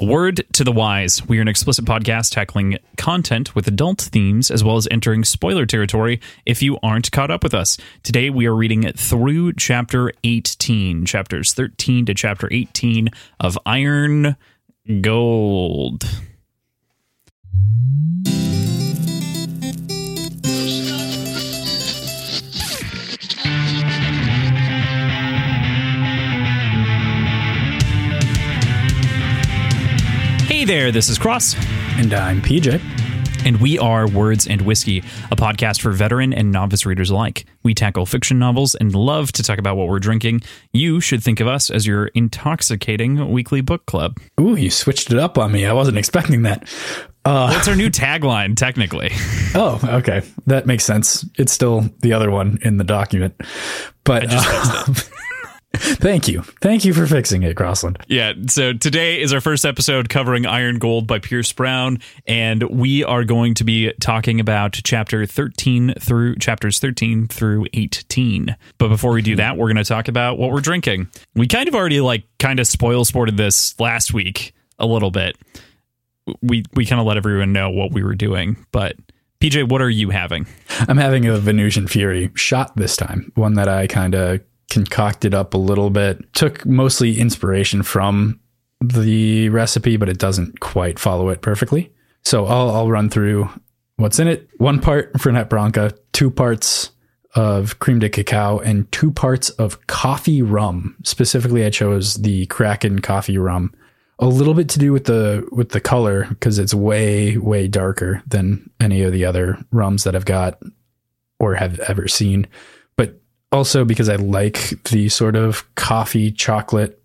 Word to the wise. We are an explicit podcast tackling content with adult themes as well as entering spoiler territory if you aren't caught up with us. Today we are reading through chapter 18, chapters 13 to chapter 18 of Iron Gold. There, this is Cross. And I'm PJ. And we are Words and Whiskey, a podcast for veteran and novice readers alike. We tackle fiction novels and love to talk about what we're drinking. You should think of us as your intoxicating weekly book club. Ooh, you switched it up on me. I wasn't expecting that. Uh, What's our new tagline, technically? Oh, okay. That makes sense. It's still the other one in the document. But uh, Thank you. Thank you for fixing it, Crossland. Yeah. So today is our first episode covering Iron Gold by Pierce Brown, and we are going to be talking about chapter 13 through chapters 13 through 18. But before we do that, we're going to talk about what we're drinking. We kind of already like kind of spoil sported this last week a little bit. We we kind of let everyone know what we were doing, but PJ, what are you having? I'm having a Venusian Fury shot this time, one that I kind of concocted up a little bit. Took mostly inspiration from the recipe, but it doesn't quite follow it perfectly. So I'll, I'll run through what's in it. One part Fernet Branca, two parts of crème de cacao, and two parts of coffee rum. Specifically, I chose the Kraken coffee rum. A little bit to do with the with the color because it's way way darker than any of the other rums that I've got or have ever seen also because I like the sort of coffee chocolate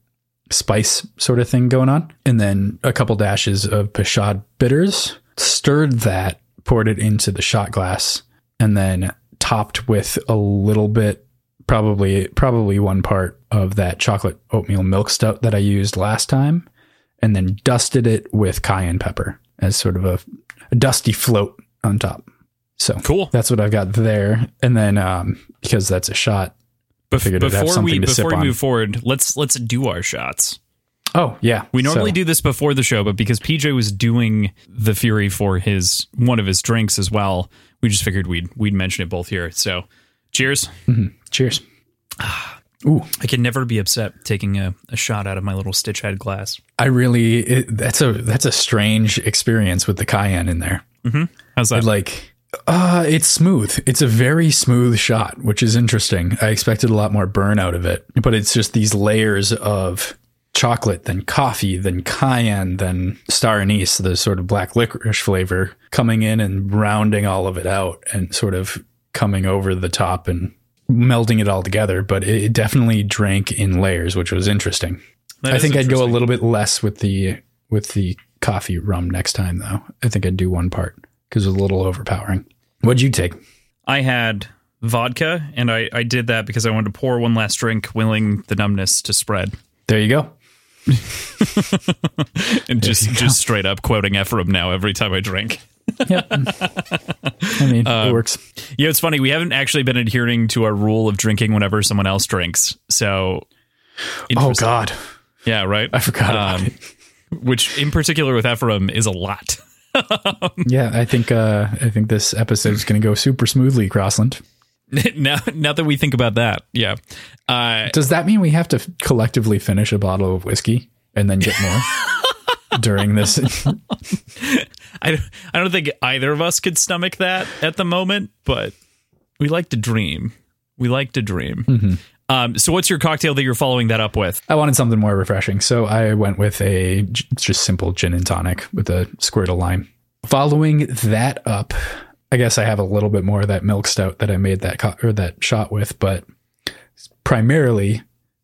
spice sort of thing going on. And then a couple dashes of Peychaud bitters, stirred that, poured it into the shot glass, and then topped with a little bit, probably probably one part of that chocolate oatmeal milk stout that I used last time, and then dusted it with cayenne pepper as sort of a, a dusty float on top. So cool. That's what I've got there. And then um, because that's a shot, Bef- before we before we move forward, let's let's do our shots. Oh yeah, we normally so. do this before the show, but because PJ was doing the Fury for his one of his drinks as well, we just figured we'd we'd mention it both here. So, cheers. Mm-hmm. Cheers. Ooh, I can never be upset taking a, a shot out of my little stitch head glass. I really it, that's a that's a strange experience with the cayenne in there. Mm-hmm. How's that? like uh, it's smooth. It's a very smooth shot, which is interesting. I expected a lot more burn out of it, but it's just these layers of chocolate, then coffee, then cayenne, then star anise, the sort of black licorice flavor coming in and rounding all of it out and sort of coming over the top and melding it all together. But it definitely drank in layers, which was interesting. That I think I'd go a little bit less with the with the coffee rum next time, though. I think I'd do one part because it was a little overpowering. What'd you take? I had vodka, and I, I did that because I wanted to pour one last drink, willing the numbness to spread. There you go. and just just straight up quoting Ephraim now every time I drink. yep. I mean, uh, it works. Yeah, it's funny. We haven't actually been adhering to our rule of drinking whenever someone else drinks. So, oh god, yeah, right. I forgot um, Which, in particular, with Ephraim, is a lot. yeah, I think uh, I think this episode is going to go super smoothly, Crossland. now, now that we think about that, yeah. Uh, Does that mean we have to collectively finish a bottle of whiskey and then get more during this? I I don't think either of us could stomach that at the moment, but we like to dream. We like to dream. Mm-hmm. Um, so, what's your cocktail that you're following that up with? I wanted something more refreshing, so I went with a just simple gin and tonic with a squirt of lime. Following that up, I guess I have a little bit more of that milk stout that I made that co- or that shot with, but primarily,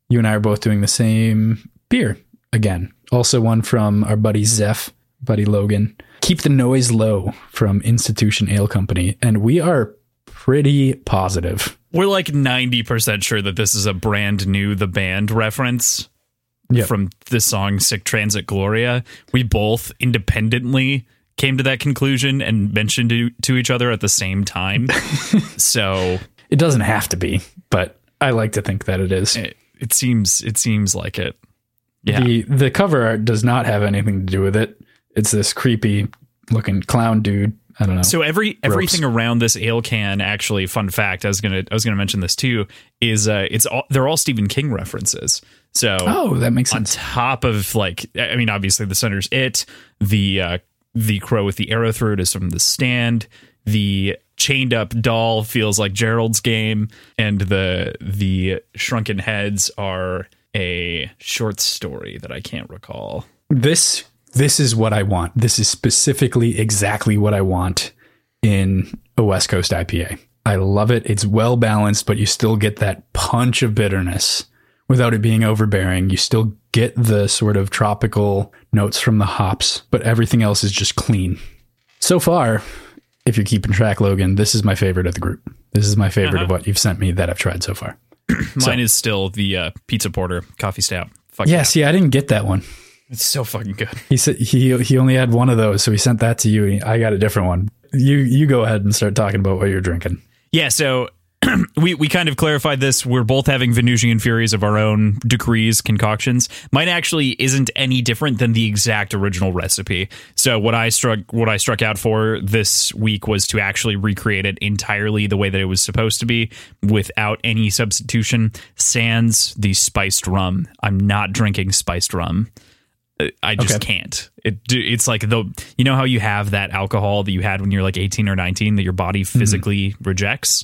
you and I are both doing the same beer again. Also, one from our buddy Zeph, buddy Logan. Keep the noise low from Institution Ale Company, and we are pretty positive we're like 90% sure that this is a brand new The Band reference yep. from the song Sic Transit Gloria. We both independently came to that conclusion and mentioned it to each other at the same time. so it doesn't have to be, but I like to think that it is. It, it seems it seems like it. Yeah. The the cover art does not have anything to do with it. It's this creepy looking clown dude. I don't know. So every everything around this ale can actually fun fact I was gonna I was gonna mention this too is uh it's all they're all Stephen King references. So oh, that makes sense. on top of like I mean obviously the center's it the uh the crow with the arrow through it is from the stand the chained up doll feels like Gerald's game and the the shrunken heads are a short story that I can't recall. This this is what I want. This is specifically exactly what I want in a West Coast IPA. I love it. It's well balanced, but you still get that punch of bitterness without it being overbearing. You still get the sort of tropical notes from the hops, but everything else is just clean. So far, if you're keeping track, Logan, this is my favorite of the group. This is my favorite of what you've sent me that I've tried so far. Mine is still the uh, pizza porter coffee stout. Fuck Yeah, see, I didn't get that one. It's so fucking good. He said he he only had one of those, so he sent that to you. I got a different one. You you go ahead and start talking about what you're drinking. Yeah, so we we kind of clarified this. We're both having Venusian Furies of our own decrees concoctions. Mine actually isn't any different than the exact original recipe. So what I struck what I struck out for this week was to actually recreate it entirely the way that it was supposed to be without any substitution. Sans the spiced rum. I'm not drinking spiced rum. I just Okay. can't. It it's like the you know how you have that alcohol that you had when you're like 18 or 19 that your body mm-hmm. physically rejects.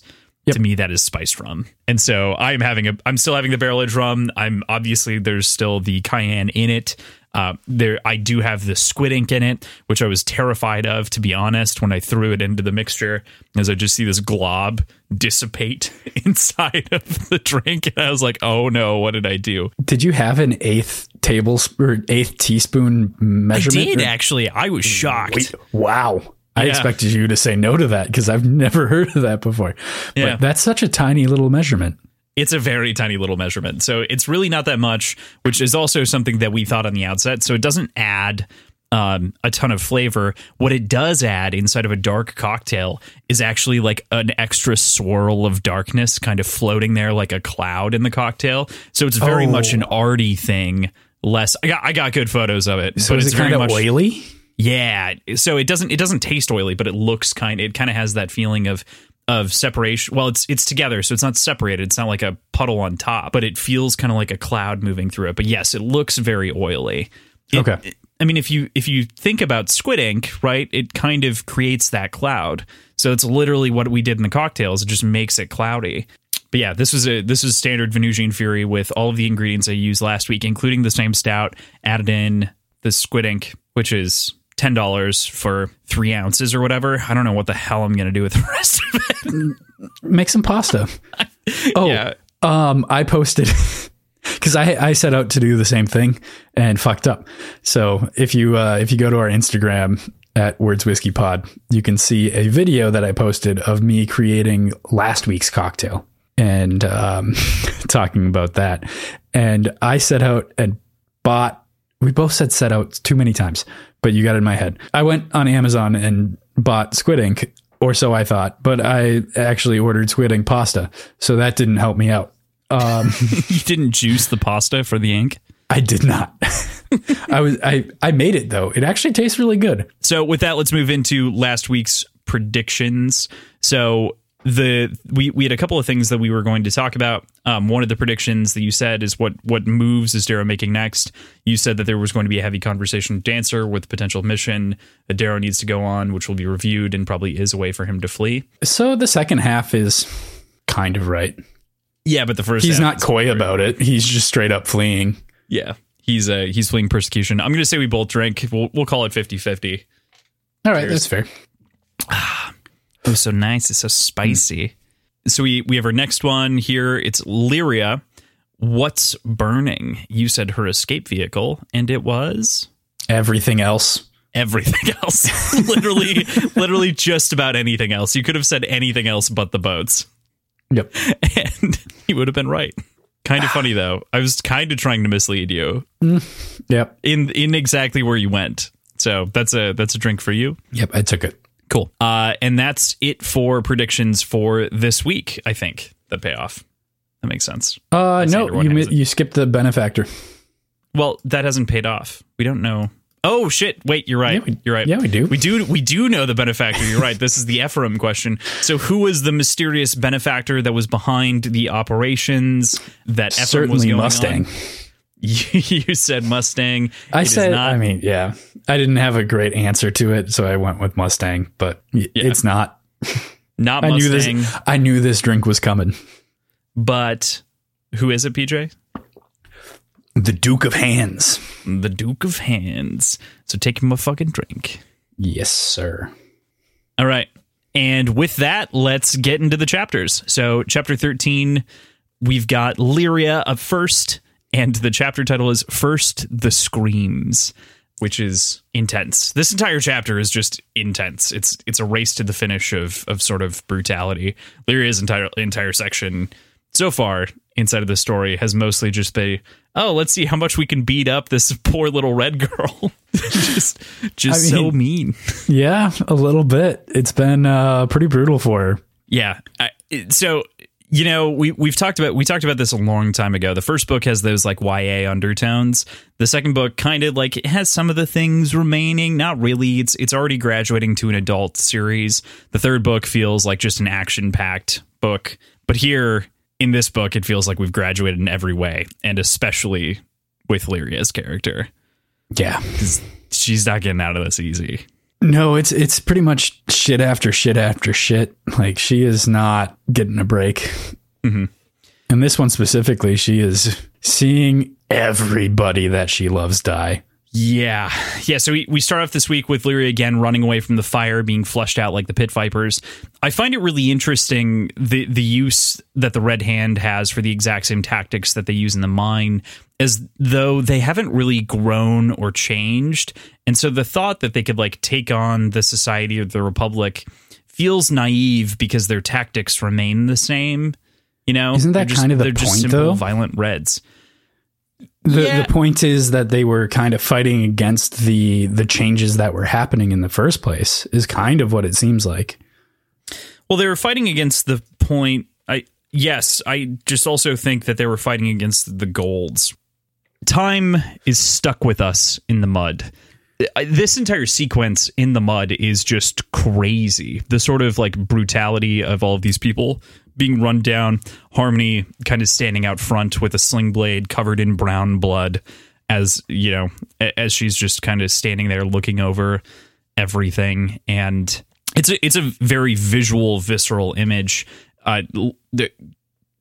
To me, that is spiced rum, and so I'm having a. I'm still having the barrel aged rum. I'm obviously there's still the cayenne in it. Uh, there, I do have the squid ink in it, which I was terrified of, to be honest, when I threw it into the mixture, as I just see this glob dissipate inside of the drink, and I was like, "Oh no, what did I do?" Did you have an eighth tablespoon or eighth teaspoon measurement? I did Or- actually. I was shocked. Wait, wow. I Yeah. expected you to say no to that because I've never heard of that before. Yeah. But that's such a tiny little measurement. It's a very tiny little measurement. So it's really not that much, which is also something that we thought on the outset. So it doesn't add um, a ton of flavor. What it does add inside of a dark cocktail is actually like an extra swirl of darkness kind of floating there like a cloud in the cocktail. So it's very Oh. much an arty thing. Less, I got, I got good photos of it, So but is it's it very kind of much oily? yeah. So it doesn't it doesn't taste oily, but it looks kind it kind of has that feeling of of separation. Well, it's it's together, so it's not separated. It's not like a puddle on top, but it feels kind of like a cloud moving through it. But yes, it looks very oily. It- Okay. it- I mean, if you if you think about squid ink, right, it kind of creates that cloud. So it's literally what we did in the cocktails. It just makes it cloudy. But yeah, this was a this was standard Venusian Fury with all of the ingredients I used last week, including the same stout. Added in the squid ink, which is ten dollars for three ounces or whatever. I don't know what the hell I'm gonna do with the rest of it. Make some pasta. oh, Yeah. um, I posted because I I set out to do the same thing and fucked up. So if you uh, if you go to our Instagram at Words Whiskey Pod, you can see a video that I posted of me creating last week's cocktail and um, talking about that. And I set out and bought. We both said set out too many times, but you got it in my head. I went on Amazon and bought squid ink, or so I thought, but I actually ordered squid ink pasta, so that didn't help me out. Um, you didn't juice the pasta for the ink. I did not. I was I I made it though. It actually tastes really good. So with that, let's move into last week's predictions. So the we we had a couple of things that we were going to talk about. Um, one of the predictions that you said is what what moves is Darrow making next. You said that there was going to be a heavy conversation with Dancer with potential mission that Darrow needs to go on, which will be reviewed and probably is a way for him to flee. So the second half is kind of right. Yeah, but the first He's half not coy about it. He's just straight up fleeing. Yeah, he's uh he's fleeing persecution. I'm going to say we both drink. We'll we'll call it 50-50. All right, that's fair. Oh, so nice. It's so spicy. So we we have our next one here. It's Lyria. What's burning? You said her escape vehicle, and it was Everything else. everything else. literally, literally just about anything else. You could have said anything else but the boats, Yep. and you would have been right. Kind of funny though. I was kind of trying to mislead you mm, Yep. in in exactly where you went. So that's a that's a drink for you. Yep. I took it. Cool. Uh, and that's it for predictions for this week. I think that payoff. That makes sense. Uh, no, you mi- you skipped the benefactor. Well, that hasn't paid off. We don't know. Oh shit! Wait, you're right. Yeah, we- you're right. yeah, we do. We do. We do know the benefactor. You're right. This is the Ephraim question. So, who was the mysterious benefactor that was behind the operations that Ephraim was Certainly going Mustang. on? you said Mustang. I It is said, not. I mean, yeah, I didn't have a great answer to it, so I went with Mustang, but y- it's not. not I knew Mustang. this. I knew this drink was coming. But who is it, PJ? The Duke of Hands. The Duke of Hands. So take him a fucking drink. Yes, sir. All right. And with that, let's get into the chapters. So, chapter 13, we've got Lyria up first, and the chapter title is First the Screams, which is intense. This entire chapter is just intense. It's it's a race to the finish of of sort of brutality. Lyria's entire entire section so far inside of the story has mostly just been, oh, let's see how much we can beat up this poor little red girl. just just I so mean- mean. Yeah, a little bit. It's been uh, pretty brutal for her. Yeah. I, so you know we we've talked about we talked about this a long time ago. The first book has those like YA undertones. The second book kind of like it has some of the things remaining. Not really. It's it's already graduating to an adult series. The third book feels like just an action packed book. But here in this book, it feels like we've graduated in every way, and especially with Lyria's character. Yeah. She's not getting out of this easy. No, it's it's pretty much shit after shit after shit. Like she is not getting a break. Mm-hmm. And this one specifically, she is seeing everybody that she loves die. Yeah. Yeah. So we, we start off this week with Lyria again running away from the fire, being flushed out like the pit vipers. I find it really interesting the, the use that the Red Hand has for the exact same tactics that they use in the mine, as though they haven't really grown or changed. And so the thought that they could like take on the Society of the Republic feels naive because their tactics remain the same. You know, Isn't that They're just- kind of the they're just point, simple, though? Violent reds. The Yeah. the point is that they were kind of fighting against the the changes that were happening in the first place. Is kind of what it seems like. Well, they were fighting against the point. I yes, I just also think that they were fighting against the golds. Time is stuck with us in the mud. This entire sequence in the mud is just crazy. The sort of like brutality of all of these people being run down. Harmony kind of standing out front with a sling blade covered in brown blood, as you know, as she's just kind of standing there looking over everything and it's a it's a very visual visceral image uh the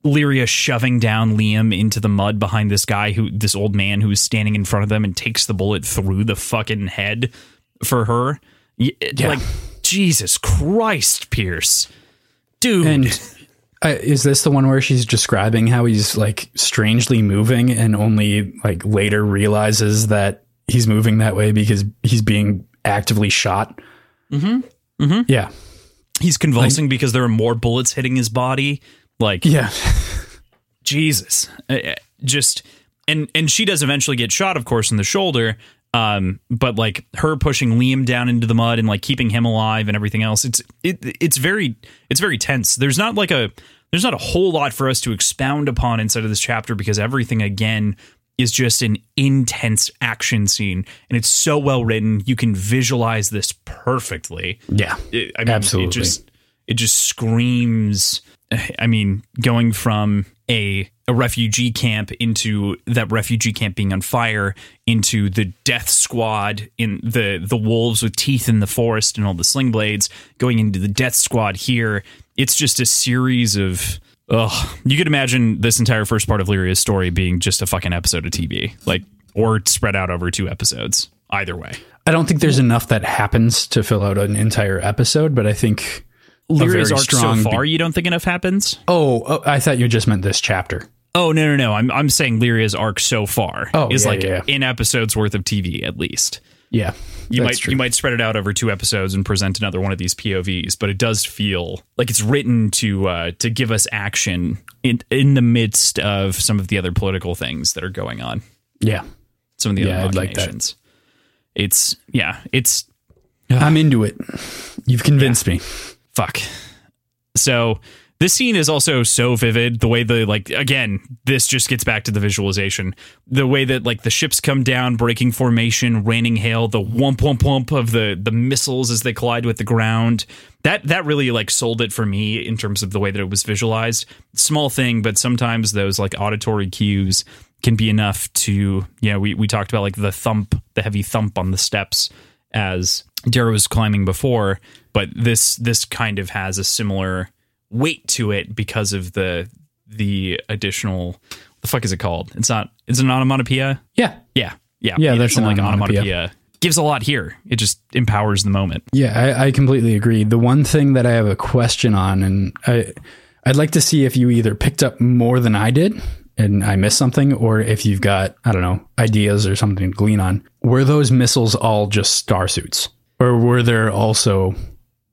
Lyria shoving down Liam into the mud behind this guy who this old man who's standing in front of them and takes the bullet through the fucking head for her it- Yeah. like Jesus Christ Pierce dude And is this the one where she's describing how he's like strangely moving and only like later realizes that he's moving that way because he's being actively shot? Mm-hmm. Mm-hmm. Yeah. he's convulsing because there are more bullets hitting his body like Yeah. Jesus, Uh, uh, just and and she does eventually get shot, of course, in the shoulder. Um, but like her pushing Liam down into the mud and like keeping him alive and everything else, it's it it's very it's very tense. There's not like a there's not a whole lot for us to expound upon inside of this chapter because everything again is just an intense action scene and it's so well written. You can visualize this perfectly Yeah. it, I mean, Absolutely. It just it just screams. I mean, going from a a refugee camp into that refugee camp being on fire into the death squad in the the wolves with teeth in the forest and all the sling blades going into the death squad here. It's just a series of. Ugh. You could imagine this entire first part of Lyria's story being just a fucking episode of TV, like, or spread out over two episodes. Either way. I don't think there's enough that happens to fill out an entire episode, but I think Lyria's arc so far, you don't think enough happens? oh, oh, I thought you just meant this chapter. Oh no no no! I'm I'm saying Lyria's arc so far Oh, is yeah, like yeah, in episodes worth of TV at least. Yeah. You might true. you might spread it out over two episodes and present another one of these POVs, but it does feel like it's written to uh, to give us action in in the midst of some of the other political things that are going on. Yeah. Some of the Yeah, other I'd like. It's yeah, it's I'm into it. You've convinced me. fuck. So This scene is also so vivid. The way the like again, this just gets back to the visualization. The way that like the ships come down, breaking formation, raining hail, the whump whump whump of the the missiles as they collide with the ground. That that really like sold it for me in terms of the way that it was visualized. Small thing, but sometimes those like auditory cues can be enough to you know we we talked about like the thump, the heavy thump on the steps as Darrow was climbing before, but this this kind of has a similar weight to it because of the the additional what the fuck is it called? It's not it's an onomatopoeia. Yeah. Yeah. Yeah. Yeah, that's an like onomatopoeia. onomatopoeia. Gives a lot here. It just empowers the moment. Yeah, I, I completely agree. The one thing that I have a question on, and I, I'd like to see if you either picked up more than I did and I missed something, or if you've got, I don't know, ideas or something to glean on. Were those missiles all just star suits? Or were there also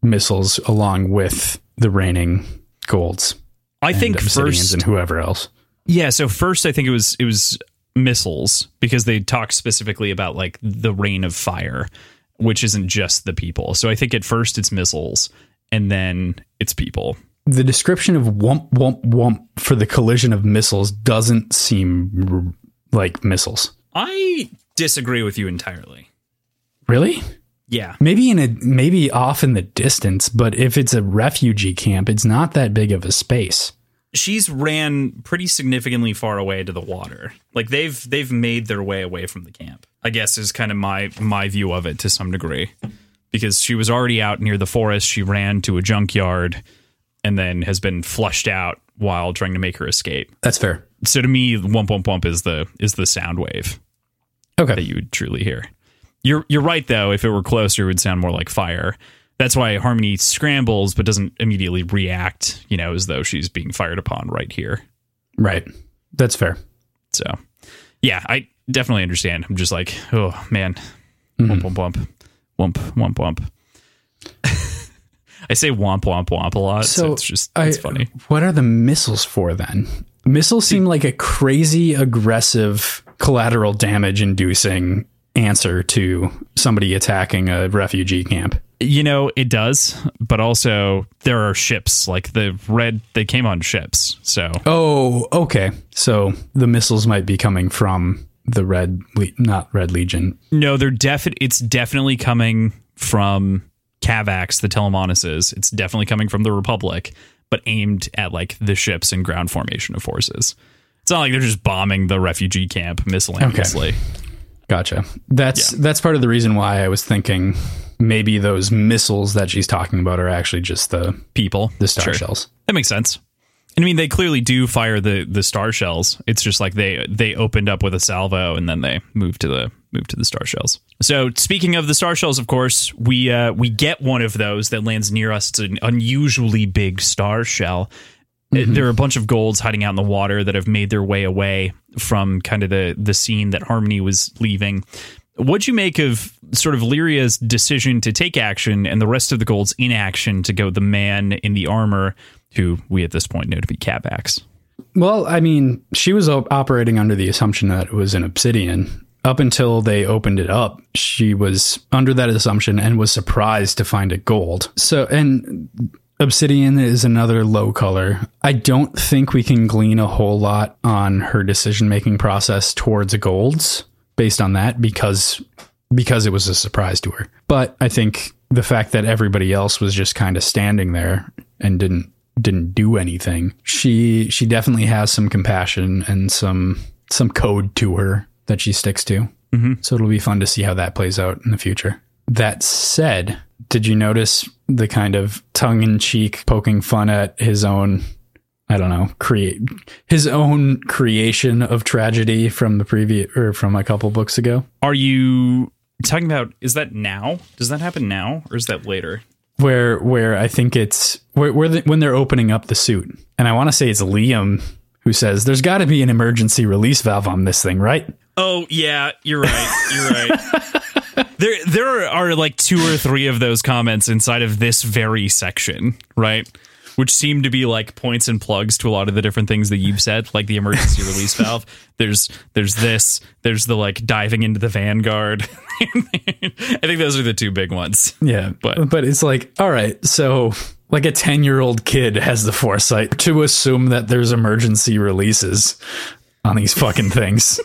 missiles along with the raining golds? I think first and whoever else. Yeah, so first I think it was it was missiles because they talk specifically about like the rain of fire, which isn't just the people. So I think at first it's missiles and then it's people. The description of wump, wump, wump for the collision of missiles doesn't seem r- like missiles. I disagree with you entirely. Really? Yeah. Maybe in a maybe off in the distance, but if it's a refugee camp, it's not that big of a space. She's ran pretty significantly far away to the water. Like they've they've made their way away from the camp. I guess is kind of my my view of it to some degree. Because she was already out near the forest, she ran to a junkyard and then has been flushed out while trying to make her escape. That's fair. so to me, wump wump wump is the is the sound wave Okay. that you would truly hear. You're you're right though. If it were closer, it would sound more like fire. That's why Harmony scrambles, but doesn't immediately react. You know, as though she's being fired upon right here. Right. That's fair. So, yeah, I definitely understand. I'm just like, oh man, mm-hmm. wump wump wump, wump wump wump. I say womp womp womp a lot, so, it's just it's I- funny. What are the missiles for then? Missiles seem like a crazy aggressive collateral damage inducing answer to somebody attacking a refugee camp. You know, it does, but also there are ships like the red. They came on ships, so Oh, okay. So the missiles might be coming from the red Le- not red legion. no, they're defi- It's definitely coming from Kavax, the Telemanuses. It's definitely coming from the Republic, but aimed at like the ships and ground formation of forces. It's not like they're just bombing the refugee camp miscellaneously. Gotcha. That's that's part of the reason why I was thinking maybe those missiles that she's talking about are actually just the People, the star Sure. shells. That makes sense. And I mean, they clearly do fire the the star shells. It's just like they they opened up with a salvo and then they moved to the moved to the star shells. So speaking of the star shells, of course, we uh, we get one of those that lands near us. It's an unusually big star shell. Uh, There are a bunch of golds hiding out in the water that have made their way away from kind of the the scene that Harmony was leaving. What'd you make of sort of Lyria's decision to take action and the rest of the golds inaction to go the man in the armor, who we at this point know to be Kavax? Well, I mean, she was op- operating under the assumption that it was an obsidian. Up until they opened it up, she was under that assumption and was surprised to find it gold. So, and obsidian is another low color. I don't think we can glean a whole lot on her decision making process towards golds based on that because because it was a surprise to her. But I think the fact that everybody else was just kind of standing there and didn't didn't do anything. She she definitely has some compassion and some some code to her that she sticks to. Mm-hmm. So it'll be fun to see how that plays out in the future. That said, did you notice the kind of tongue in cheek poking fun at his own I don't know, create his own creation of tragedy from the previous or from a couple books ago? Are you talking about? Is that now? Does that happen now, or is that later? where where I think it's where, where the, when they're opening up the suit, and I want to say it's Liam who says, "There's got to be an emergency release valve on this thing, right?" Oh yeah, you're right. You're right. there there are like two or three of those comments inside of this very section, right? Which seem to be like points and plugs to a lot of the different things that you've said, like the emergency release valve. There's there's this, there's the like diving into the vanguard. I think those are the two big ones. Yeah, But- but it's like, all right, so Like a 10 year old kid has the foresight to assume that there's emergency releases on these fucking things.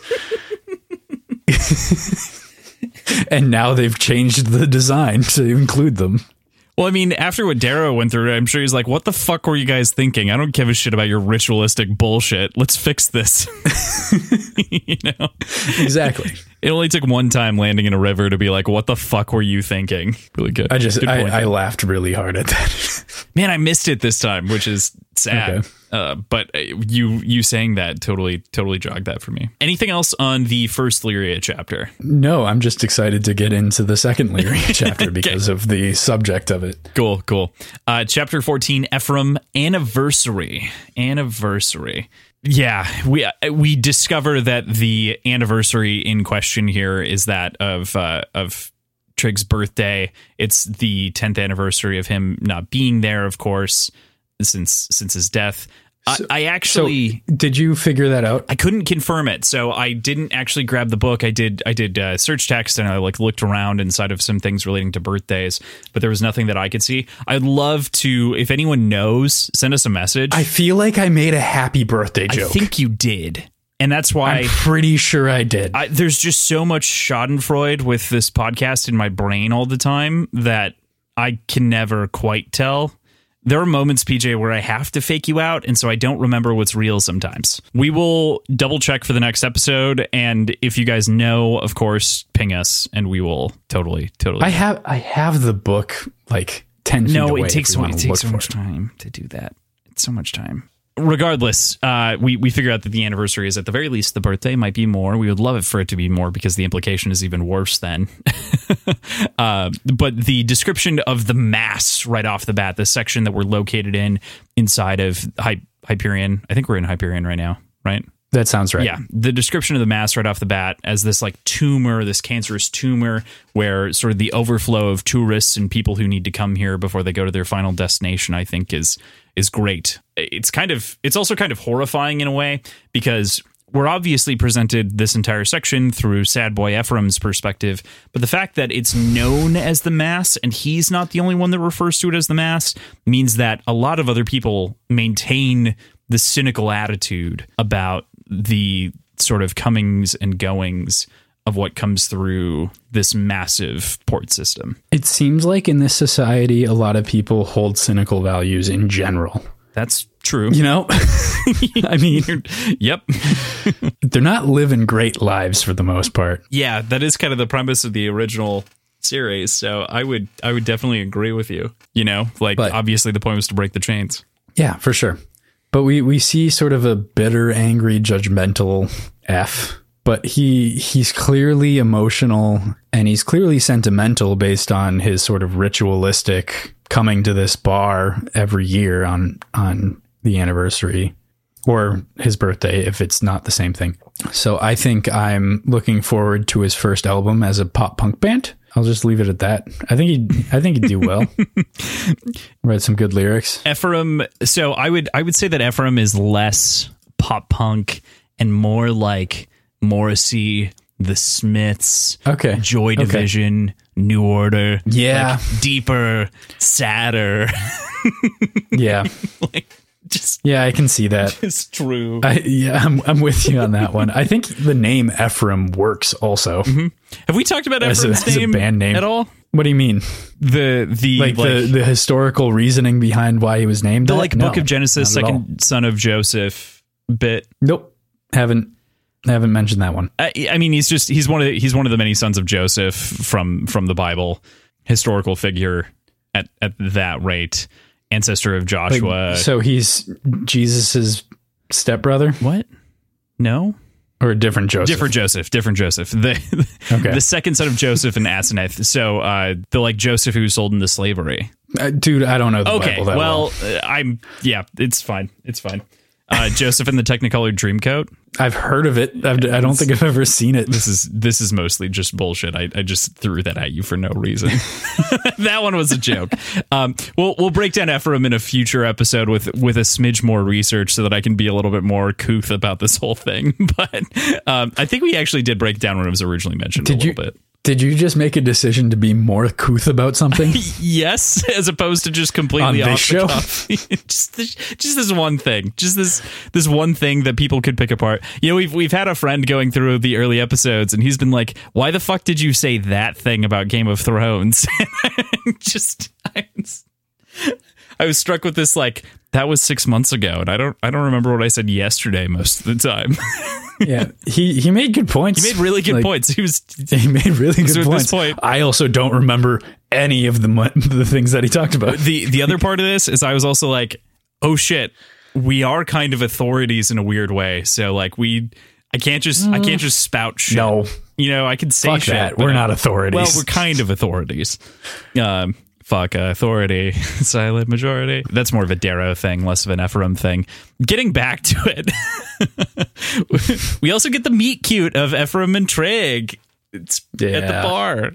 and now they've changed the design to include them. Well, I mean, after what Darrow went through, I'm sure he's like, "What the fuck were you guys thinking? I don't give a shit about your ritualistic bullshit. Let's fix this." you know, Exactly. It only took one time landing in a river to be like, "What the fuck were you thinking?" Really good. I just Good. I, I laughed really hard at that. man, I missed it this time, which is sad. Okay. Uh, but uh, you you saying that totally totally jogged that for me. Anything else on the first Lyria chapter? no, I'm just excited to get into the second Lyria chapter because of the subject of it. Cool, cool. Uh, chapter 14, Ephraim Anniversary. Anniversary. Yeah, we uh, we discover that the anniversary in question here is that of uh, of Trigg's birthday. It's the 10th anniversary of him not being there, of course, since since his death. I, I So, actually did you figure that out? I couldn't confirm it, so I didn't actually grab the book. I did I did uh, search text and I like looked around inside of some things relating to birthdays, but there was nothing that I could see. I'd love to, if anyone knows, send us a message. I feel like I made a happy birthday joke. I think you did, and that's why. I'm pretty sure I did. I, there's just so much Schadenfreude with this podcast in my brain all the time that I can never quite tell. There are moments, PJ, where I have to fake you out, and so I don't remember what's real sometimes. We will double check for the next episode, and if you guys know, of course, ping us, and we will totally, totally. I have I have the book like ten no, away. it takes so, it takes so much it. time to do that. It's so much time. Regardless, uh, we we figure out that the anniversary is at the very least the birthday. Might be more. We would love it for it to be more because the implication is even worse then. uh, but the description of the mass right off the bat, the section that we're located in inside of Hy- Hyperion. I think we're in Hyperion right now, right? That sounds right. Yeah, the description of the mass right off the bat as this like tumor, this cancerous tumor, where sort of the overflow of tourists and people who need to come here before they go to their final destination, I think is is great. It's kind of it's also kind of horrifying in a way because we're obviously presented this entire section through sad boy Ephraim's perspective, but the fact that it's known as the mass and he's not the only one that refers to it as the mass means that a lot of other people maintain the cynical attitude about the sort of comings and goings of what comes through this massive port system. It seems like in this society, a lot of people hold cynical values in general. That's true. You know, I mean, yep. they're not living great lives for the most part. Yeah, that is kind of the premise of the original series. So I would I would definitely agree with you. You know, like But- obviously the point was to break the chains. Yeah, for sure. But we we see sort of a bitter, angry, judgmental F. But he he's clearly emotional and he's clearly sentimental based on his sort of ritualistic coming to this bar every year on on the anniversary or his birthday if it's not the same thing. So I think I'm looking forward to his first album as a pop punk band. I'll just leave it at that. I think he I think he'd do well. Write some good lyrics. Ephraim. So I would I would say that Ephraim is less pop punk and more like Morrissey, The Smiths, Okay. Joy Okay. Division, New Order. Yeah. like deeper, sadder. Yeah. like just Yeah, I can see that. it's true. I, yeah, I'm, I'm with you on that one. I think the name Ephraim works also. Mm-hmm. Have we talked about As a- Ephraim's as a name, band name. at all? What do you mean? The the Like, like, the, the historical reasoning behind why he was named the that? like No, Book of Genesis, not at all. second son of Joseph bit. Nope. Haven't haven't mentioned that one. I, I mean, he's just he's one of the, he's one of the many sons of Joseph from from the Bible, historical figure at at that rate, ancestor of Like, Joshua. so he's Jesus's stepbrother what? No, or a different Joseph? different Joseph, different Joseph. The Okay. the second son of Joseph and Aseneth. So uh, the like Joseph who was sold into slavery. Uh, dude, I don't know the Okay, Bible that well. well, uh, I'm yeah, it's fine, it's fine. Uh, Joseph in the Technicolor Dreamcoat. I've heard of it. I've, I don't think I've ever seen it. This is this is mostly just bullshit. I, I just threw that at you for no reason. that one was a joke. Um, we'll we'll break down Ephraim in a future episode with with a smidge more research so that I can be a little bit more couth about this whole thing. But um, I think we actually did break down when it was originally mentioned Did a you little bit. Did you just make a decision to be more couth about something? yes, as opposed to just completely On off show? just, this, just this one thing, just this this one thing that people could pick apart. You know, we've we've had a friend going through the early episodes, and he's been like, "Why the fuck did you say that thing about Game of Thrones?" just. I was, I was struck with this like that was six months ago, and I don't I don't remember what I said yesterday most of the time. yeah, he he made good points. he made really good Like, points. He was He made really good points. point- I also don't remember any of the the things that he talked about. the the other part of this is I was also like, oh shit, we are kind of authorities in a weird way. So like we, I can't just I can't just spout shit. No. you know I can say Fuck shit. that. We're not authorities. Well, we're kind of authorities. Um, fuck uh, authority, silent majority. That's more of a Darrow thing, less of an Ephraim thing. Getting back to it, we also get the meet cute of Ephraim and Trigg. It's at the bar.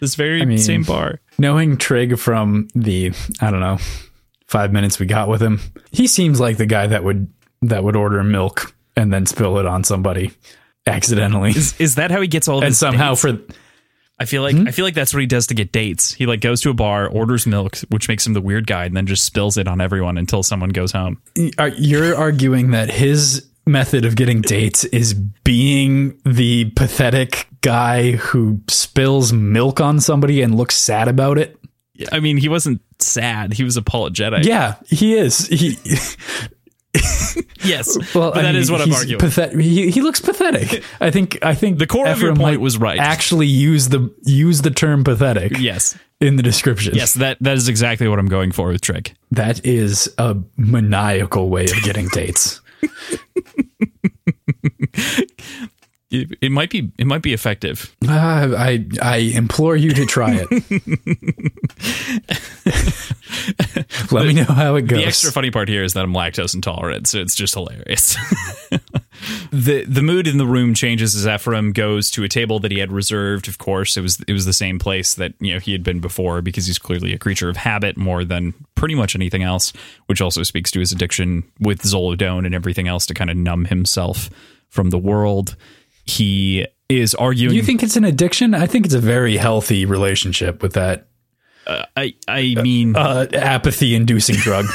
This very mean- same bar. Knowing Trigg from the I don't know five minutes we got with him, he seems like the guy that would that would order milk and then spill it on somebody accidentally, Is, is that how he gets all of and his somehow dates? for I feel like hmm? I feel like that's what he does to get dates. He like goes to a bar, orders milk, which makes him the weird guy, and then just spills it on everyone until someone goes home. Uh, you're arguing that his method of getting dates is being the pathetic guy who spills milk on somebody and looks sad about it. I mean, he wasn't sad; he was apologetic. Yeah, he is. He Yes, well, that mean, is what I'm arguing. pathet- he, he looks pathetic. I think. I think The core of your Ephraim point was right. Actually, use the use the term pathetic. yes, in the description. yes, that that is exactly what I'm going for with Trigg. that is a maniacal way of getting dates. It, it might be it might be effective. Uh, I I implore you to try it. Let me know how it goes. The extra funny part here is that I'm lactose intolerant, so it's just hilarious. the The mood in the room changes as Ephraim goes to a table that he had reserved. Of course, it was it was the same place that you know he had been before because he's clearly a creature of habit more than pretty much anything else. Which also speaks to his addiction with Zolodone and everything else to kind of numb himself from the world. He is arguing. you think it's an addiction? I think it's a very healthy relationship with that I I mean, uh, apathy-inducing drug.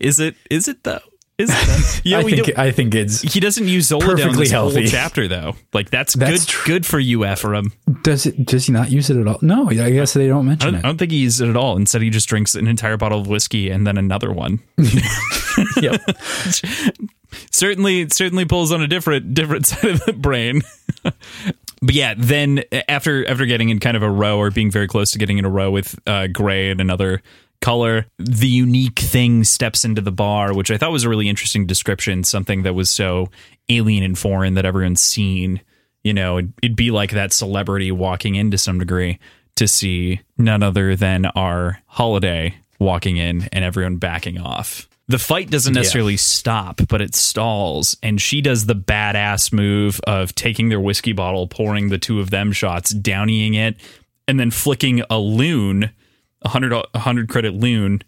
is it is it though? Is it? Though? Yeah, I we think I think it's He doesn't use Zolodone Perfectly this whole healthy. chapter though. Like that's, That's good. true. Good for you, Ephraim. does it does he not use it at all? No, I guess they don't I mention don't, I don't think he uses it at all. Instead, he just drinks an entire bottle of whiskey and then another one. Yep. Certainly, certainly pulls on a different different side of the brain. but yeah, then after after getting in kind of a row or being very close to getting in a row with uh, Gray and another color, the unique thing steps into the bar, which I thought was a really interesting description. Something that was so alien and foreign that everyone's seen. You know, it'd, it'd be like that celebrity walking in to some degree to see none other than our Holiday walking in and everyone backing off. The fight doesn't necessarily stop, but it stalls. And she does the badass move of taking their whiskey bottle, pouring the two of them shots, downeying it, and then flicking a loon, a hundred a hundred credit loon,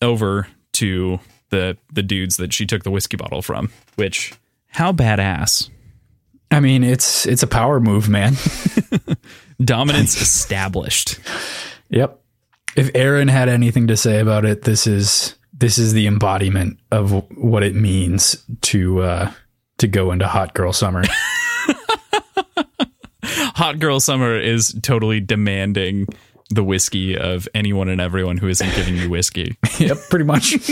over to the the dudes that she took the whiskey bottle from. Which how badass! I mean, it's it's a power move, man. Dominance established. Yep. If Aaron had anything to say about it, this is this is the embodiment of what it means to uh to go into hot girl summer. Hot girl summer is totally demanding the whiskey of anyone and everyone who isn't giving you whiskey. yep, pretty much.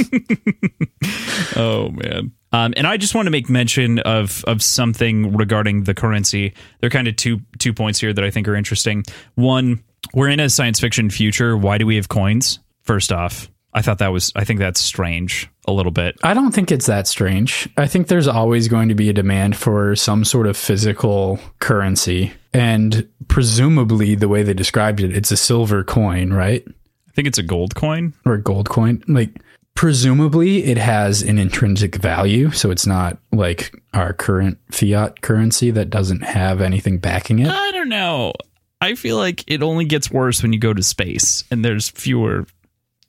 Oh man. Um, and I just want to make mention of of something regarding the currency. There are kind of two two points here that I think are interesting. One, we're in a science fiction future. Why do we have coins? First off, I thought that was I think that's strange a little bit. I don't think it's that strange. I think there's always going to be a demand for some sort of physical currency. And presumably, the way they described it, it's a silver coin, right? I think it's a gold coin. Or a gold coin. Like, presumably, it has an intrinsic value. So it's not like our current fiat currency that doesn't have anything backing it. I don't know. I feel like it only gets worse when you go to space and there's fewer.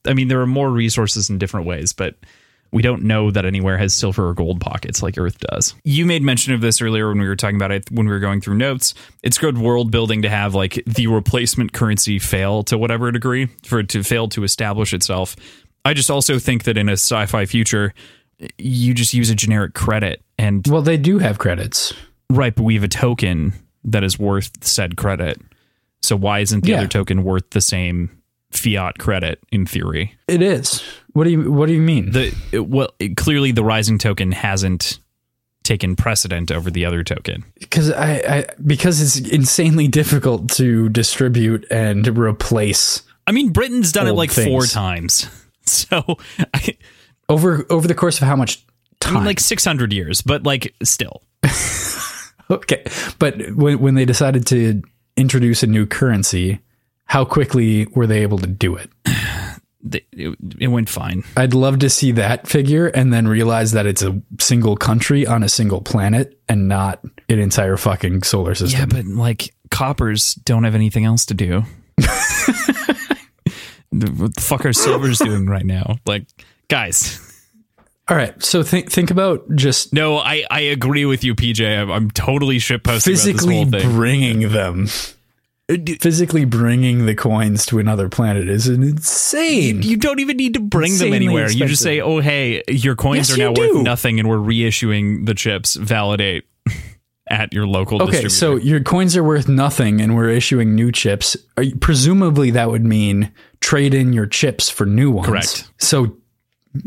I mean, there are more resources in different ways, but we don't know that anywhere has silver or gold pockets like Earth does. You made mention of this earlier when we were talking about it when we were going through notes. It's good world building to have like the replacement currency fail to whatever degree for it to fail to establish itself. I just also think that in a sci-fi future, you just use a generic credit and Well, they do have credits. right, but we have a token that is worth said credit. So why isn't the Yeah. other token worth the same fiat credit in theory? It is. What do you What do you mean? the it- well it- clearly the rising token hasn't taken precedent over the other token Because I, I because it's insanely difficult to distribute and replace i mean britain's done it like four times so I, over over the course of how much I time? mean like 600 years but like still okay, but when when they decided to introduce a new currency, how quickly were they able to do it? it, went fine I'd love to see that figure and then realize that it's a single country on a single planet and not an entire fucking solar system. yeah but like coppers don't have anything else to do what the fuck are silvers doing right now like guys All right, so think think about just no i i agree with you pj i'm, I'm totally shitposting. physically about this whole thing bringing them. Uh, physically bringing the coins to another planet is an insane. you don't even need to bring them anywhere. You just say, "Oh, hey, your coins Yes, are now you do. worth nothing, and we're reissuing the chips. Validate at your local Okay, distributor." so your coins are worth nothing, and we're issuing new chips. You- Presumably, that would mean trade in your chips for new ones. Correct. So,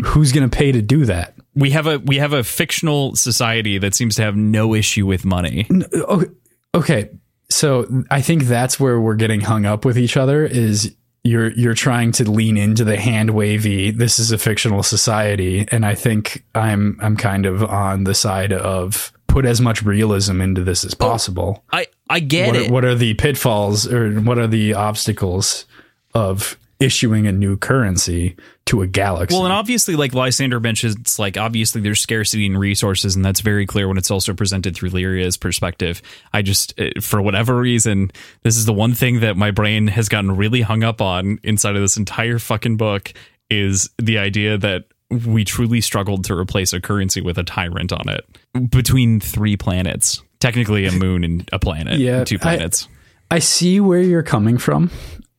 who's going to pay to do that? we have a we have a fictional society that seems to have no issue with money. Uh, okay, okay, so I think that's where we're getting hung up with each other. Is you're you're trying to lean into the hand wavy. This is a fictional society, and I think I'm I'm kind of on the side of put as much realism into this as possible. I I get what, it. What are the pitfalls or what are the obstacles of issuing a new currency to a galaxy? Well, and obviously, like Lysander mentions, it's like obviously there's scarcity in resources, and that's very clear when it's also presented through Lyria's perspective. I just, uh, for whatever reason, this is the one thing that my brain has gotten really hung up on inside of this entire fucking book is the idea that we truly struggled to replace a currency with a tyrant on it between three planets. Technically, a moon and a planet, Yeah, two I- planets. I see where you're coming from.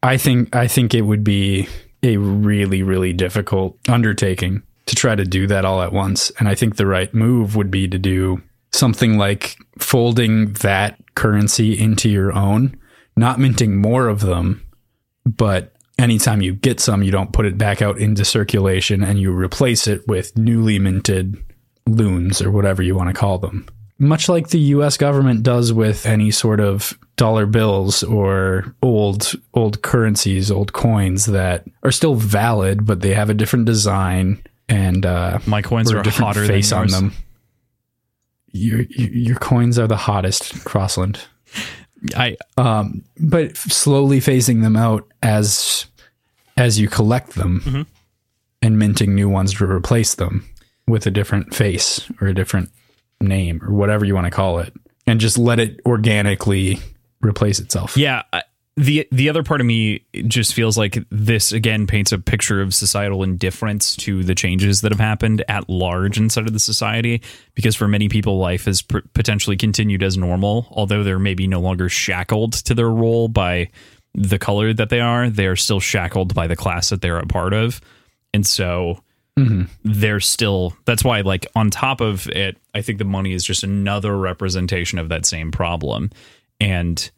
I think I think it would be a really really difficult undertaking to try to do that all at once, and I think the right move would be to do something like folding that currency into your own, not minting more of them, but anytime you get some, you don't put it back out into circulation and you replace it with newly minted loons or whatever you want to call them. Much like the US government does with any sort of dollar bills or old old currencies, old coins that are still valid, but they have a different design and uh, My coins are a different hotter face than on yours. them. Your, your your coins are the hottest, Crossland I um, but slowly phasing them out as as you collect them Mm-hmm. and minting new ones to replace them with a different face or a different name or whatever you want to call it and just let it organically replace itself Yeah, the the other part of me just feels like this again paints a picture of societal indifference to the changes that have happened at large inside of the society. Because for many people, life has potentially continued as normal, although they're maybe no longer shackled to their role by the color that they are. They are still shackled by the class that they're a part of, and so Mm-hmm. they're still that's why like on top of it i think the money is just another representation of that same problem. And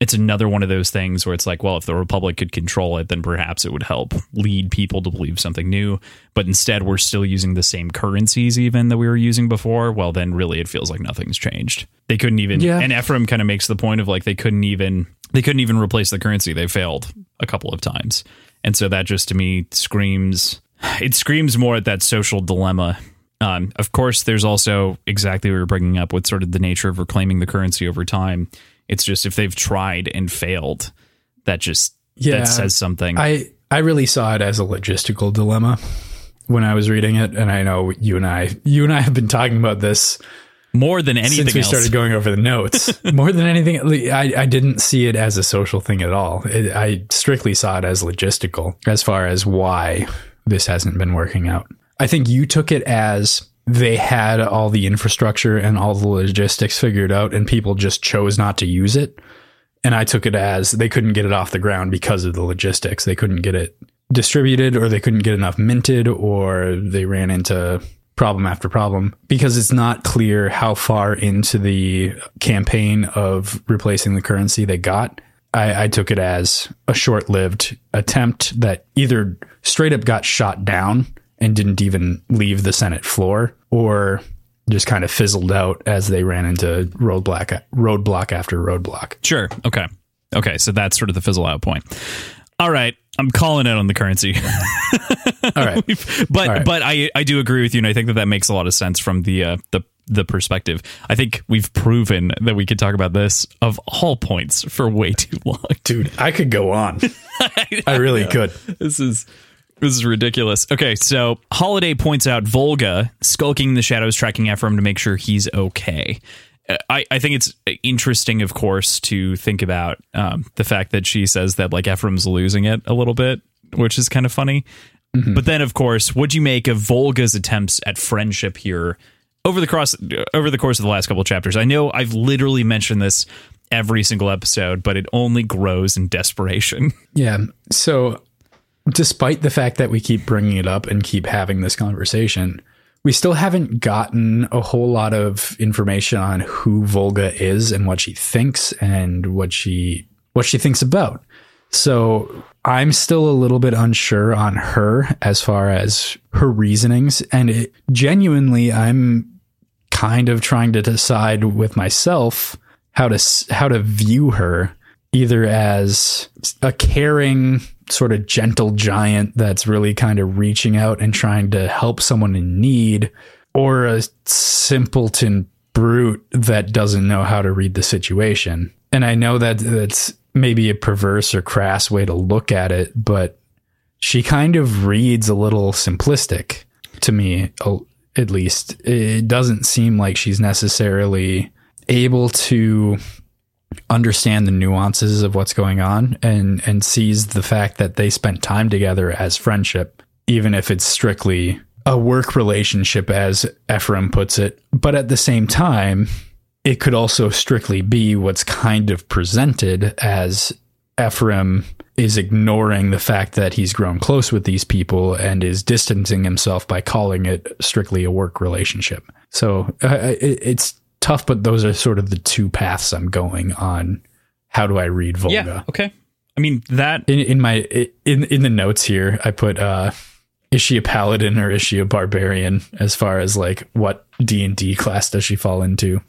it's another one of those things where it's like well if the republic could control it then perhaps it would help lead people to believe something new. But instead we're still using the same currencies even that we were using before. Well then really it feels like nothing's changed. They couldn't even Yeah. and ephraim kind of makes the point of like they couldn't even they couldn't even replace the currency. They failed a couple of times. And so that just to me screams it screams more at that social dilemma. Um, of course, there's also exactly what you're bringing up with sort of the nature of reclaiming the currency over time. It's just if they've tried and failed, that just Yeah, that says something. i i really saw it as a logistical dilemma when i was reading it and i know you and i you and i have been talking about this more than anything since we else. started going over the notes more than anything I, I didn't see it as a social thing at all it, i strictly saw it as logistical as far as why this hasn't been working out I think you took it as they had all the infrastructure and all the logistics figured out and people just chose not to use it. And I took it as they couldn't get it off the ground because of the logistics. They couldn't get it distributed or they couldn't get enough minted or they ran into problem after problem because it's not clear how far into the campaign of replacing the currency they got. I, I took it as a short lived attempt that either straight up got shot down and didn't even leave the Senate floor or just kind of fizzled out as they ran into roadblock roadblock after roadblock. Sure. Okay. Okay. So that's sort of the fizzle out point. All right. I'm calling it on the currency. All right. but All right. but I I do agree with you, and I think that that makes a lot of sense from the uh, the the perspective. I think we've proven that we could talk about this of all points for way too long. Dude, I could go on. I really could. This is this is ridiculous. Okay, so Holiday points out Volga skulking in the shadows, tracking Ephraim to make sure he's okay. Uh, I, I think it's interesting, of course, to think about um, the fact that she says that like Ephraim's losing it a little bit, which is kind of funny. But then, of course, what'd you make of Volga's attempts at friendship here over the cross over the course of the last couple chapters? I know I've literally mentioned this every single episode, but it only grows in desperation. Yeah. So, despite the fact that we keep bringing it up and keep having this conversation, we still haven't gotten a whole lot of information on who Volga is and what she thinks and what she what she thinks about. So, I'm still a little bit unsure on her as far as her reasonings. And it, genuinely I'm kind of trying to decide with myself how to how to view her either as a caring sort of gentle giant that's really kind of reaching out and trying to help someone in need or a simpleton brute that doesn't know how to read the situation. And i know that that's maybe a perverse or crass way to look at it but she kind of reads a little simplistic to me at least. It doesn't seem like she's necessarily able to understand the nuances of what's going on and and sees the fact that they spent time together as friendship even if it's strictly a work relationship as Ephraim puts it. But at the same time it could also strictly be what's kind of presented as Ephraim is ignoring the fact that he's grown close with these people and is distancing himself by calling it strictly a work relationship. So uh, it, it's tough, but those are sort of the two paths I'm going on. How do I read Volga? Yeah. Okay. I mean that In, in my in in the notes here, I put uh, is she a paladin or is she a barbarian? As far as like what D and D class does she fall into?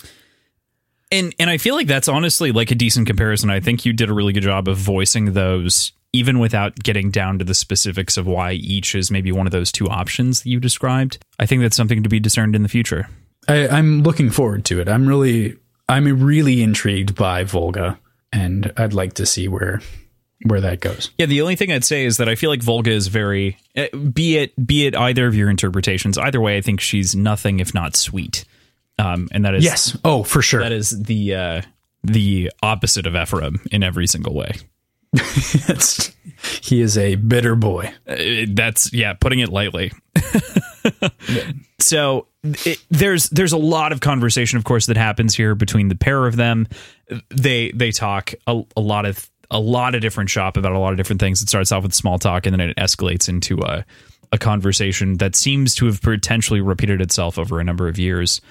And and I feel like that's honestly like a decent comparison. I think you did a really good job of voicing those even without getting down to the specifics of why each is maybe one of those two options that you described. I think that's something to be discerned in the future. I, I'm looking forward to it. I'm really, I'm really intrigued by Volga, and I'd like to see where where that goes. Yeah, the only thing I'd say is that I feel like Volga is very eh, be it be it either of your interpretations. Either way, I think she's nothing if not sweet. Um, and that is Yes. Oh, for sure. that is the uh, the opposite of Ephraim in every single way. He is a bitter boy. Uh, that's yeah putting it lightly so it, there's there's a lot of conversation of course that happens here between the pair of them they they talk a, a lot of a lot of different shop about a lot of different things it starts off with small talk and then it escalates into a a conversation that seems to have potentially repeated itself over a number of years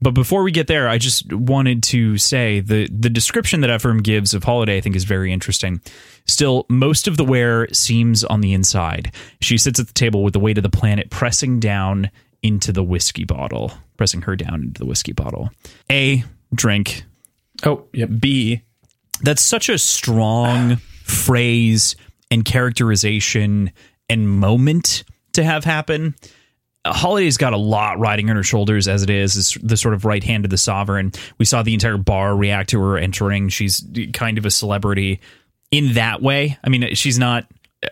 but before we get there, I just wanted to say the the description that Ephraim gives of Holiday, I think, is very interesting. Still, most of the wear seems on the inside. She sits at the table with the weight of the planet pressing down into the whiskey bottle, pressing her down into the whiskey bottle. A drink. Oh, yeah. B. That's such a strong phrase and characterization and moment to have happen. Holiday's got a lot riding on her shoulders as it is, is the sort of right hand of the sovereign. We saw the entire bar react to her entering. She's kind of a celebrity in that way. I mean, she's not.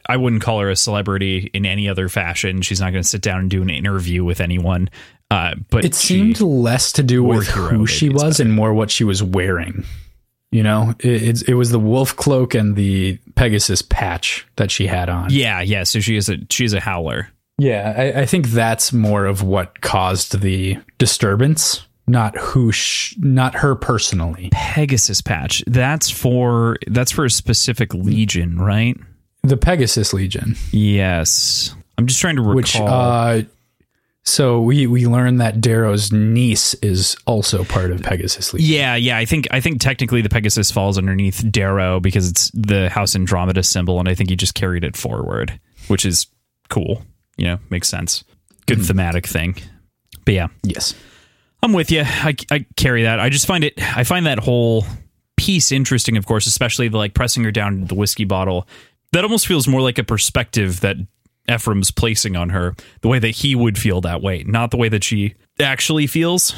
I wouldn't call her a celebrity in any other fashion. She's not going to sit down and do an interview with anyone. Uh, but It seemed less to do with who she was and more what she was wearing. You know, it, it's it was the wolf cloak and the Pegasus patch that she had on. yeah, yeah. So she is a she's a howler. Yeah, I, I think that's more of what caused the disturbance, not who, sh- not her personally. Pegasus patch. That's for that's for a specific legion, right? The Pegasus Legion, Yes. I'm just trying to recall. which uh, so we we learned that Darrow's niece is also part of Pegasus Legion. yeah, yeah. I think I think technically the Pegasus falls underneath Darrow because it's the House Andromedus symbol, and I think he just carried it forward, which is cool. You know, makes sense. Good hmm. thematic thing. But yeah, Yes. I'm with you. I, I carry that. I just find it. I find that whole piece interesting. Of course, especially the like pressing her down into the whiskey bottle. That almost feels more like a perspective that Ephraim's placing on her, the way that he would feel that way, not the way that she actually feels.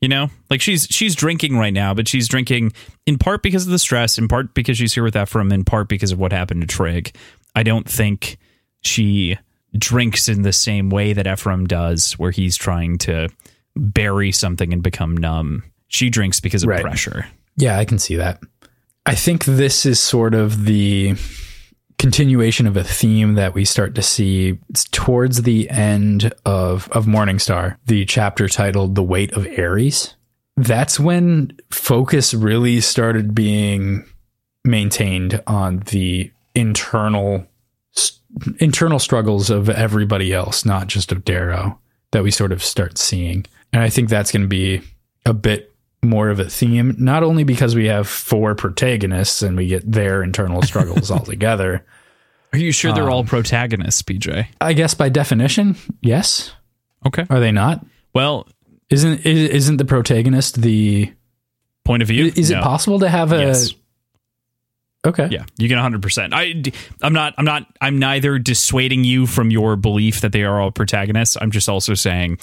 You know, like she's she's drinking right now, but she's drinking in part because of the stress, in part because she's here with Ephraim, in part because of what happened to Trigg. I don't think she drinks in the same way that Ephraim does, where he's trying to bury something and become numb. She drinks because of Right. pressure. Yeah, I can see that. I think this is sort of the continuation of a theme that we start to see towards the end of of Morningstar, the chapter titled "The Weight of Ares." That's when focus really started being maintained on the internal s- internal struggles of everybody else, not just of Darrow, that we sort of start seeing. And I think that's going to be a bit more of a theme, not only because we have four protagonists and we get their internal struggles all together. Are you sure they're all um, protagonists, PJ? I guess by definition, yes. Okay. Are they not? Well, Isn't isn't the protagonist the? point of view. Is it No. possible to have a? Yes. Okay. Yeah, you get 100%. I I'm not I'm not I'm neither dissuading you from your belief that they are all protagonists. I'm just also saying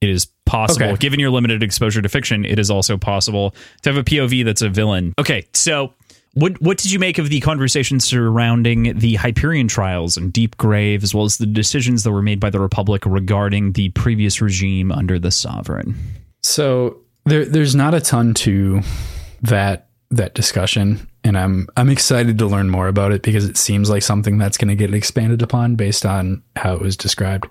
it is possible Okay. given your limited exposure to fiction, it is also possible to have a POV that's a villain. Okay, so what what did you make of the conversation surrounding the Hyperion trials and Deep Grave as well as the decisions that were made by the Republic regarding the previous regime under the Sovereign? So there, there's not a ton to that that discussion, and I'm I'm excited to learn more about it because it seems like something that's going to get expanded upon based on how it was described.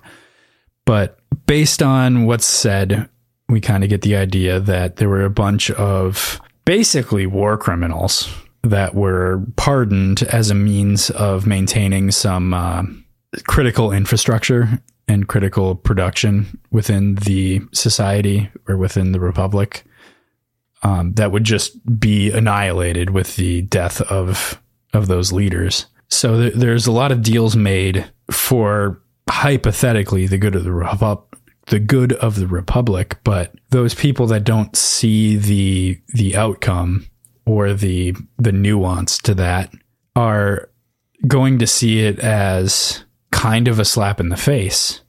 But based on what's said, we kind of get the idea that there were a bunch of basically war criminals that were pardoned as a means of maintaining some uh, critical infrastructure and critical production within the society or within the republic um, that would just be annihilated with the death of of those leaders. So th- there's a lot of deals made for hypothetically the good of the the good of the republic, but those people that don't see the the outcome or the the nuance to that are going to see it as kind of a slap in the face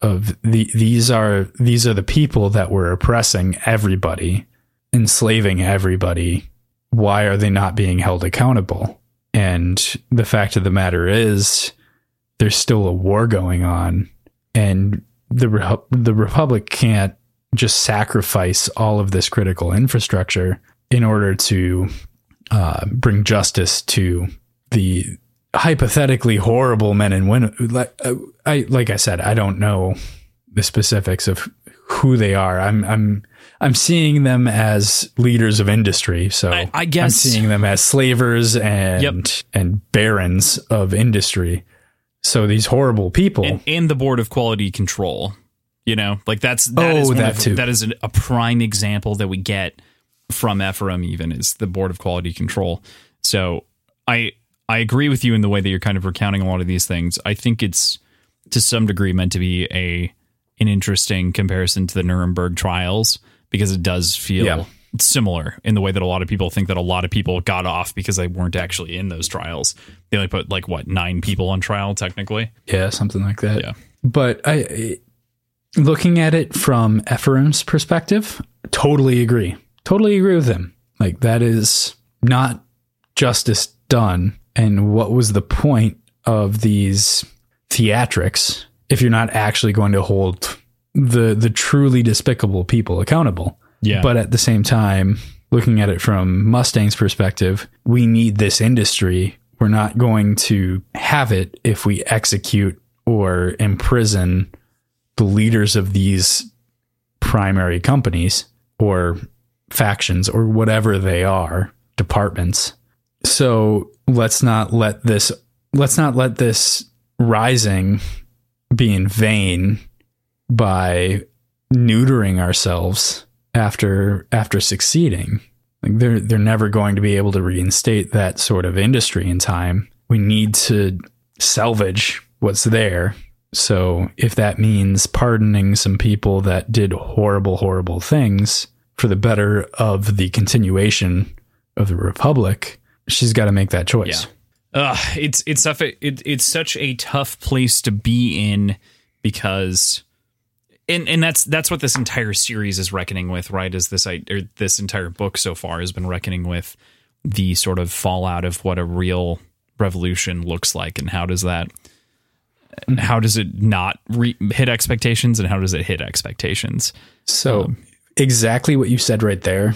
of the these are these are the people that were oppressing everybody enslaving everybody why are they not being held accountable and the fact of the matter is there's still a war going on and the Repu- the republic can't just sacrifice all of this critical infrastructure in order to uh, bring justice to the hypothetically horrible men and women. Like uh, I like I said, I don't know the specifics of who they are. I'm I'm I'm seeing them as leaders of industry. So I- I I'm seeing them as slavers and Yep. and barons of industry. So these horrible people. and, and the board of quality control you know like that's that oh, is Oh, one that of- too. that is a prime example that we get from Ephraim even is the board of quality control so i i agree with you in the way that you're kind of recounting a lot of these things i think it's to some degree meant to be a an interesting comparison to the nuremberg trials because it does feel Yeah. similar in the way that a lot of people think that a lot of people got off because they weren't actually in those trials they only put like what nine people on trial technically Yeah, something like that. Yeah. But I, I- looking at it from Ephraim's perspective, totally agree. Totally agree with him. Like that is not justice done. And what was the point of these theatrics if you're not actually going to hold the the truly despicable people accountable? Yeah. But at the same time, looking at it from Mustang's perspective, we need this industry. We're not going to have it if we execute or imprison the leaders of these primary companies or factions or whatever they are, departments. So let's not let this let's not let this rising be in vain by neutering ourselves after after succeeding. Like they're they're never going to be able to reinstate that sort of industry in time. We need to salvage what's there. So if that means pardoning some people that did horrible, horrible things for the better of the continuation of the republic, she's got to make that choice. Yeah. Uh, it's it's tough. It, it's such a tough place to be in because, and and that's that's what this entire series is reckoning with, right? Is this or this entire book so far has been reckoning with the sort of fallout of what a real revolution looks like, and how does that, how does it not re- hit expectations, and how does it hit expectations? So um, exactly what you said right there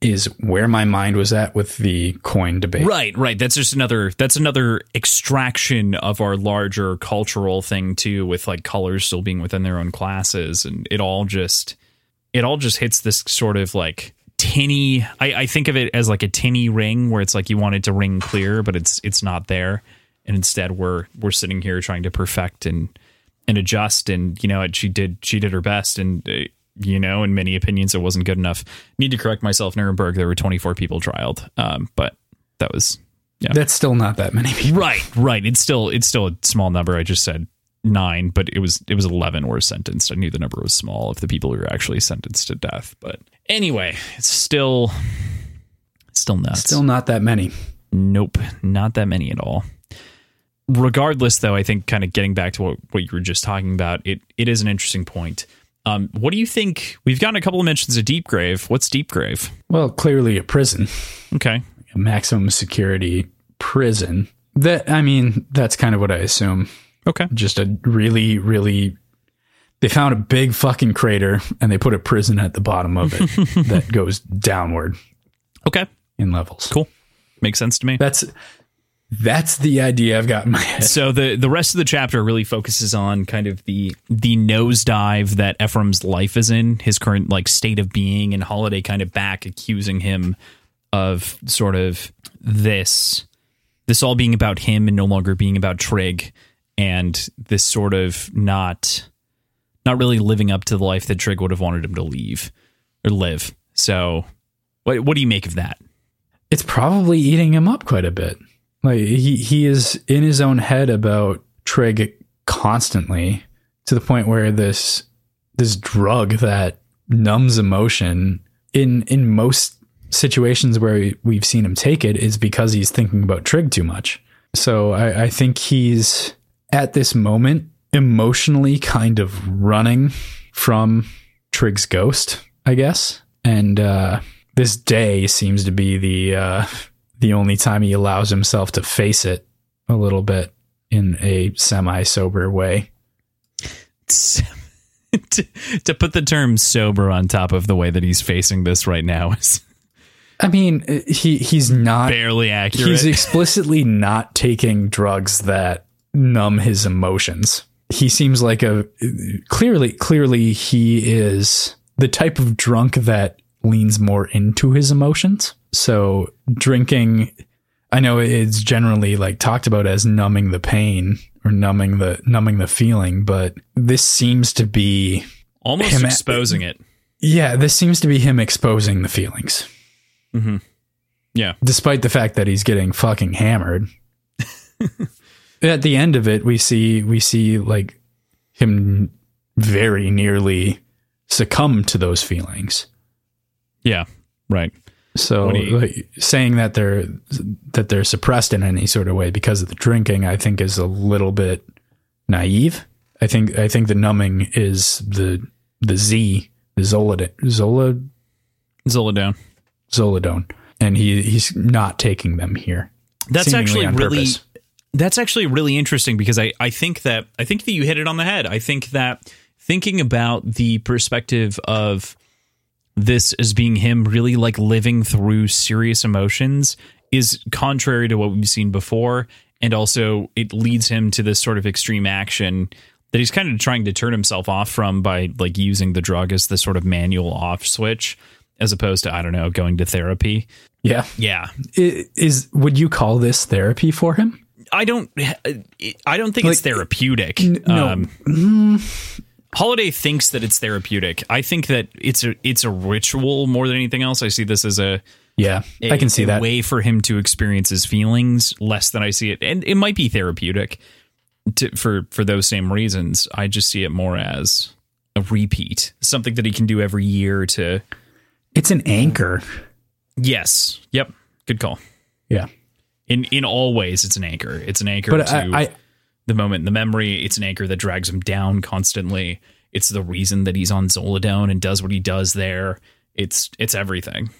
is where my mind was at with the coin debate. Right, right. That's just another that's another extraction of our larger cultural thing too with like colors still being within their own classes and it all just it all just hits this sort of like tinny I, I think of it as like a tinny ring where it's like you want it to ring clear but it's it's not there and instead we're we're sitting here trying to perfect and and adjust and you know she did she did her best and uh, you know, in many opinions, it wasn't good enough. Need to correct myself. Nuremberg, there were 24 people trialed, um, but that was yeah. That's still not that many people. Right, right. It's still it's still a small number. I just said nine, but it was it was 11 were sentenced. I knew the number was small of the people who were actually sentenced to death. But anyway, it's still still nuts. Still not that many. Nope, not that many at all regardless though i think kind of getting back to what, what you were just talking about it it is an interesting point um, what do you think? We've gotten a couple of mentions of Deep Grave. What's Deep Grave? Well, clearly a prison. Okay. A maximum security prison. That I mean, that's kind of what I assume. Okay. Just a really, really. They found a big fucking crater and they put a prison at the bottom of it that goes downward. Okay. In levels. Cool. Makes sense to me. That's that's the idea I've got in my head. So the the rest of the chapter really focuses on kind of the the nosedive that Ephraim's life is in, his current like state of being, and Holiday kind of back accusing him of sort of this this all being about him and no longer being about Trigg, and this sort of not not really living up to the life that Trigg would have wanted him to leave or live. So, what what do you make of that? It's probably eating him up quite a bit. Like he he is in his own head about Trigg constantly to the point where this this drug that numbs emotion in in most situations where we've seen him take it is because he's thinking about Trigg too much. So I, I think he's at this moment emotionally kind of running from Trigg's ghost, I guess. And uh, this day seems to be the uh, the only time he allows himself to face it a little bit in a semi sober way. to, to, put the term sober on top of the way that he's facing this right now is. I mean, he he's not barely accurate. He's explicitly not taking drugs that numb his emotions. He seems like a clearly clearly he is the type of drunk that leans more into his emotions. So drinking, I know it's generally like talked about as numbing the pain or numbing the numbing the feeling, but this seems to be almost him, exposing it. Yeah, this seems to be him exposing the feelings. Mm-hmm. Yeah, despite the fact that he's getting fucking hammered. At the end of it, we see we see like him very nearly succumb to those feelings. Yeah, right. So like, saying that they're that they're suppressed in any sort of way because of the drinking, I think is a little bit naive. I think I think the numbing is the the Z, the Zola Zola Zolidone. Zolidone. And he he's not taking them here. That's actually really purpose. that's actually really interesting because I, I think that I think that you hit it on the head. I think that thinking about the perspective of this as being him really like living through serious emotions is contrary to what we've seen before and also it leads him to this sort of extreme action that he's kind of trying to turn himself off from by like using the drug as the sort of manual off switch as opposed to I don't know going to therapy. Yeah. Yeah. Is would you call this therapy for him? I don't I don't think it's Like, therapeutic. no. Um, Holiday thinks that it's therapeutic. I think that it's a it's a ritual more than anything else. I see this as a Yeah, I can see a that. way for him to experience his feelings less than I see it, and it might be therapeutic to, for for those same reasons. I just see it more as a repeat, something that he can do every year to. It's an anchor. Yes, yep, good call. Yeah. In in all ways, it's an anchor. It's an anchor But to I, I the moment, the memory. It's an anchor that drags him down constantly. It's the reason that he's on Zoladone and does what he does there. It's it's everything.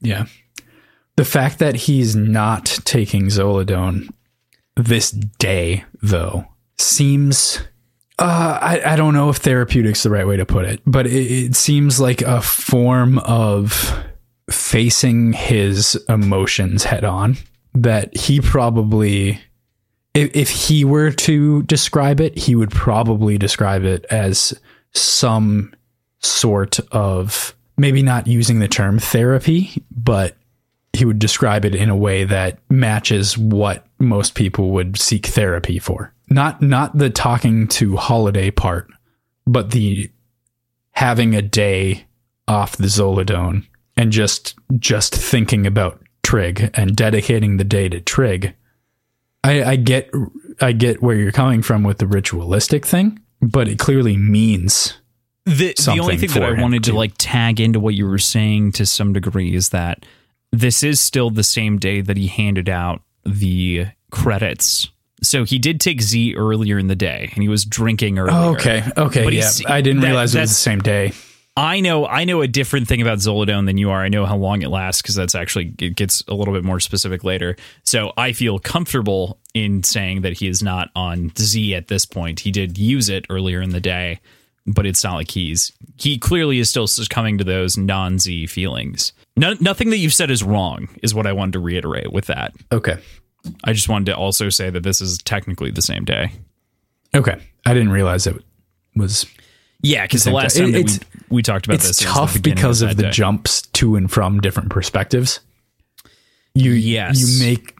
Yeah. The fact that he's not taking Zoladone this day, though, seems. Uh, I, I don't know if therapeutic's is the right way to put it, but it, it seems like a form of facing his emotions head on that he probably. If, if he were to describe it, he would probably describe it as some sort of maybe not using the term therapy, but he would describe it in a way that matches what most people would seek therapy for. Not not the talking to holiday part, but the having a day off the Zoladone and just just thinking about Trigg and dedicating the day to Trigg. I, I get I get where you're coming from with the ritualistic thing, but it clearly means The, the only thing that I wanted to too. like tag into what you were saying to some degree is that this is still the same day that he handed out the credits. So he did take Z earlier in the day and he was drinking earlier. Oh, okay, okay, But yeah. I didn't that- realize it was the same day. I know I know a different thing about Zoladone than you are. I know how long it lasts because that's actually it gets a little bit more specific later. So I feel comfortable in saying that he is not on Z at this point. He did use it earlier in the day, but it's not like he's he clearly is still succumbing to those non Z feelings. No, nothing that you've said is wrong is what I wanted to reiterate with that. Okay. I just wanted to also say that this is technically the same day. Okay. I didn't realize it was. Yeah, because the last time that It's- we, we talked about It's this, tough because of, that the day. jumps to and from different perspectives. You Yes. you make,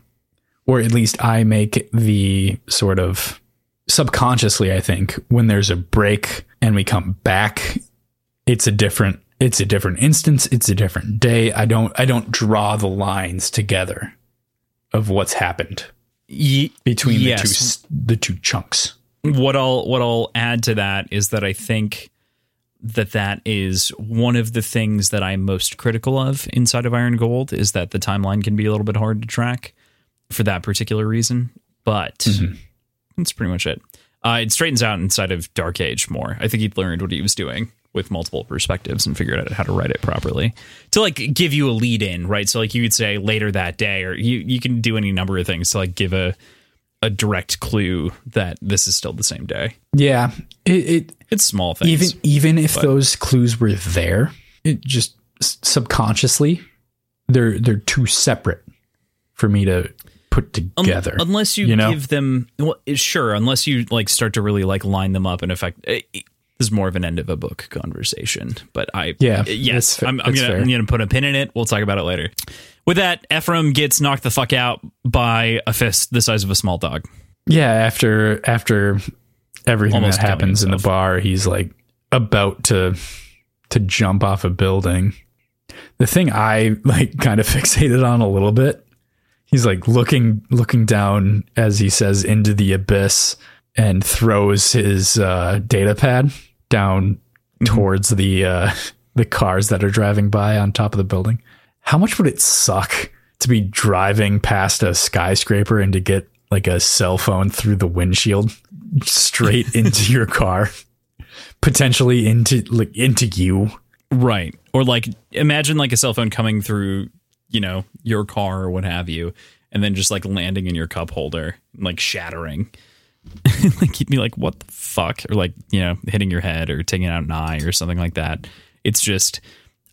or at least I make the sort of subconsciously. I think when there's a break and we come back, it's a different. It's a different instance. It's a different day. I don't. I don't draw the lines together of what's happened between yes. the two the two chunks. What I'll what I'll add to that is that I think that that is one of the things that I'm most critical of inside of Iron Gold is that the timeline can be a little bit hard to track for that particular reason. But that's pretty much it. Uh, it straightens out inside of Dark Age more. I think he learned what he was doing with multiple perspectives and figured out how to write it properly to like give you a lead in, right? So like you could say later that day, or you you can do any number of things to like give a a direct clue that this is still the same day. Yeah, it, it It's small things. even even if those clues were there, it just subconsciously they're they're too separate for me to put Un- together. unless you, you know? give them well, sure unless you like start to really like line them up and affect it, eh, it- eh, this is more of an end of a book conversation but i Yeah, eh, yes I'm, I'm gonna fair. i'm gonna put a pin in it we'll talk about it later with that ephraim gets knocked the fuck out by a fist the size of a small dog yeah, after after everything Almost that happens in the bar, he's like about to to jump off a building. The thing I like kind of fixated on a little bit, he's like looking looking down as he says into the abyss and throws his uh, data pad down towards the uh, the cars that are driving by on top of the building. How much would it suck to be driving past a skyscraper and to get like a cell phone through the windshield straight into your car, potentially into like into you? right. Or like imagine like a cell phone coming through you know your car or what have you and then just like landing in your cup holder like shattering. Like you'd be like what the fuck? Or like you know hitting your head or taking out an eye or something like that. It's just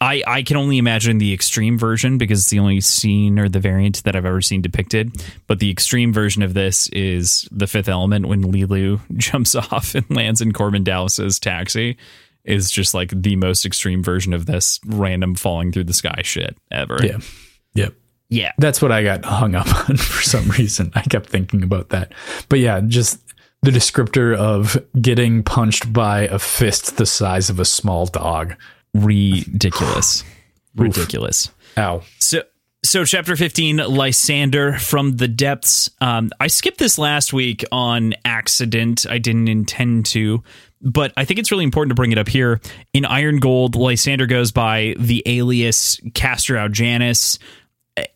I, I can only imagine the extreme version because it's the only scene or the variant that I've ever seen depicted. But the extreme version of this is the fifth element when Leeloo jumps off and lands in Korben Dallas's taxi is just like the most extreme version of this random falling through the sky shit ever. Yeah. Yep. Yeah. That's what I got hung up on for some reason. I kept thinking about that. But yeah, just the descriptor of getting punched by a fist the size of a small dog. Ridiculous. Ridiculous. Ow. So so chapter 15 lysander from the depths um, i skipped this last week on accident i didn't intend to but i think it's really important to bring it up here in iron gold lysander goes by the alias castor janus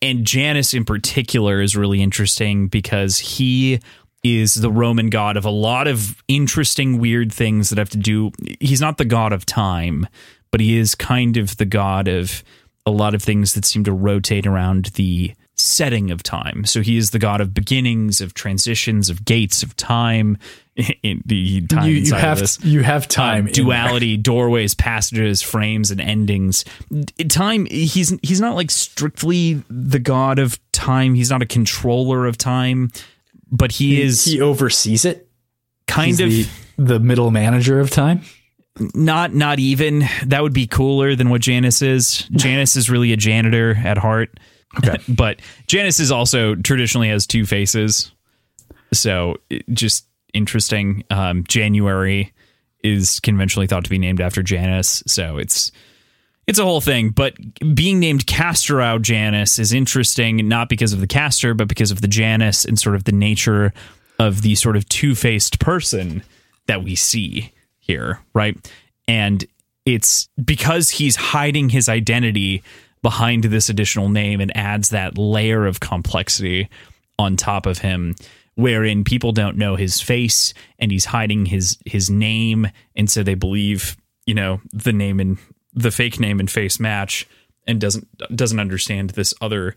and janus in particular is really interesting because he is the roman god of a lot of interesting weird things that have to do he's not the god of time but he is kind of the god of a lot of things that seem to rotate around the setting of time. So he is the god of beginnings, of transitions, of gates, of time. In the time You, you have this. you have time uh, in duality, doorways, passages, frames, and endings. Time. He's he's not like strictly the god of time. He's not a controller of time, but he there. is he oversees it. kind He's of the, the middle manager of time. Not not even. That would be cooler than what Janice is. Janice is really a janitor at heart. Okay. but Janice is also traditionally has two faces. So just interesting. Um, January is conventionally thought to be named after Janice, so it's it's a whole thing. But being named Castorau Janus is interesting, not because of the Castor, but because of the Janus and sort of the nature of the sort of two faced person that we see here, right? And it's because he's hiding his identity behind this additional name and adds that layer of complexity on top of him wherein people don't know his face and he's hiding his his name and so they believe you know the name and the fake name and face match and doesn't doesn't understand this other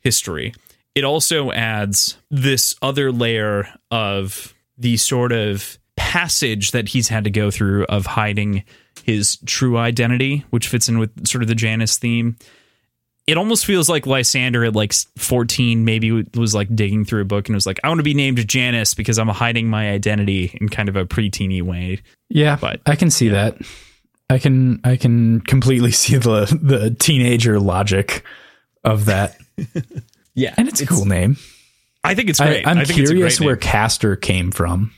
history it also adds this other layer of the sort of passage that he's had to go through of hiding his true identity which fits in with sort of the Janus theme it almost feels like Lysander at like 14 maybe was like digging through a book and was like, I want to be named Janus because I'm hiding my identity in kind of a preteeny way. Yeah, But- I can see that. I can I can completely see the the teenager logic of that, Yeah. and it's a cool name. I think it's great. I'm I think it's a curious great where. Castor came from.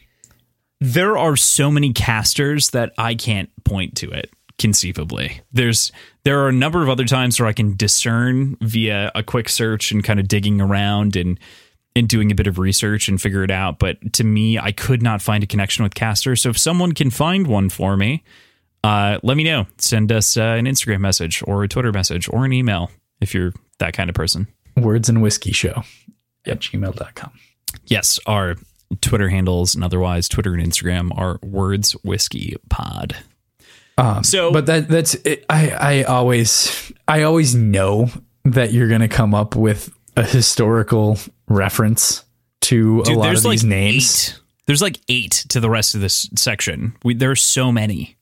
There are so many casters that I can't point to it conceivably. There's there are a number of other times where I can discern via a quick search and kind of digging around and and doing a bit of research and figure it out. But to me, I could not find a connection with Caster. So if someone can find one for me, uh, let me know. Send us uh, an Instagram message or a Twitter message or an email if you're that kind of person. Words and Whiskey Show at gmail.com. Yes, our Twitter handles and otherwise Twitter and Instagram are Words Whiskey Pod. Um, So- but that that's it, I I always I always know that you're gonna come up with a historical reference to a lot of these names. eight. There's like eight to the rest of this section. We, there are so many.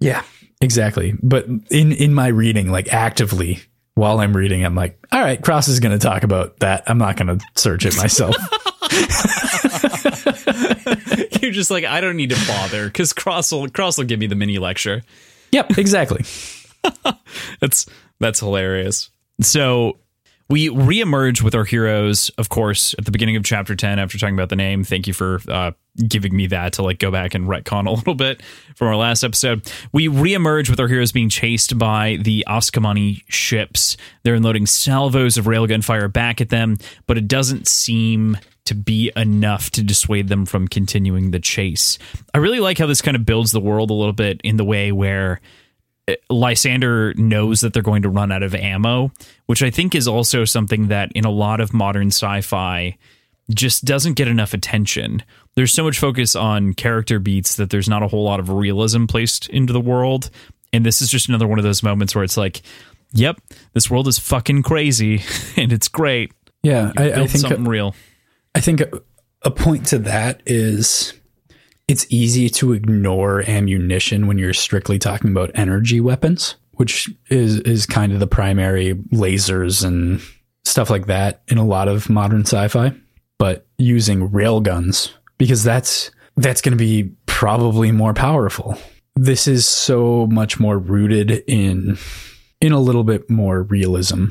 Yeah, exactly. But in in my reading, like actively while I'm reading, I'm like, all right, Cross is going to talk about that. I'm not going to search it myself. You're just like, I don't need to bother because Cross will Cross will give me the mini lecture. yep, exactly. That's that's hilarious. So we reemerge with our heroes, of course, at the beginning of chapter ten. After talking about the name, thank you for uh, giving me that to like go back and retcon a little bit from our last episode. We reemerge with our heroes being chased by the Ascomanni ships. They're unloading salvos of railgun fire back at them, but it doesn't seem to be enough to dissuade them from continuing the chase. I really like how this kind of builds the world a little bit in the way where uh, Lysander knows that they're going to run out of ammo, which I think is also something that in a lot of modern sci-fi just doesn't get enough attention. There's so much focus on character beats that there's not a whole lot of realism placed into the world. And this is just another one of those moments where it's like, yep, this world is fucking crazy and it's great. Yeah, I, I think something real. I think a, point to that is it's easy to ignore ammunition when you're strictly talking about energy weapons, which is is kind of the primary lasers and stuff like that in a lot of modern sci-fi, but using railguns because that's that's going to be probably more powerful. This is so much more rooted in in a little bit more realism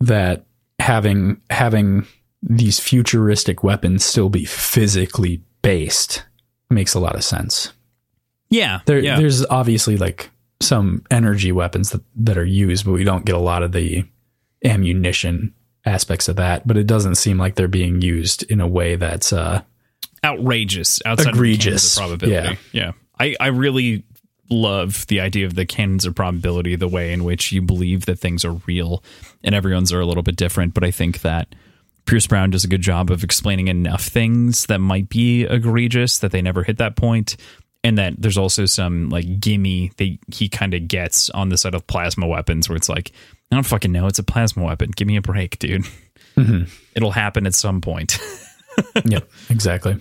that having having these futuristic weapons still be physically based makes a lot of sense. Yeah, There, yeah. there's obviously like some energy weapons that, that are used, but we don't get a lot of the ammunition aspects of that. But it doesn't seem like they're being used in a way that's uh, outrageous outside Egregious, of the cannons of probability. Yeah. I, I really love the idea of the cannons of probability, the way in which you believe that things are real and everyone's are a little bit different. But I think that Pierce Brown does a good job of explaining enough things that might be egregious that they never hit that point. And that there's also some like gimme that he kind of gets on the side of plasma weapons where it's like, I don't fucking know. It's a plasma weapon. Give me a break, dude. Mm-hmm. It'll happen at some point. yeah, exactly.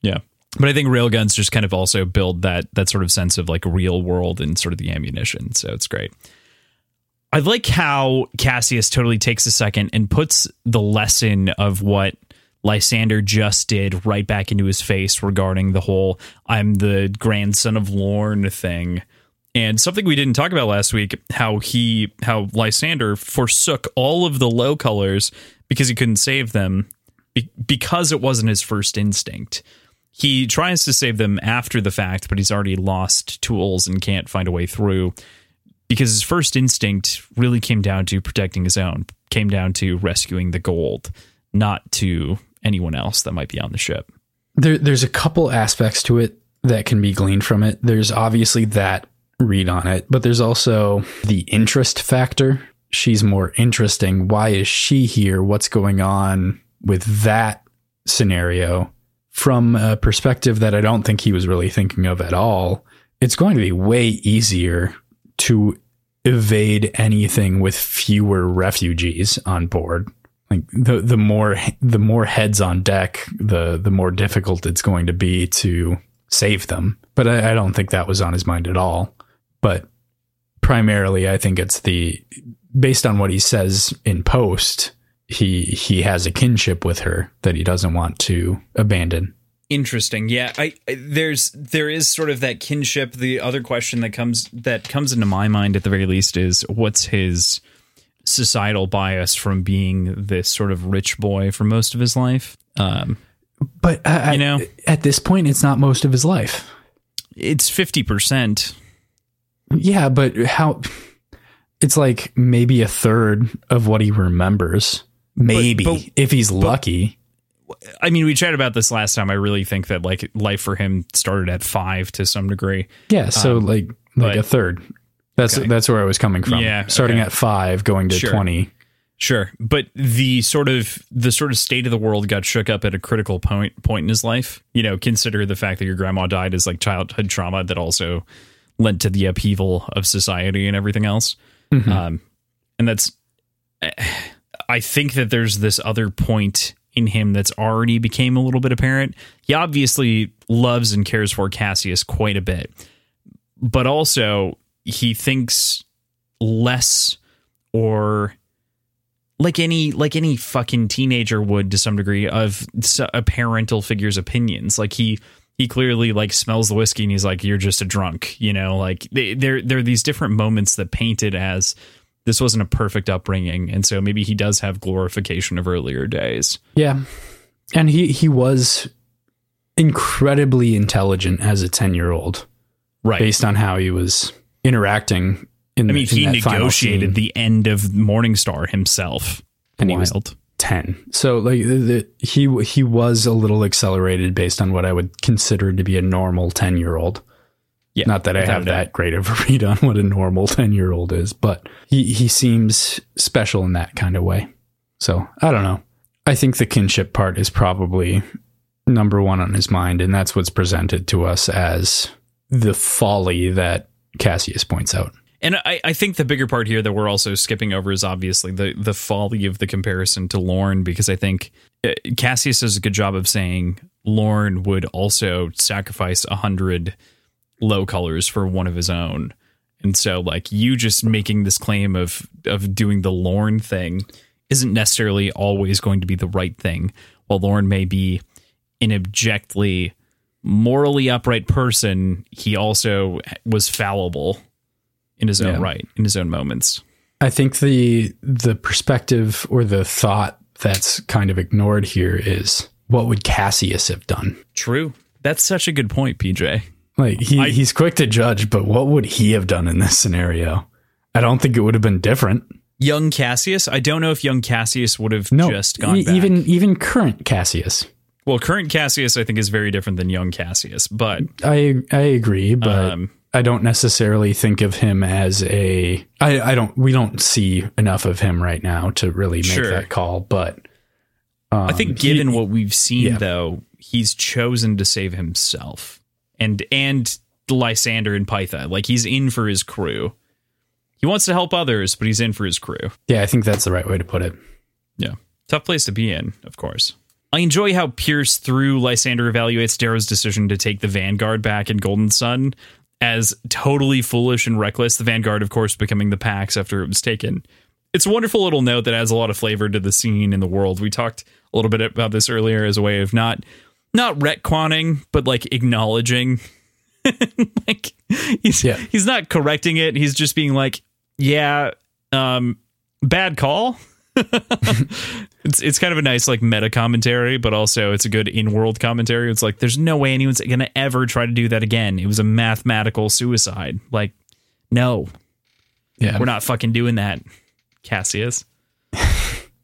Yeah. But I think railguns just kind of also build that that sort of sense of like real world and sort of the ammunition. So it's great. I like how Cassius totally takes a second and puts the lesson of what Lysander just did right back into his face regarding the whole I'm the grandson of Lorn thing. And something we didn't talk about last week, how he how Lysander forsook all of the low colors because he couldn't save them be- because it wasn't his first instinct. He tries to save them after the fact, but he's already lost tools and can't find a way through because his first instinct really came down to protecting his own, came down to rescuing the gold, not to anyone else that might be on the ship. There, there's a couple aspects to it that can be gleaned from it. There's obviously that read on it, but there's also the interest factor. She's more interesting. Why is she here? What's going on with that scenario? From a perspective that I don't think he was really thinking of at all, it's going to be way easier to evade anything with fewer refugees on board like the the more the more heads on deck, the the more difficult it's going to be to save them. But I, I don't think that was on his mind at all. But primarily, I think it's the based on what he says in post. He he has a kinship with her that he doesn't want to abandon. Interesting. Yeah, I, I there's there is sort of that kinship. The other question that comes that comes into my mind at the very least is what's his societal bias from being this sort of rich boy for most of his life. Um, But I, You know? at this point, it's not most of his life. it's fifty percent. Yeah, but how? It's like maybe a third of what he remembers. Maybe but- if he's lucky. I mean, we chatted about this last time. I really think that like life for him started at five to some degree. Yeah, so like like but- a third. That's Okay. that's where I was coming from. Yeah, starting okay. at five, going to Sure. twenty. Sure, but the sort of the sort of state of the world got shook up at a critical point point in his life. You know, consider the fact that your grandma died as like childhood trauma that also led to the upheaval of society and everything else. Um, and that's, I think that there's this other point in him that's already became a little bit apparent. He obviously loves and cares for Cassius quite a bit, but also he thinks less or like any like any fucking teenager would to some degree of a parental figure's opinions like he he clearly like smells the whiskey and he's like you're just a drunk you know like they, there there are these different moments that painted as this wasn't a perfect upbringing. And so maybe he does have glorification of earlier days. Yeah, and he he was incredibly intelligent as a ten year old, right. based on how he was interacting. In i mean the, he negotiated the end of morningstar himself. And he was- Wild. 10 so like the, he he was a little accelerated based on what i would consider to be a normal 10 year old yeah not that i have that great of a read on what a normal 10 year old is but he he seems special in that kind of way. So i don't know. I think the kinship part is probably number one on his mind and that's what's presented to us as the folly that cassius points out. And I, I think the bigger part here that we're also skipping over is obviously the the folly of the comparison to Lorn, because I think uh, Cassius does a good job of saying Lorn would also sacrifice a hundred low colors for one of his own, And so like you just making this claim of of doing the Lorn thing isn't necessarily always going to be the right thing. While Lorn may be an objectively morally upright person, he also was fallible in his own Yeah. right, in his own moments. I think the the perspective or the thought that's kind of ignored here is what would Cassius have done? True. That's such a good point, PJ. Like he, I- he's quick to judge, but what would he have done in this scenario? I don't think it would have been different. Young Cassius, I don't know if young Cassius would have No, just gone e- back. even even current Cassius. well, current Cassius I think is very different than young Cassius, but I I agree, but Um, I don't necessarily think of him as a. I I don't. We don't see enough of him right now to really make Sure. that call. But um, I think he- given what we've seen yeah. though, he's chosen to save himself. And and Lysander and Pytha. Like he's in for his crew. He wants to help others, but he's in for his crew. yeah, I think that's the right way to put it. Yeah. Tough place to be in, of course. I enjoy how Pierce, through Lysander, evaluates Darrow's decision to take the Vanguard back in Golden Son as totally foolish and reckless. The Vanguard, of course, becoming the Pax after it was taken. It's a wonderful little note that adds a lot of flavor to the scene in the world. We talked a little bit about this earlier as a way of not not retconning, but like acknowledging. like he's Yeah. he's not correcting it. He's just being like, yeah, um, bad call. it's it's kind of a nice like meta commentary, but also it's a good in world commentary. It's like there's no way anyone's gonna ever try to do that again. It was a mathematical suicide. Like, no, Yeah, we're not fucking doing that, Cassius.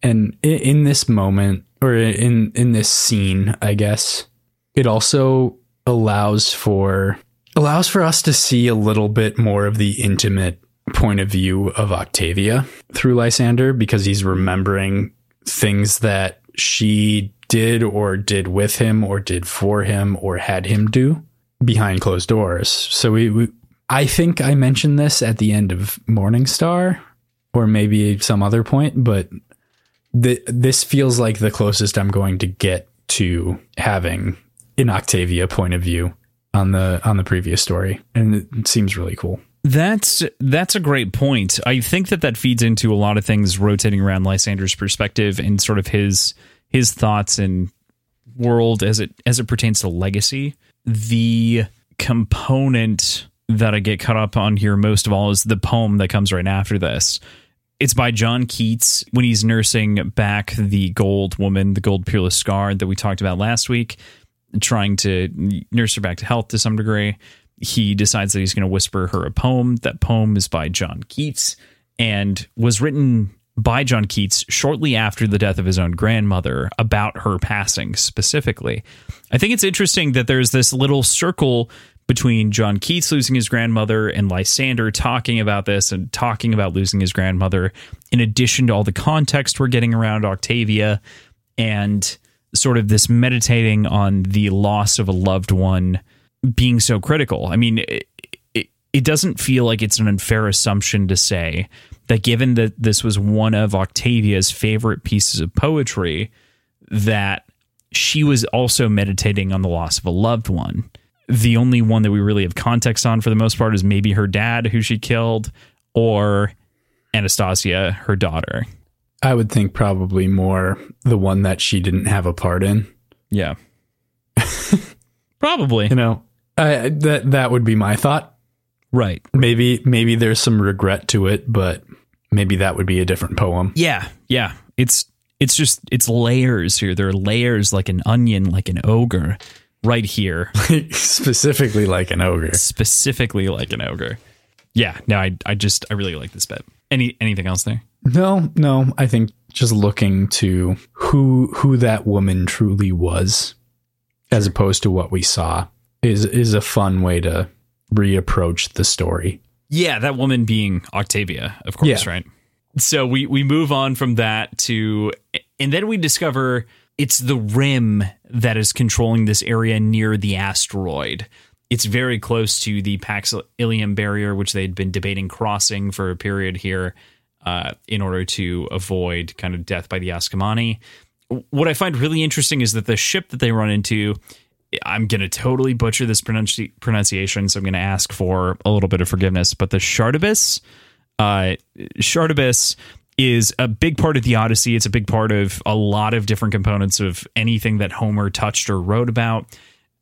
and in, in this moment or in in this scene i guess it also allows for allows for us to see a little bit more of the intimate point of view of octavia through lysander because he's remembering things that she did or did with him or did for him or had him do behind closed doors. So we, we i think i mentioned this at the end of morningstar or maybe some other point but th- this feels like the closest I'm going to get to having an Octavia point of view on the on the previous story, and it seems really cool. That's that's a great point. I think that that feeds into a lot of things rotating around Lysander's perspective and sort of his his thoughts and world as it as it pertains to legacy. The component that I get caught up on here most of all is the poem that comes right after this. It's by John Keats when he's nursing back the gold woman, the gold peerless scar that we talked about last week, trying to nurse her back to health to some degree. He decides that he's going to whisper her a poem. That poem is by John Keats and was written by John Keats shortly after the death of his own grandmother about her passing specifically. I think it's interesting that there's this little circle between John Keats losing his grandmother and Lysander talking about this and talking about losing his grandmother, in addition to all the context we're getting around Octavia and sort of this meditating on the loss of a loved one being so critical. I mean, it, it, it doesn't feel like it's an unfair assumption to say that given that this was one of Octavia's favorite pieces of poetry, that she was also meditating on the loss of a loved one. The only one that we really have context on for the most part is maybe her dad, who she killed, or Anastasia, her daughter. I would think probably more the one that she didn't have a part in. Yeah. Probably. You know, I, that that would be my thought. Right. Maybe maybe there's some regret to it, but maybe that would be a different poem. Yeah. Yeah. It's it's just it's layers here. There are layers like an onion, like an ogre, right here. Specifically like an ogre. specifically like an ogre. Yeah, no, I I just I really like this bit. Any anything else there? No, no. I think just looking to who who that woman truly was, as opposed to what we saw, is is a fun way to reapproach the story. Yeah, that woman being Octavia, of course, Yeah. right? So we we move on from that to and then we discover it's the rim that is controlling this area near the asteroid. It's very close to the Pax Ilium barrier, which they'd been debating crossing for a period here uh, in order to avoid kind of death by the Ascomanni. What I find really interesting is that the ship that they run into I'm going to totally butcher this pronunci- pronunciation, so I'm going to ask for a little bit of forgiveness. But the Shardibus, uh, Shardibus is a big part of the Odyssey. It's a big part of a lot of different components of anything that Homer touched or wrote about.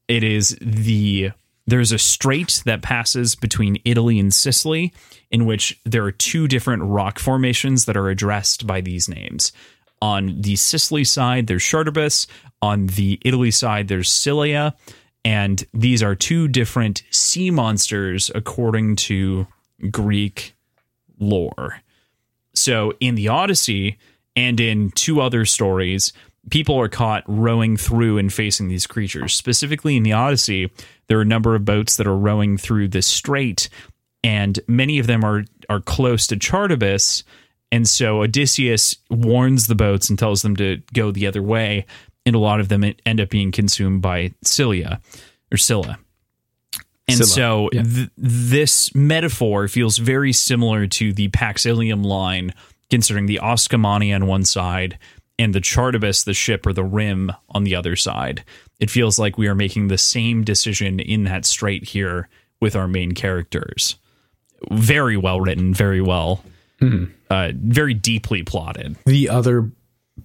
It is the there's a strait that passes between Italy and Sicily, in which there are two different rock formations that are addressed by these names. On the Sicily side, there's Chartibus. On the Italy side, there's Scylla. And these are two different sea monsters according to Greek lore. So in the Odyssey and in two other stories, people are caught rowing through and facing these creatures. Specifically in the Odyssey, there are a number of boats that are rowing through this strait, and many of them are are close to Chartibus. And so Odysseus warns the boats and tells them to go the other way, and a lot of them end up being consumed by Scylla or Scylla. And Scylla, so yeah. th- this metaphor feels very similar to the Pax Ilium line, considering the Ascomanni on one side and the Chartibus, the ship or the rim, on the other side. It feels like we are making the same decision in that strait here with our main characters. Very well written, very well, uh, very deeply plotted. The other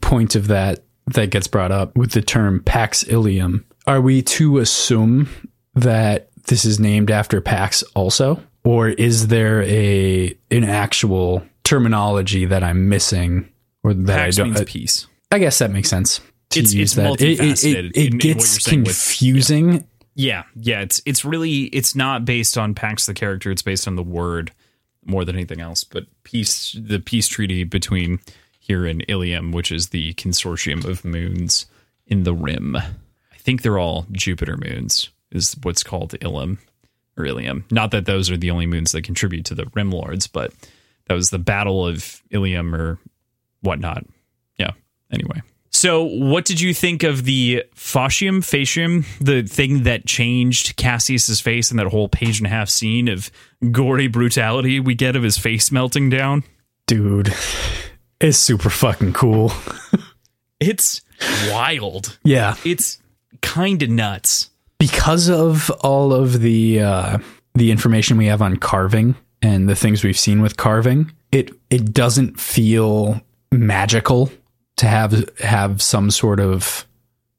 point of that that gets brought up with the term Pax Ilium, are we to assume that this is named after Pax also? Or is there a an actual terminology that I'm missing or that Pax I don't means I, peace. I guess that makes sense. To It's- use it's that. It, it, it, it in gets you're with- confusing. Yeah, yeah. It's it's really it's not based on Pax the character. It's based on the word more than anything else. But peace, the peace treaty between here and Ilium, which is the consortium of moons in the rim. I think they're all Jupiter moons. Is what's called Ilium or Ilium. Not that those are the only moons that contribute to the Rim Lords, but that was the Battle of Ilium or whatnot. Yeah. Anyway. So, what did you think of the fascium, facium, the thing that changed Cassius's face in that whole page and a half scene of gory brutality we get of his face melting down? Dude, it's super fucking cool. It's wild. Yeah. It's kind of nuts. Because of all of the uh, the information we have on carving and the things we've seen with carving, it it doesn't feel magical to have have some sort of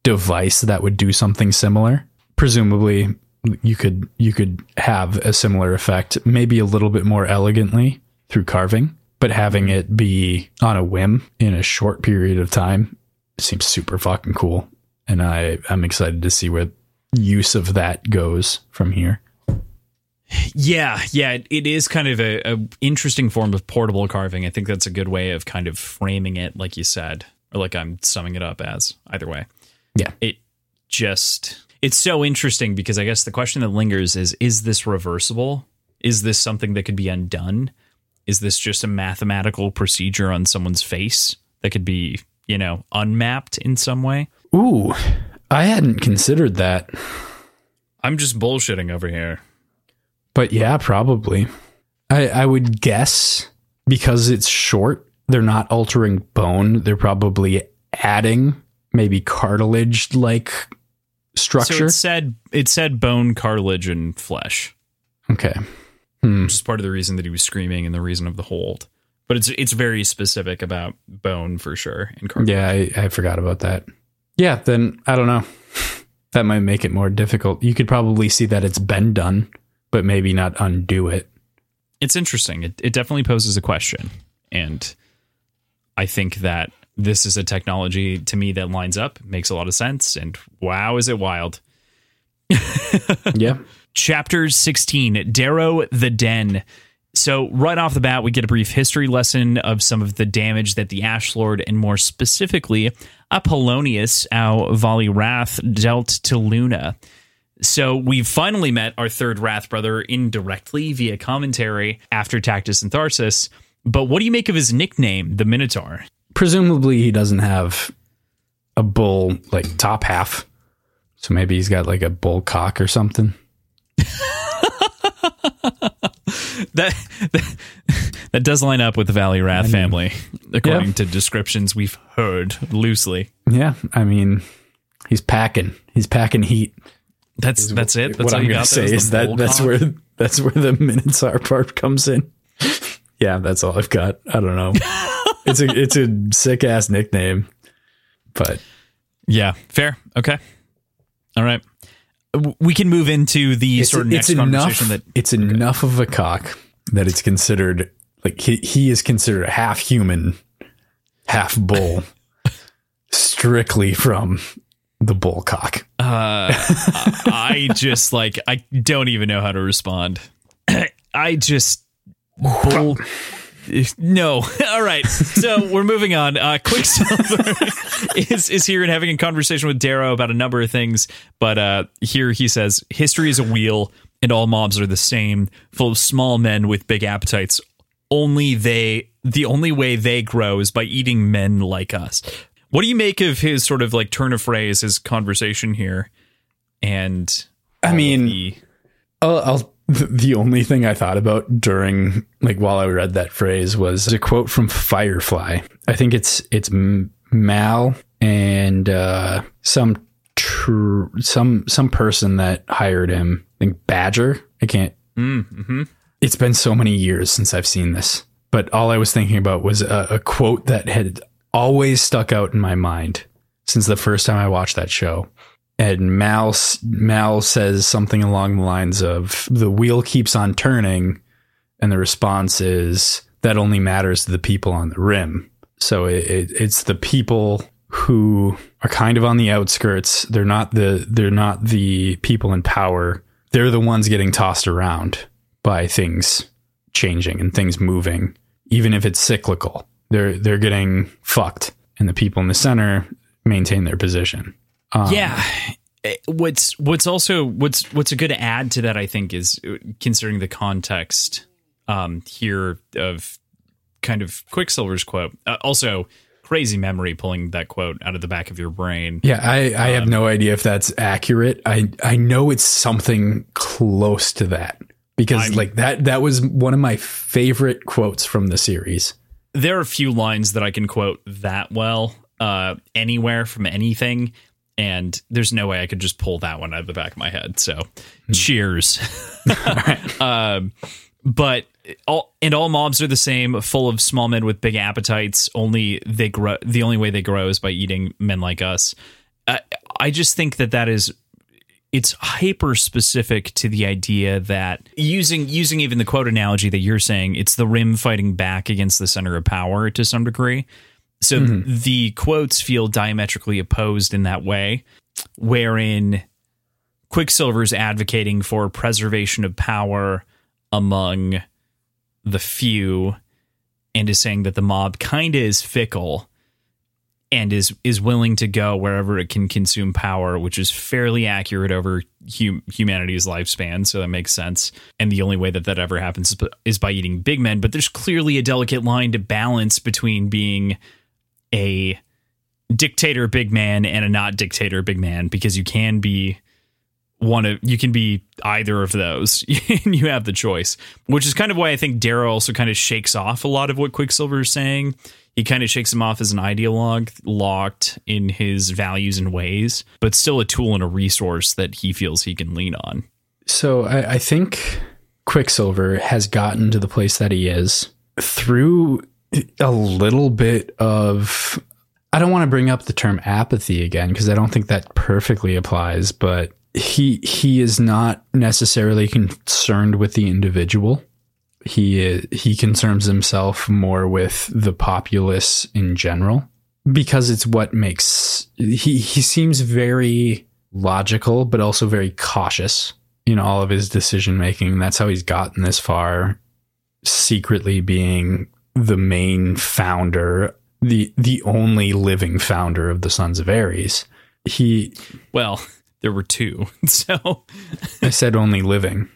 device that would do something similar. Presumably, you could you could have a similar effect, maybe a little bit more elegantly through carving, but having it be on a whim in a short period of time seems super fucking cool. And I I'm excited to see where use of that goes from here. Yeah, yeah, it- it is kind of a, a interesting form of portable carving. I think that's a good way of kind of framing it, like you said, or like I'm summing it up as. Either way, Yeah. it just it's so interesting because I guess the question that lingers is: Is this reversible? Is this something that could be undone? Is this just a mathematical procedure on someone's face that could be, you know, unmapped in some way? Ooh, I hadn't considered that. I'm just bullshitting over here. But yeah, probably. I I would guess because it's short, they're not altering bone. They're probably adding maybe cartilage like So structure. it said it said bone, cartilage, and flesh. okay. Hmm. which is part of the reason that he was screaming and the reason of the hold. But it's it's very specific about bone for sure. And cartilage. Yeah, I, I forgot about that. Yeah, then I don't know. That might make it more difficult. You could probably see that it's been done, but maybe not undo it. it's interesting. It it definitely poses a question, and I think that this is a technology to me that lines up, makes a lot of sense, and wow, is it wild. Yeah. Chapter 16 Darrow the Den. So, right off the bat, we get a brief history lesson of some of the damage that the Ash Lord, and more specifically, Apollonius, our Valii-Rath, dealt to Luna. So, we've finally met our third Wrath brother indirectly via commentary after Tactus and Tharsus. But what do you make of his nickname, the Minotaur? presumably he doesn't have a bull like top half. So maybe he's got like a bull cock or something. That, that that does line up with the Valii-Rath family, according Yeah. to descriptions we've heard loosely. Yeah, I mean, he's packing. He's packing heat. That's that's it. That's what all I'm gonna say is is that that's where that's where the Minotaur part comes in. yeah, that's all I've got. I don't know. it's a it's a sick ass nickname, but Yeah, fair. Okay. All right. We can move into the it's, sort of it's next enough. conversation that it's enough of a cock that it's considered like he, he is considered a half human, half bull, strictly from the bull cock. uh, I just like I don't even know how to respond. I just bull. No. All right. So we're moving on. Uh, Quicksilver is is here and having a conversation with Darrow about a number of things, but uh, here he says history is a wheel, and all mobs are the same, full of small men with big appetites. Only they, the only way they grow is by eating men like us. What do you make of his sort of like turn of phrase, his conversation here? And I mean, the- I'll, I'll, the only thing I thought about during, like, while I read that phrase was a quote from Firefly. I think it's it's Mal and uh, some tr- some some person that hired him. I think Badger. I can't. Mm, mhm. It's been so many years since I've seen this, but all I was thinking about was a, a quote that had always stuck out in my mind since the first time I watched that show and Mal Mal says something along the lines of the wheel keeps on turning and the response is that only matters to the people on the rim so it, it, it's the people who are kind of on the outskirts they're not the they're not the people in power they're the ones getting tossed around by things changing and things moving even if it's cyclical they're they're getting fucked and the people in the center maintain their position um, yeah. Eh, What's what's also what's what's a good add to that I think is uh, considering the context um, here of kind of Quicksilver's quote. Uh, also, crazy memory pulling that quote out of the back of your brain. Yeah, I, I have no idea if that's accurate. I I know it's something close to that because I'm- like that that was one of my favorite quotes from the series. There are a few lines that I can quote that well uh, anywhere from anything. And there's no way I could just pull that one out of the back of my head. So, cheers. um, but all and all mobs are the same, full of small men with big appetites. Only they grow. The only way they grow is by eating men like us. I, I just think that that is it's hyper specific to the idea that using using even the quote analogy that you're saying, it's the rim fighting back against the center of power to some degree. So mm-hmm. the quotes feel diametrically opposed in that way, wherein Quicksilver's advocating for preservation of power among the few and is saying that the mob kind of is fickle and is is willing to go wherever it can consume power, which is fairly accurate over hum- humanity's lifespan. So that makes sense. And the only way that that ever happens is is by eating big men. But there's clearly a delicate line to balance between being a dictator big man and a not dictator big man because you can be one of you can be either of those and you have the choice which is kind of why i think Darrow also kind of shakes off a lot of what quicksilver is saying he kind of shakes him off as an ideologue locked in his values and ways but still a tool and a resource that he feels he can lean on So I, I think Quicksilver has gotten to the place that he is through a little bit of. I don't want to bring up the term apathy again because I don't think that perfectly applies, but he he is not necessarily concerned with the individual. He he concerns himself more with the populace in general because it's what makes he he seems very logical but also very cautious in all of his decision making. That's how he's gotten this far, secretly being the main founder, the the only living founder of the Sons of Ares. He well there were two so I said only living.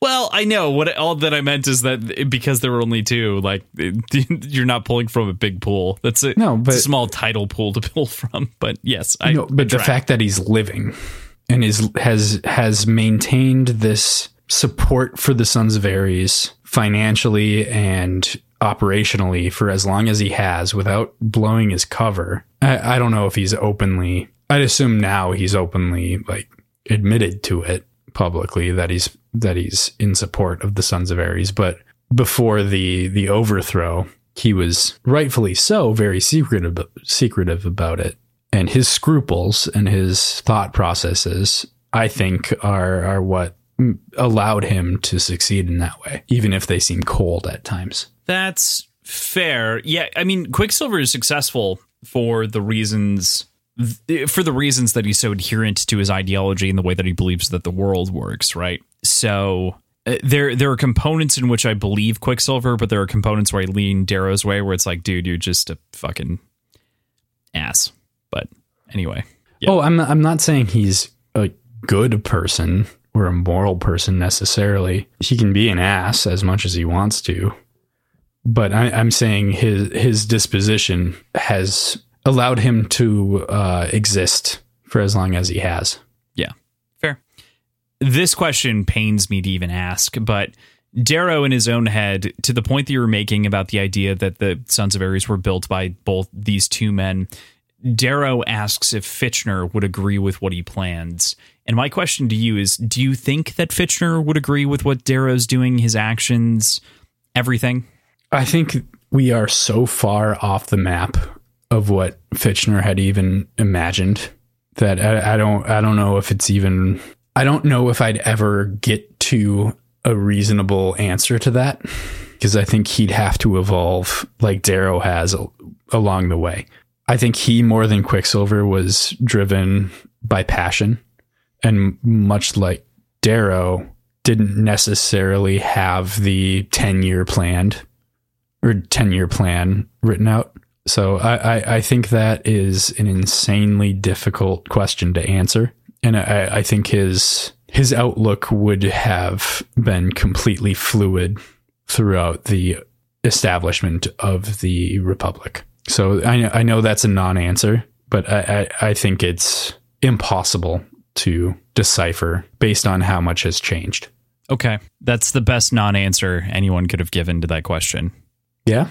Well, I know what all that I meant is that because there were only two, like you're not pulling from a big pool. That's a, No, but- a small tidal pool to pull from. But yes, I no, but the fact that he's living and is has has maintained this support for the Sons of Ares financially and operationally for as long as he has without blowing his cover. I, I don't know if he's openly. I'd assume now he's openly like admitted to it publicly that he's that he's in support of the Sons of Ares, but before the the overthrow, he was rightfully so very secretive secretive about it. And his scruples and his thought processes, I think, are are what allowed him to succeed in that way, even if they seem cold at times. That's fair. Yeah, I mean, Quicksilver is successful for the reasons for the reasons that he's so adherent to his ideology and the way that he believes that the world works, right? So uh, there there are components in which I believe Quicksilver, but there are components where I lean Darrow's way, where it's like, dude, you're just a fucking ass. But anyway, yeah. oh, I'm I'm not saying he's a good person or a moral person necessarily. He can be an ass as much as he wants to, but I, am saying his his disposition has allowed him to uh, exist for as long as he has. Yeah, fair. This question pains me to even ask, but Darrow in his own head, to the point that you were making about the idea that the Sons of Ares were built by both these two men, Darrow asks if Fitchner would agree with what he plans. And my question to you is do you think that Fitchner would agree with what Darrow's doing, his actions, everything? I think we are so far off the map of what Fitchner had even imagined that I, I don't I don't know if it's even I don't know if I'd ever get to a reasonable answer to that because I think he'd have to evolve like Darrow has along the way. I think he more than Quicksilver was driven by passion and much like Darrow didn't necessarily have the 10 year planned or 10 year plan written out. So I, I, I, think that is an insanely difficult question to answer. And I, I think his his outlook would have been completely fluid throughout the establishment of the Republic. So I, I know that's a non answer, but I, I, I think it's impossible to decipher based on how much has changed. Okay. That's the best non answer anyone could have given to that question. Yeah.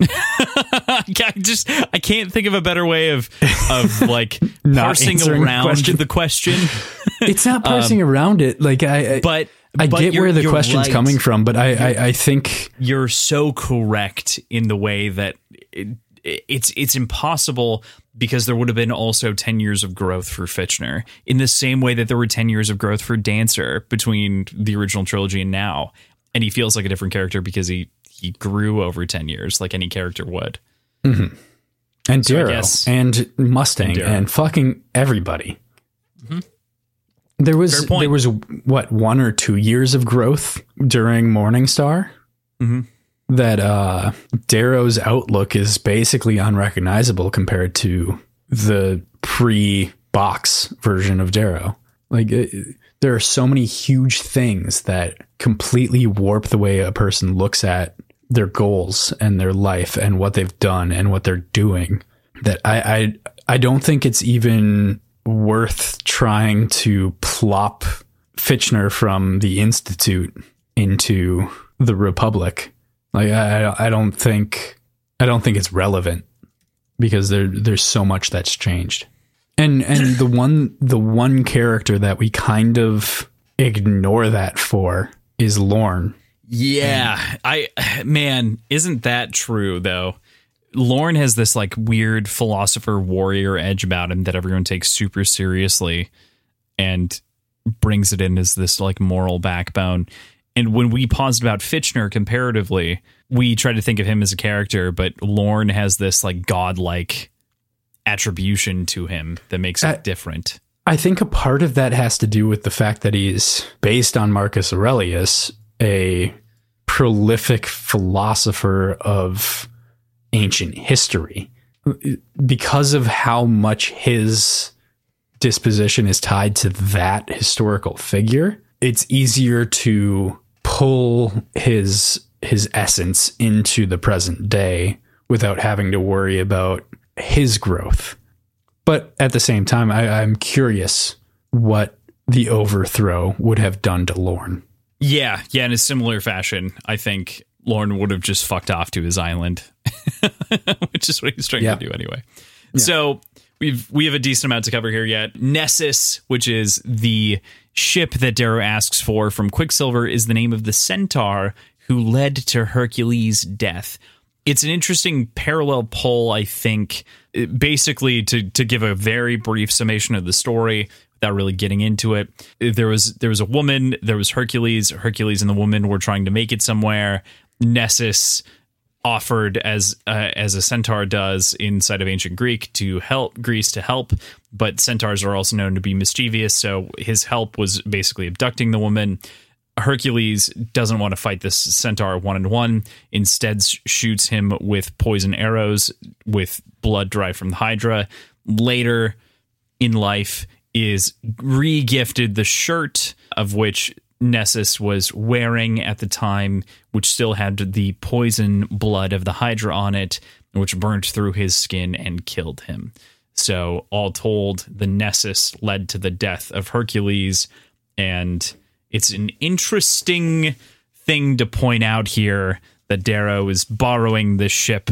I just I can't think of a better way of of like parsing around question. the question. it's not parsing um, around it. Like I, I but I but get where the question's right. coming from, but I, I, I think you're so correct in the way that it, it's it's impossible because there would have been also 10 years of growth for Fitchner in the same way that there were 10 years of growth for Dancer between the original trilogy and now and he feels like a different character because he he grew over 10 years like any character would. Mm-hmm. And so Darrow and Mustang and, and, fucking everybody. Mm-hmm. There was there was what one or two years of growth during Morningstar. Mm-hmm. That uh, Darrow's outlook is basically unrecognizable compared to the pre-box version of Darrow. Like it, there are so many huge things that completely warp the way a person looks at their goals and their life and what they've done and what they're doing that I, I I don't think it's even worth trying to plop Fitchner from the Institute into the Republic. Like I I don't think I don't think it's relevant because there there's so much that's changed. And and the one the one character that we kind of ignore that for is Lorn yeah, um, I man, isn't that true though? Lorn has this like weird philosopher warrior edge about him that everyone takes super seriously and brings it in as this like moral backbone. And when we paused about Fitchner comparatively, we tried to think of him as a character, but Lorn has this like godlike attribution to him that makes it different. I think a part of that has to do with the fact that he's based on Marcus Aurelius, a prolific philosopher of ancient history. Because of how much his disposition is tied to that historical figure it's easier to pull his his essence into the present day without having to worry about his growth. But at the same time I, i'm curious what the overthrow would have done to lorn yeah, yeah, in a similar fashion, I think Lorn would have just fucked off to his island, which is what he's trying yeah. to do anyway. Yeah. So we've we have a decent amount to cover here yet. Nessus, which is the ship that Darrow asks for from Quicksilver, is the name of the centaur who led to Hercules' death. It's an interesting parallel pull, I think. Basically, to to give a very brief summation of the story without really getting into it, there was there was a woman, there was Hercules. Hercules and the woman were trying to make it somewhere. Nessus offered as uh, as a centaur does inside of ancient Greek to help Greece to help, but centaurs are also known to be mischievous. So his help was basically abducting the woman. Hercules doesn't want to fight this centaur one on one. Instead, shoots him with poison arrows with blood derived from the Hydra. Later in life, is re-gifted the shirt of which Nessus was wearing at the time, which still had the poison blood of the Hydra on it, which burnt through his skin and killed him. So, all told, the Nessus led to the death of Hercules, and it's an interesting thing to point out here that Darrow is borrowing this ship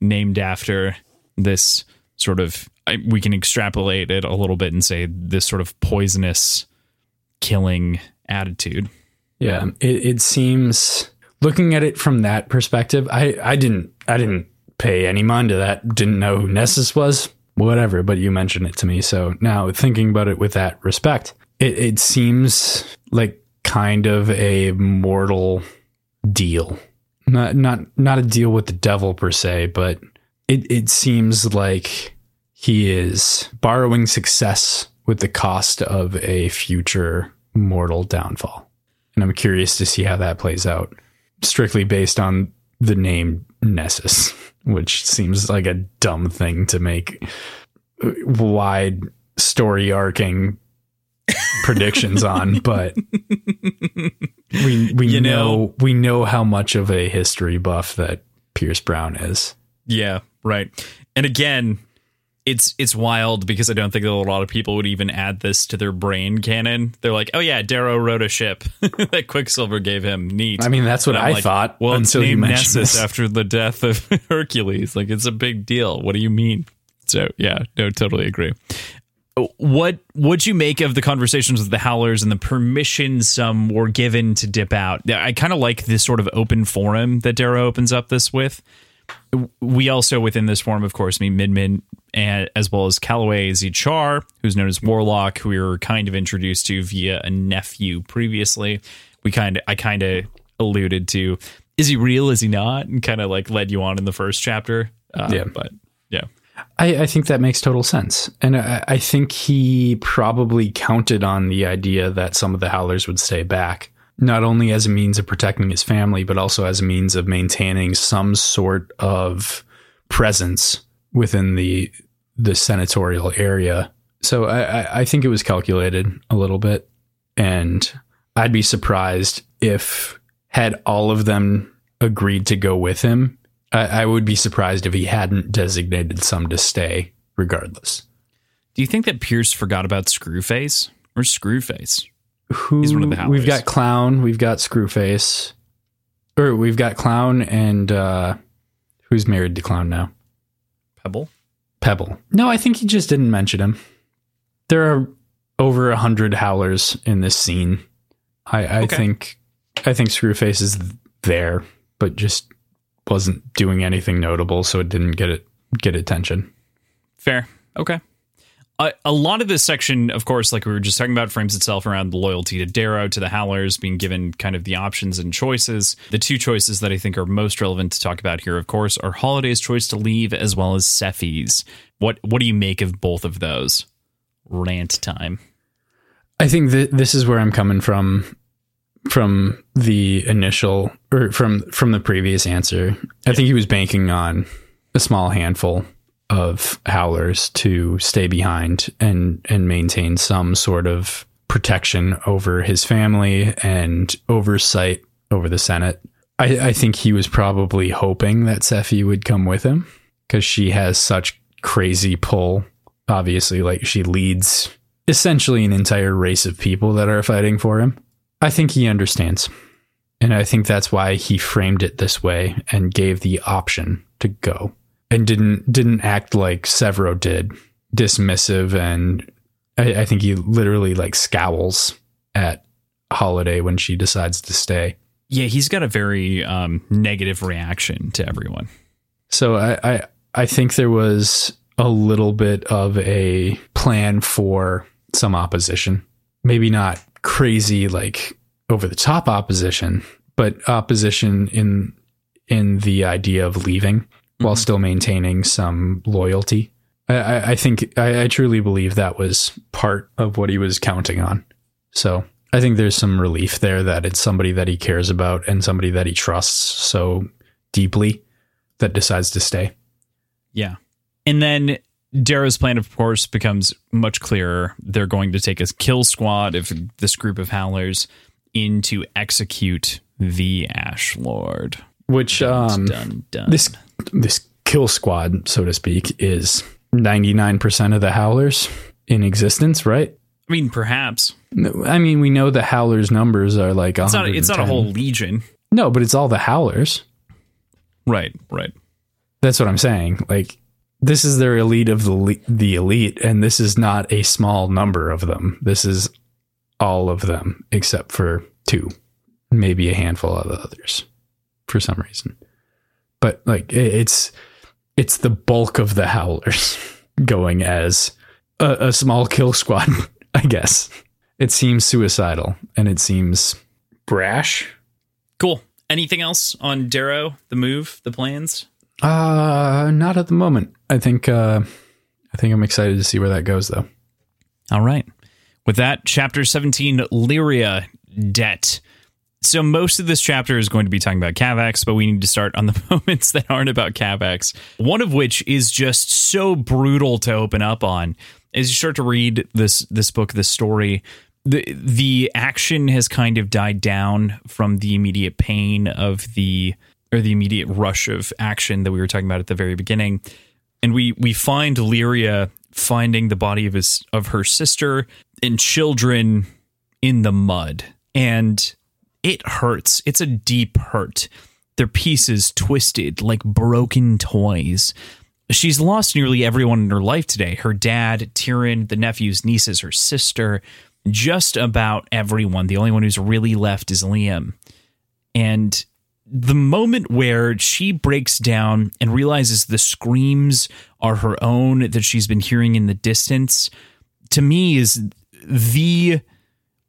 named after this sort of. We can extrapolate it a little bit and say this sort of poisonous killing attitude. Yeah, it, it seems looking at it from that perspective, I, I didn't I didn't pay any mind to that. Didn't know who Nessus was. Whatever, but you mentioned it to me. So now thinking about it with that respect, it, it seems like kind of a mortal deal. Not not not a deal with the devil per se, but it, it seems like he is borrowing success with the cost of a future mortal downfall. And I'm curious to see how that plays out, strictly based on the name Nessus, which seems like a dumb thing to make wide story arcing predictions on, but we we you know, know we know how much of a history buff that Pierce Brown is. Yeah, right. And again, it's it's wild because I don't think that a lot of people would even add this to their brain canon. They're like, "Oh yeah, Darrow wrote a ship that Quicksilver gave him." Neat. I mean, that's what I like, thought. Well, until it's named Nessus after the death of Hercules. Like, it's a big deal. What do you mean? So yeah, no, totally agree. What would you make of the conversations with the Howlers and the permission some were given to dip out? I kind of like this sort of open forum that Darrow opens up this with we also within this form, of course, meet Midman and as well as Colloway Char, who's known as Warlock, who we were kind of introduced to via a nephew previously. We kind of I kind of alluded to is he real? Is he not? And kind of like led you on in the first chapter. Uh, yeah, but yeah. I, I, think that makes total sense. And I, I think he probably counted on the idea that some of the Howlers would stay back not only as a means of protecting his family, but also as a means of maintaining some sort of presence within the the senatorial area. So I, I think it was calculated a little bit, and I'd be surprised if had all of them agreed to go with him. I, I would be surprised if he hadn't designated some to stay, regardless. Do you think that Pierce forgot about Screwface or Screwface? Who He's one of the we've got clown, we've got Screwface, or we've got clown and uh, who's married to clown now? Pebble. Pebble. No, I think he just didn't mention him. There are over a hundred howlers in this scene. I, I okay. think I think Screwface is there, but just wasn't doing anything notable, so it didn't get it get attention. Fair. Okay a, a, lot of this section, of course, like we were just talking about, frames itself around the loyalty to Darrow, to the Howlers, being given kind of the options and choices. The two choices that I think are most relevant to talk about here, of course, are Holiday's choice to leave as well as Sefi's. What what do you make of both of those? Rant time. I think that this is where I'm coming from from the initial or from from the previous answer. I think he was banking on a small handful of howlers to stay behind and and maintain some sort of protection over his family and oversight over the Senate. I, I think he was probably hoping that Sefi would come with him because she has such crazy pull. Obviously, like she leads essentially an entire race of people that are fighting for him. I think he understands. And I think that's why he framed it this way and gave the option to go and didn't didn't act like Sevro did dismissive and I, I think he literally like scowls at Holiday when she decides to stay. Yeah, he's got a very um, negative reaction to everyone. So I, I I think there was a little bit of a plan for some opposition. Maybe not crazy like over the top opposition, but opposition in in the idea of leaving mm-hmm. while still maintaining some loyalty. I, I think I, I truly believe that was part of what he was counting on. So I think there's some relief there that it's somebody that he cares about and somebody that he trusts so deeply that decides to stay. Yeah. And then Darrow's plan, of course, becomes much clearer. They're going to take a kill squad of this group of howlers in to execute the Ash Lord. Which um, dun, dun. this this kill squad, so to speak, is ninety nine percent of the howlers in existence, right? I mean, perhaps. I mean, we know the howlers numbers are like it's not. It's not a whole legion. No, but it's all the howlers. Right. Right. That's what I'm saying. Like this is their elite of the the elite, and this is not a small number of them. This is all of them except for two, maybe a handful of others, for some reason. But like it's it's the bulk of the howlers going as a, a small kill squad. I guess it seems suicidal and it seems brash. Cool. Anything else on Darrow, the move, the plans? Uh, not at the moment. I think uh, I think I'm excited to see where that goes, though. All right. With that, chapter 17, Lyria debt. So most of this chapter is going to be talking about Kavax, but we need to start on the moments that aren't about Kavax. One of which is just so brutal to open up on. As you start to read this this book, this story, the the action has kind of died down from the immediate pain of the or the immediate rush of action that we were talking about at the very beginning. And we we find Lyria finding the body of his of her sister and children in the mud. And it hurts. It's a deep hurt. Their pieces twisted like broken toys. She's lost nearly everyone in her life today. Her dad, Tyrion, the nephews, nieces, her sister, just about everyone. The only one who's really left is Liam. And the moment where she breaks down and realizes the screams are her own that she's been hearing in the distance to me is the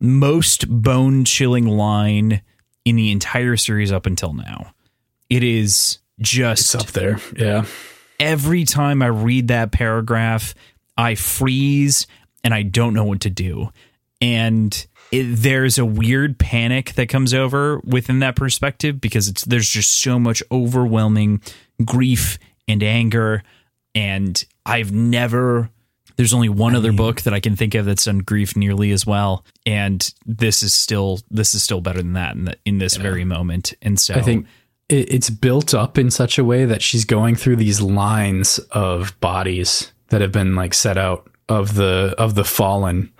most bone chilling line in the entire series up until now. It is just it's up there. Yeah. Every time I read that paragraph, I freeze and I don't know what to do. And it, there's a weird panic that comes over within that perspective because it's there's just so much overwhelming grief and anger and I've never there's only one I other mean, book that I can think of that's done grief nearly as well and this is still this is still better than that in, the, in this very moment and so I think it's built up in such a way that she's going through these lines of bodies that have been like set out of the of the fallen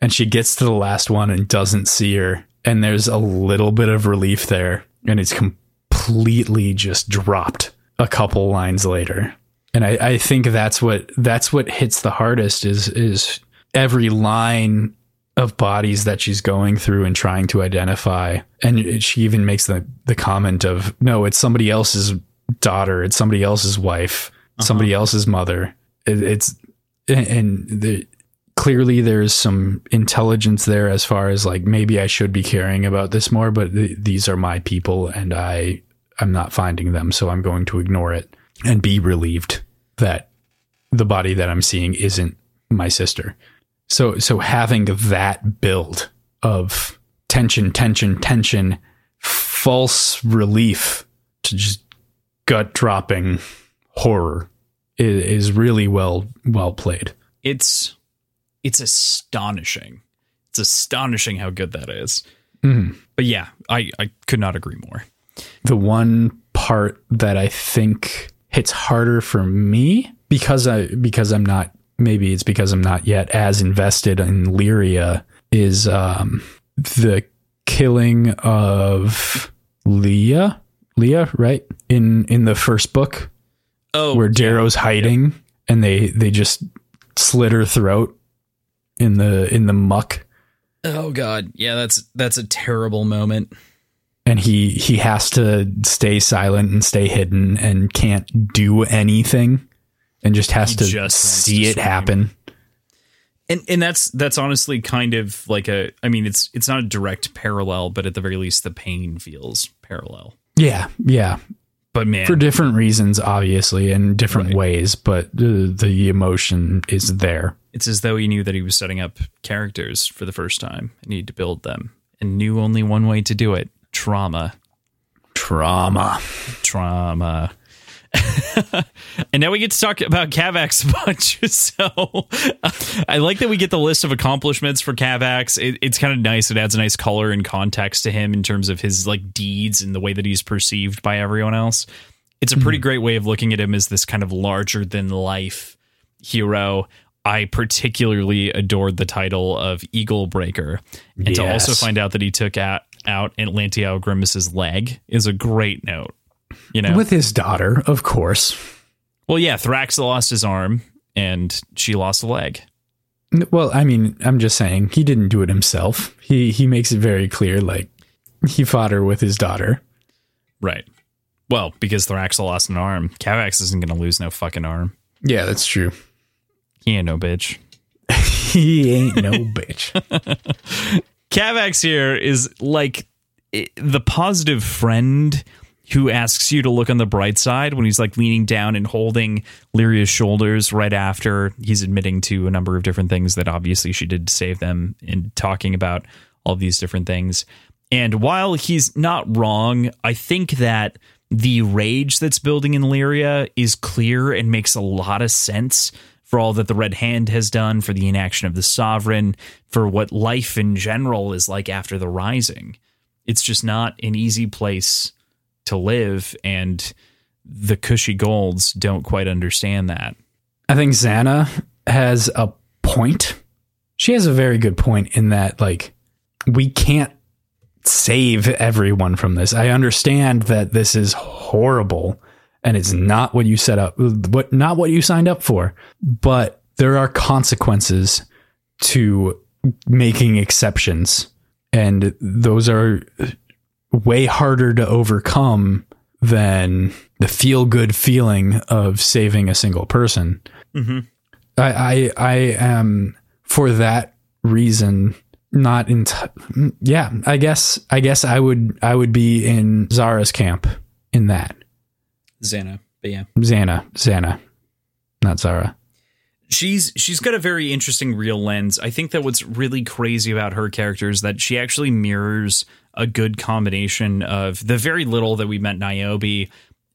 and she gets to the last one and doesn't see her and there's a little bit of relief there and it's completely just dropped a couple lines later and I, I think that's what that's what hits the hardest is is every line of bodies that she's going through and trying to identify. And she even makes the the comment of no it's somebody else's daughter. It's somebody else's wife. Uh-huh. somebody else's mother. It, it's and the clearly there's some intelligence there as far as like maybe I should be caring about this more, but th- these are my people and I I'm not finding them, so I'm going to ignore it and be relieved that the body that I'm seeing isn't my sister. So so having that build of tension, tension, tension, false relief to just gut dropping horror is, is really well well played. It's it's astonishing. It's astonishing how good that is. Mm-hmm. But yeah, I, I could not agree more. The one part that I think hits harder for me because I because I'm not maybe it's because I'm not yet as invested in Lyria is um, the killing of Leah Leah right in in the first book oh where Darrow's hiding yeah. and they they just slit her throat in the in the muck Oh god. Yeah, that's that's a terrible moment. And he he has to stay silent and stay hidden and can't do anything and just has He to just see to it happen And and that's that's honestly kind of like a I mean it's it's not a direct parallel, but at the very least the pain feels parallel. yeah yeah But man, for different reasons obviously in different Right. ways but the, the emotion is there it's as though he knew that he was setting up characters for the first time and needed to build them and knew only one way to do it. Trauma. trauma Trauma. and now we get to talk about Kavax a bunch. So I like that we get the list of accomplishments for Kavax. It, it's kind of nice. It adds a nice color and context to him in terms of his like deeds and the way that he's perceived by everyone else. It's a pretty mm-hmm. great way of looking at him as this kind of larger than life hero. I particularly adored the title of Eagle Breaker. And to also find out that he took out, out Atalantia Grimmus's leg is a great note. You know? with his daughter of course Well, yeah, Thrax lost his arm and she lost a leg. Well i mean i'm just saying he didn't do it himself he he makes it very clear like he fought her with his daughter Right. Well, because Thrax lost an arm, Kavax isn't going to lose no fucking arm. yeah that's true He ain't no bitch. he ain't no bitch Kavax here is like the positive friend who asks you to look on the bright side when he's like leaning down and holding Lyria's shoulders right after he's admitting to a number of different things that obviously she did to save them and talking about all these different things. And while he's not wrong, I think that the rage that's building in Lyria is clear and makes a lot of sense for all that the Red Hand has done, for the inaction of the Sovereign, for what life in general is like after the Rising. It's just not an easy place to live, and the cushy golds don't quite understand that. I think Xana has a point. She has a very good point in that, like, we can't save everyone from this. I understand that this is horrible and it's not what you set up, what not what you signed up for. But there are consequences to making exceptions, and those are way harder to overcome than the feel good feeling of saving a single person. Mm-hmm. I, I I am for that reason not in t- yeah I guess I guess I would I would be in Zara's camp in that Xana, but yeah. Xana Xana not Zara she's she's got a very interesting real lens. I think that what's really crazy about her character is that she actually mirrors a good combination of the very little that we met Niobe,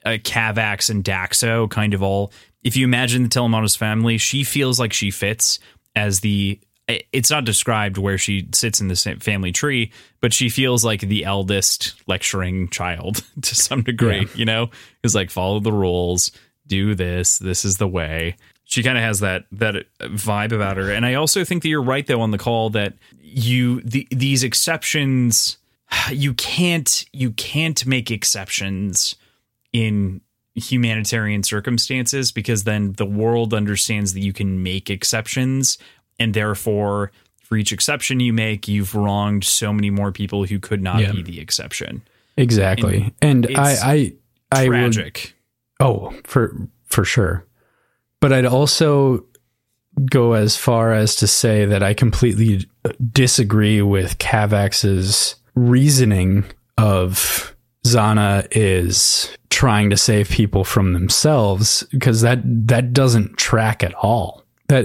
uh, Kavax, and Daxo. Kind of all. If you imagine the Telemanus family, she feels like she fits as the. It's not described where she sits in the family tree, but she feels like the eldest lecturing child to some degree. Yeah. You know, is like follow the rules, do this. This is the way she kind of has that that vibe about her and i also think that you're right though on the call that you the, these exceptions you can't you can't make exceptions in humanitarian circumstances because then the world understands that you can make exceptions and therefore for each exception you make you've wronged so many more people who could not Yeah. be the exception exactly and, it's I I I would tragic Oh, for for sure. But I'd also go as far as to say that I completely disagree with Kavax's reasoning of Xana is trying to save people from themselves because that that doesn't track at all. That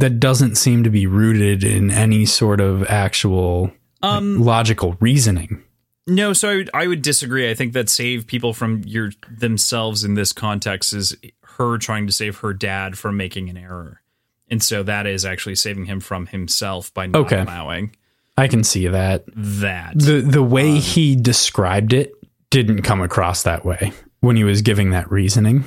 that doesn't seem to be rooted in any sort of actual um logical reasoning. No, so I would, I would disagree. I think that save people from your themselves in this context is her trying to save her dad from making an error, and so that is actually saving him from himself by not Okay. allowing I can see that. that. the the way he described it didn't come across that way when he was giving that reasoning.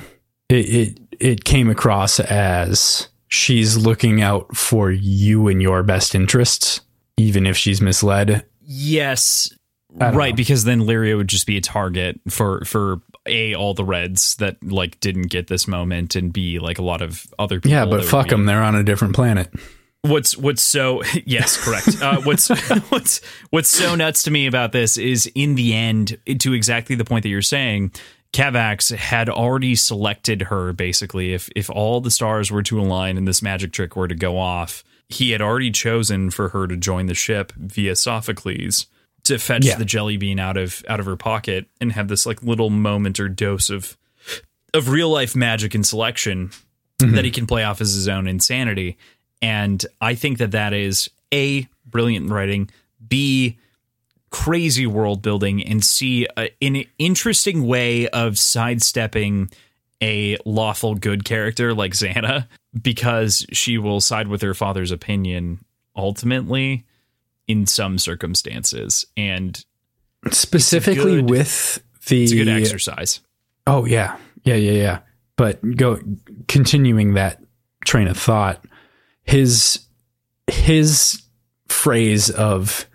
It it it came across as she's looking out for you and your best interests, even if she's misled. yes, right, know. because then Lyria would just be a target for for a all the Reds that like didn't get this moment, and b like a lot of other people. Yeah, but fuck them. They're on a different planet. what's what's so yes correct uh, what's what's what's so nuts to me about this is in the end to exactly the point that you're saying Kavax had already selected her basically if if all the stars were to align and this magic trick were to go off he had already chosen for her to join the ship via Sophocles to fetch Yeah. the jelly bean out of out of her pocket and have this like little moment or dose of of real life magic and selection mm-hmm. that he can play off as his own insanity. And I think that that is a brilliant writing, b crazy world building, and c a, an interesting way of sidestepping a lawful good character like Xana because she will side with her father's opinion ultimately in some circumstances, and Specifically good- with the it's a good exercise. Oh yeah. Yeah, yeah, yeah. But go continuing that train of thought, his his phrase of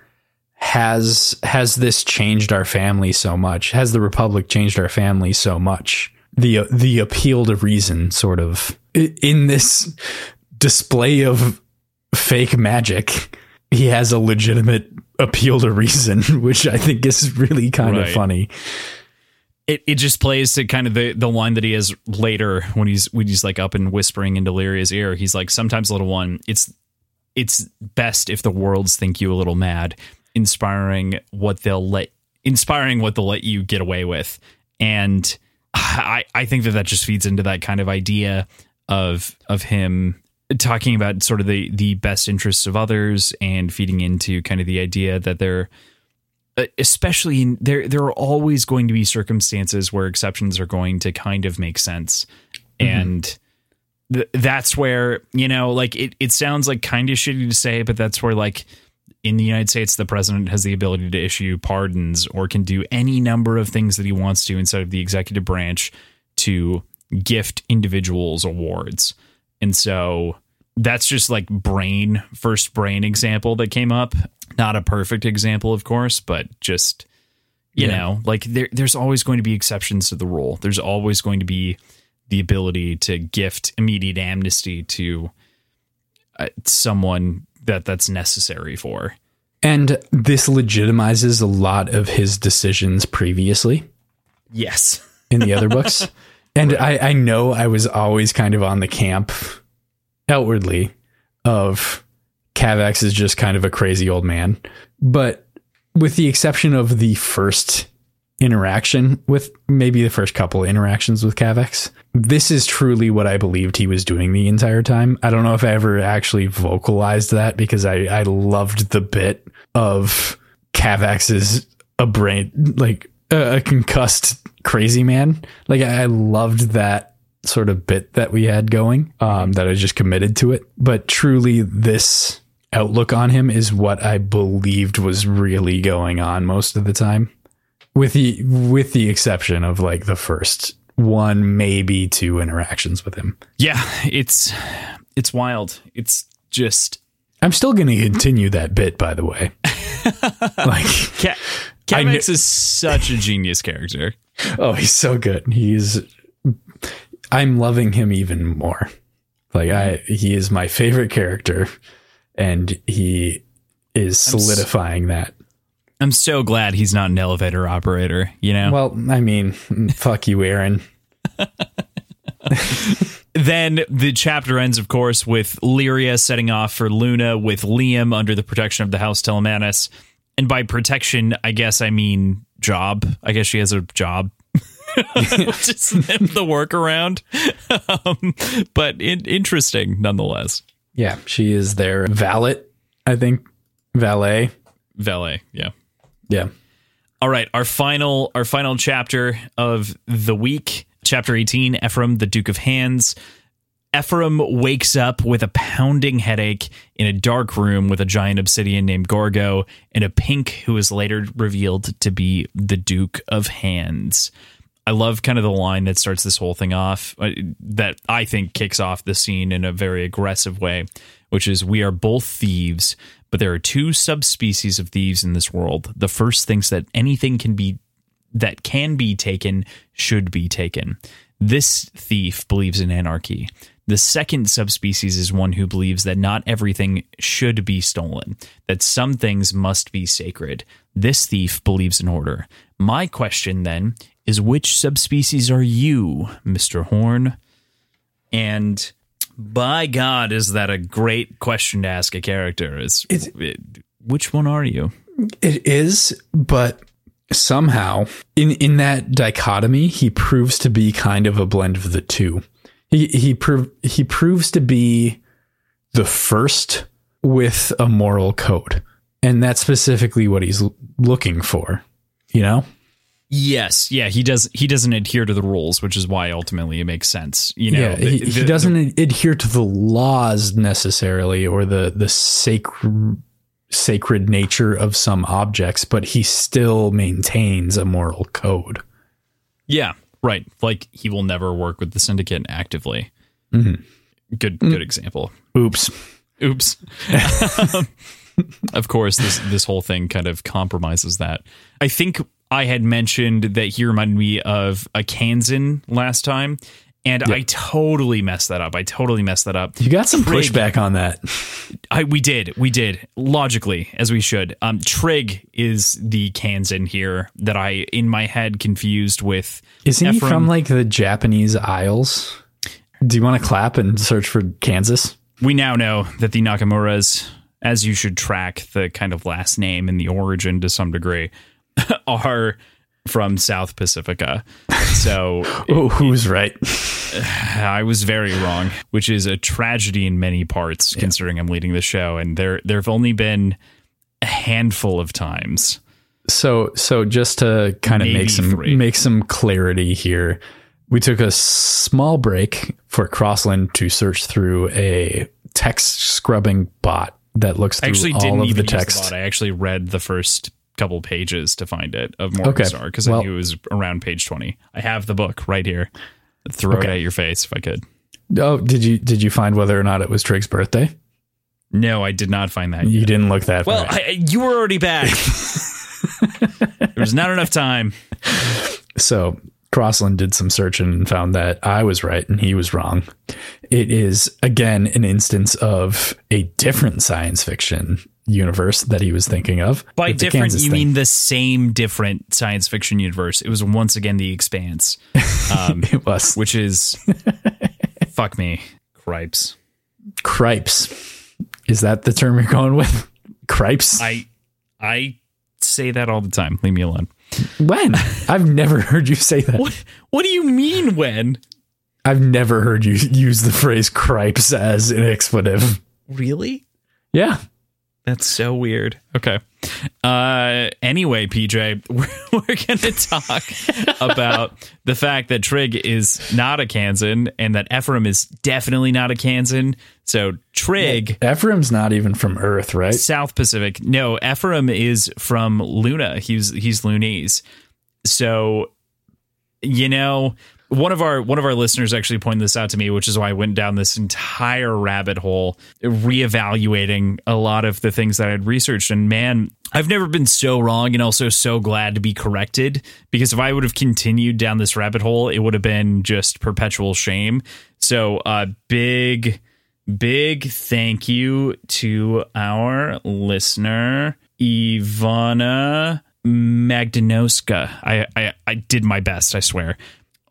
has has this changed our family so much? Has the republic changed our family so much? The the appeal to reason sort of in this display of fake magic, he has a legitimate appeal to reason, which I think is really kind of funny. it, it just plays to kind of the, the line that he has later when he's when he's like up and whispering in Deliria's ear. He's like, sometimes little one, it's it's best if the worlds think you a little mad, inspiring what they'll let inspiring what they'll let you get away with. And I I think that that just feeds into that kind of idea of of him talking about sort of the the best interests of others and feeding into kind of the idea that they're especially in, there there are always going to be circumstances where exceptions are going to kind of make sense mm-hmm. and th- that's where you know like it, it sounds like kind of shitty to say but that's where like in the united states the president has the ability to issue pardons or can do any number of things that he wants to instead of the executive branch to gift individuals awards. And so that's just like brain first brain example that came up. Not a perfect example of course but just you Yeah. know like there, there's always going to be exceptions to the rule. There's always going to be the ability to gift immediate amnesty to uh, someone that that's necessary for And this legitimizes a lot of his decisions previously yes in the other books. And I, I know I was always kind of on the camp outwardly of Kavax is just kind of a crazy old man. But with the exception of the first interaction with maybe the first couple interactions with Kavax. this is truly what I believed he was doing the entire time. I don't know if I ever actually vocalized that because I, I loved the bit of Kavax's a brain like a, a concussed crazy man. Like I loved that sort of bit that we had going. Um, that I just committed to it. But truly, this outlook on him is what I believed was really going on most of the time, with the with the exception of like the first one, maybe two interactions with him. yeah it's it's wild it's just I'm still going to continue that bit, by the way. like, Ca- I kn- is such a genius character oh, he's so good. He's. I'm loving him even more. Like I, he is my favorite character, and he is solidifying that. I'm so glad he's not an elevator operator you know Well, I mean, fuck you, Aaron. Then the chapter ends, of course, with Lyria setting off for Luna with Liam under the protection of the House Telemanus. And by protection, I guess I mean job. I guess she has a job. Is the workaround. um, but in, interesting nonetheless. Yeah, she is their valet. I think valet. Valet, yeah. Yeah. All right, our final our final chapter of the week, chapter 18, Ephraim, the Duke of Hands. Ephraim wakes up with a pounding headache in a dark room with a giant obsidian named Gorgo and a pink who is later revealed to be the Duke of Hands. I love kind of the line that starts this whole thing off uh, that I think kicks off the scene in a very aggressive way, which is we are both thieves, but there are two subspecies of thieves in this world. The first thinks that anything can be that can be taken should be taken. This thief believes in anarchy. The second subspecies is one who believes that not everything should be stolen, that some things must be sacred. This thief believes in order. My question then is which subspecies are you, Mr. Horn? And by God, is that a great question to ask a character? Is it, which one are you? It is, but somehow in in that dichotomy, he proves to be kind of a blend of the two. He he prov- he proves to be the first with a moral code, and that's specifically what he's looking for. You know, Yes, yeah, he does. He doesn't adhere to the rules, which is why ultimately it makes sense. You know, yeah, he, the- he doesn't adhere to the laws necessarily or the the sacred sacred nature of some objects, but he still maintains a moral code. Yeah, right. Like he will never work with the syndicate actively. Mm-hmm. Good, Mm. good example. Oops. Oops. of course, this this whole thing kind of compromises that. I think I had mentioned that he reminded me of a Kansan last time, and I totally messed that up. I totally messed that up. You got some Trig- pushback on that. I we did, we did logically as we should. Um, Trigg is the Kansan here that I in my head confused with. Isn't he from like the Japanese Isles? Do you want to clap and search for Kansas? we now know that the Nakamuras, as you should track the kind of last name and the origin to some degree, are from South Pacifica. So Oh, who's right? I was very wrong, which is a tragedy in many parts, considering I'm leading the show. And there there have only been a handful of times. So, so just to kind of make some three. make some clarity here, we took a small break for Crossland to search through a text scrubbing bot that looks through actually all of the the text. bot. I actually read the first couple pages to find it of Okay. Morningstar because Well- I knew it was around page 20. I have the book right here. I'd throw it at your face if I could. oh, did you did you find whether or not it was Trigg's birthday? No, I did not find that. You yet. didn't look that Well, far. I, you were already back. There's not enough time. So Crossland did some searching and found that I was right and he was wrong. It is again an instance of a different science fiction universe that he was thinking of. By different, you thing. mean the same different science fiction universe. It was once again The Expanse, um, it was which is fuck me, cripes. cripes. Is that the term you're going with? Cripes? I I say that all the time. Leave me alone. when? I've never heard you say that. What What do you mean when? I've never heard you use the phrase cripes as an expletive. Really? Yeah. That's so weird. Okay. Uh anyway, PJ, we're, we're going to talk about the fact that Trigg is not a Kansan and that Ephraim is definitely not a Kansan. So Trigg Ephraim's not even from Earth, right? South Pacific. No, Ephraim is from Luna. He's he's Lunese. So you know, one of our one of our listeners actually pointed this out to me, which is why I went down this entire rabbit hole, reevaluating a lot of the things that I'd researched. And man, I've never been so wrong and also so glad to be corrected because if I would have continued down this rabbit hole, it would have been just perpetual shame. So uh big big thank you to our listener Ivana Magdanoska. I, I I did my best, I swear.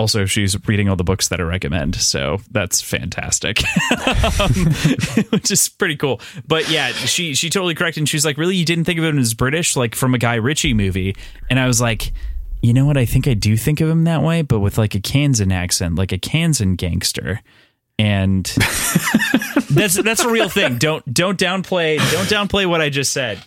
Also, she's reading all the books that I recommend, so that's fantastic, Um, which is pretty cool. But yeah, she she totally correct, and she's like, "Really, you didn't think of him as British, like from a Guy Ritchie movie?" And I was like, "You know what? I think I do think of him that way, but with like a Kansan accent, like a Kansan gangster." And that's that's a real thing. Don't don't downplay don't downplay what I just said.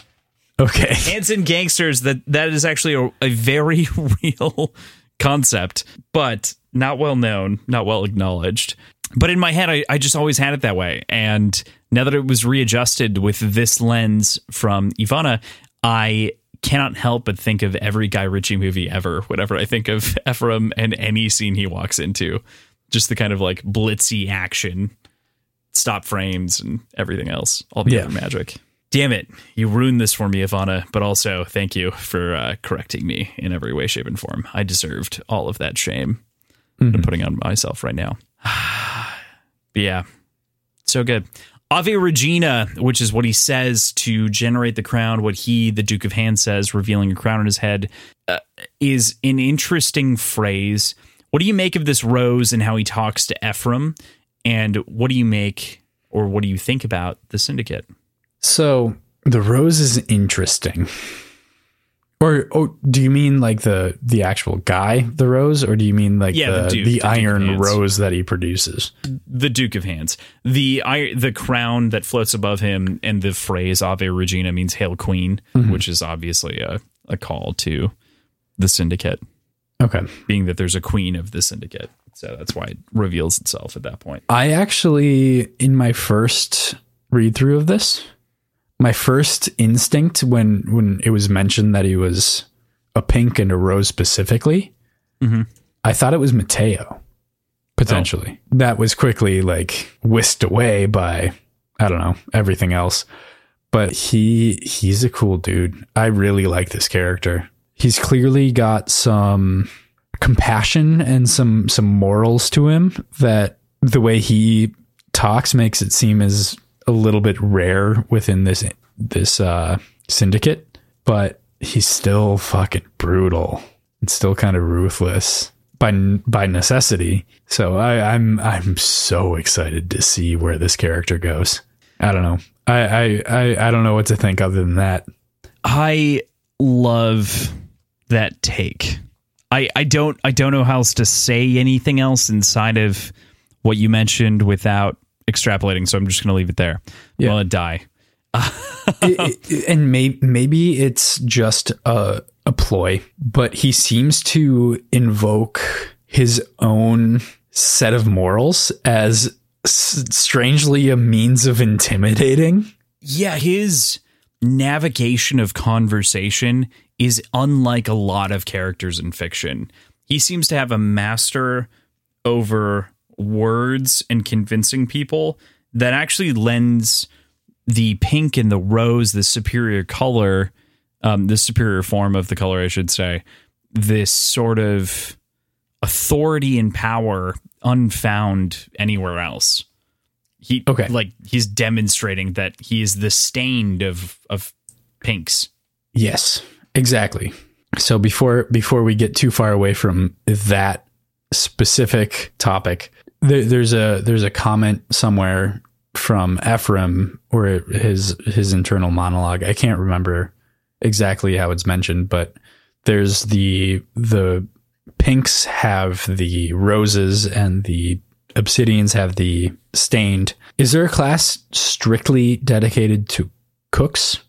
Okay. Hanson gangsters that that is actually a, a very real concept, but not well known, not well acknowledged. But in my head, I, I just always had it that way. And now that it was readjusted with this lens from Ivana, I cannot help but think of every Guy Ritchie movie ever whenever I think of Ephraim and any scene he walks into. Just the kind of like blitzy action, stop frames, and everything else, all the Yeah. other magic. Damn it. You ruined this for me, Ivana, but also thank you for uh, correcting me in every way, shape, and form. I deserved all of that shame I'm putting on myself right now. yeah, so good. Ave Regina, which is what he says to generate the crown, what he, the Duke of Hand, says, revealing a crown on his head, uh, is an interesting phrase. What do you make of this rose and how he talks to Ephraim? And what do you make or what do you think about the syndicate? So the rose is interesting. Or oh, do you mean like the the actual guy, the rose, or do you mean like Yeah, the, the the, the iron rose that he produces? The Duke of Hands. The the crown that floats above him and the phrase Ave Regina means Hail Queen, mm-hmm. which is obviously a, a call to the syndicate, Okay. being that there's a queen of the syndicate. So that's why it reveals itself at that point. I actually, in my first read through of this, my first instinct when when it was mentioned that he was a pink and a rose specifically, mm-hmm. I thought it was Matteo. Potentially, oh. that was quickly like whisked away by I don't know everything else. But he he's a cool dude. I really like this character. He's clearly got some compassion and some some morals to him that the way he talks makes it seem as a little bit rare within this this uh syndicate but he's still fucking brutal and still kind of ruthless by by necessity. So i i'm i'm so excited to see where this character goes. I don't know. I i i, I don't know what to think other than that. I love that take. I, I don't I don't know how else to say anything else inside of what you mentioned without extrapolating, so I'm just gonna leave it there. Yeah. Well, die. It- it- and may, maybe it's just a, a ploy, but he seems to invoke his own set of morals as s- strangely a means of intimidating. Yeah, his navigation of conversation is unlike a lot of characters in fiction. He seems to have a master over words and convincing people that actually lends the pink and the rose, the superior color, um, the superior form of the color, I should say, this sort of authority and power unfound anywhere else. He Okay. like he's demonstrating that he is the stained of of pinks. Yes, exactly. So before before we get too far away from that specific topic, there, there's a there's a comment somewhere from Ephraim or his his internal monologue. I can't remember exactly how it's mentioned, but there's the the pinks have the roses and the obsidians have the stained. Is there a class strictly dedicated to cooks?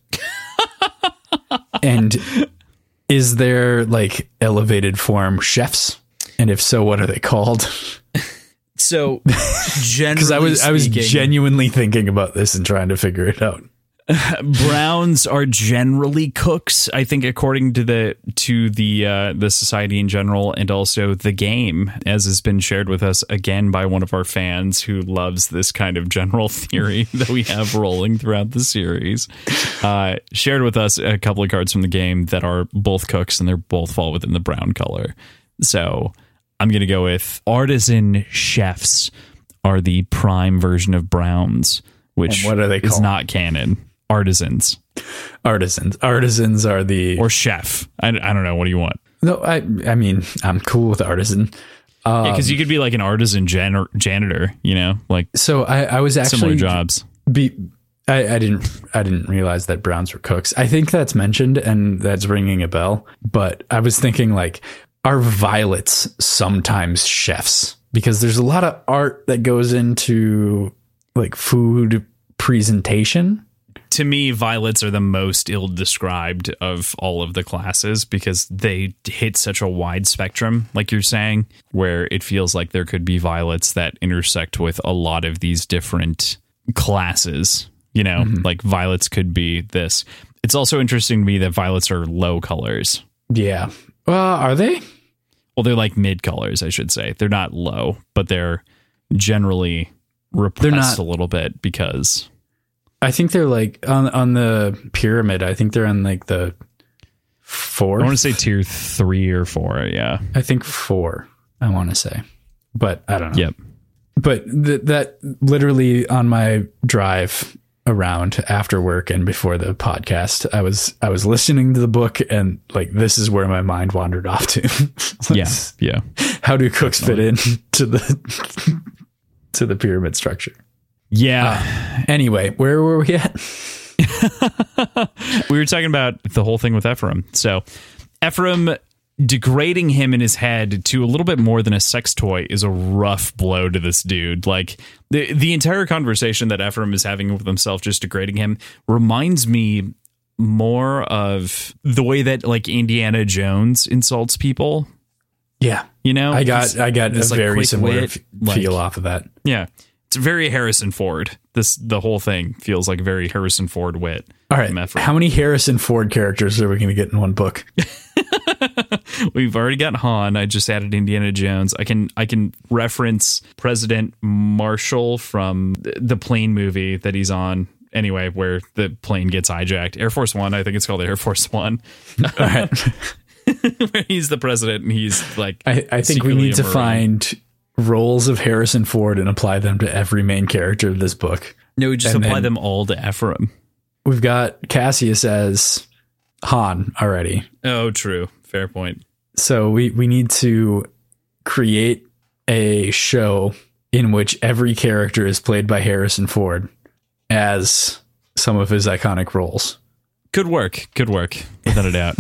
and is there like elevated form chefs? And if so, what are they called? So generally Because I was I was speaking, genuinely thinking about this and trying to figure it out. browns are generally cooks i think according to the to the uh the society in general and also the game as has been shared with us again by one of our fans who loves this kind of general theory that we have rolling throughout the series uh shared with us a couple of cards from the game that are both cooks and they're both fall within the brown color so i'm gonna go with artisan chefs are the prime version of browns which And what are they is not canon artisans Artisans. Artisans are the or chef. I, I don't know. What do you want? no. I I mean I'm cool with artisan. Because um, you could be like an artisan jan- janitor, you know, like So I I was actually similar jobs. be I, I didn't I didn't realize that browns were cooks. I think that's mentioned and that's ringing a bell. But I was thinking like are violets sometimes chefs? Because there's a lot of art that goes into like food presentation. To me, violets are the most ill described of all of the classes because they hit such a wide spectrum, like you're saying, where it feels like there could be violets that intersect with a lot of these different classes. You know, mm-hmm. like violets could be this. It's also interesting to me that violets are low colors. Yeah. Well, are they? Well they're like mid colors i should say they're not low but they're generally repressed not- a little bit because I think they're like on on the pyramid. I think they're on like the four. I want to say tier three or four. Yeah. I think four. I want to say, but I don't know. Yep. But th- that literally on my drive around after work and before the podcast, I was I was listening to the book and like this is where my mind wandered off to. Yeah. Yeah. How do cooks fit in to the to the pyramid structure? Yeah. Ah, anyway, where were we at? we were talking about the whole thing with Ephraim. So, Ephraim degrading him in his head to a little bit more than a sex toy is a rough blow to this dude. Like the the entire conversation that Ephraim is having with himself, just degrading him, reminds me more of the way that like Indiana Jones insults people. Yeah, You know, I got I got a this, like, very similar wit, f- like- feel off of that. yeah. It's very Harrison Ford. This the whole thing feels like very Harrison Ford wit. All right, how many Harrison Ford characters are we going to get in one book? We've already got Han. I just added Indiana Jones. I can I can reference President Marshall from the plane movie that he's on. Anyway, where the plane gets hijacked, Air Force One. I think it's called Air Force One. All right, where he's the president and he's like. I, I think we need to find roles of Harrison Ford and apply them to every main character of this book. No, we just and apply them all to Ephraim. We've got Cassius as Han already. Oh, true. Fair point. So we, we need to create a show in which every character is played by Harrison Ford as some of his iconic roles. Good work. Good work. Without a doubt.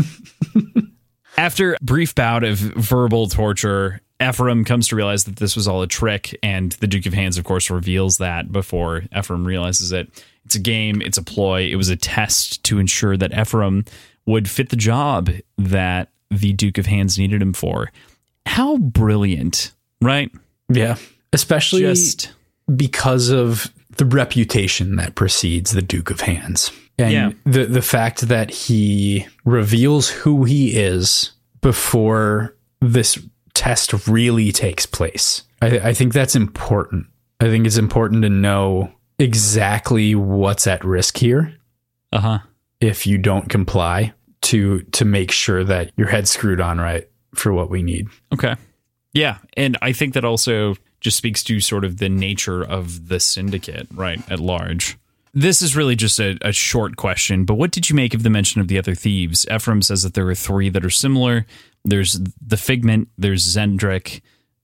After a brief bout of verbal torture, Ephraim comes to realize that this was all a trick, and the Duke of Hands, of course, reveals that before Ephraim realizes it. It's a game, it's a ploy, it was a test to ensure that Ephraim would fit the job that the Duke of Hands needed him for. How brilliant, right? Yeah. Especially Just because of the reputation that precedes the Duke of Hands. And Yeah. the the fact that he reveals who he is before this test really takes place. I, I think that's important. I think it's important to know exactly what's at risk here uh huh. if you don't comply to to make sure that your head's screwed on right for what we need. Okay. Yeah. And I think that also just speaks to sort of the nature of the syndicate, right, at large. This is really just a, a short question, but what did you make of the mention of the other thieves? Ephraim says that there are three that are similar. There's the Figment, there's Zendrick.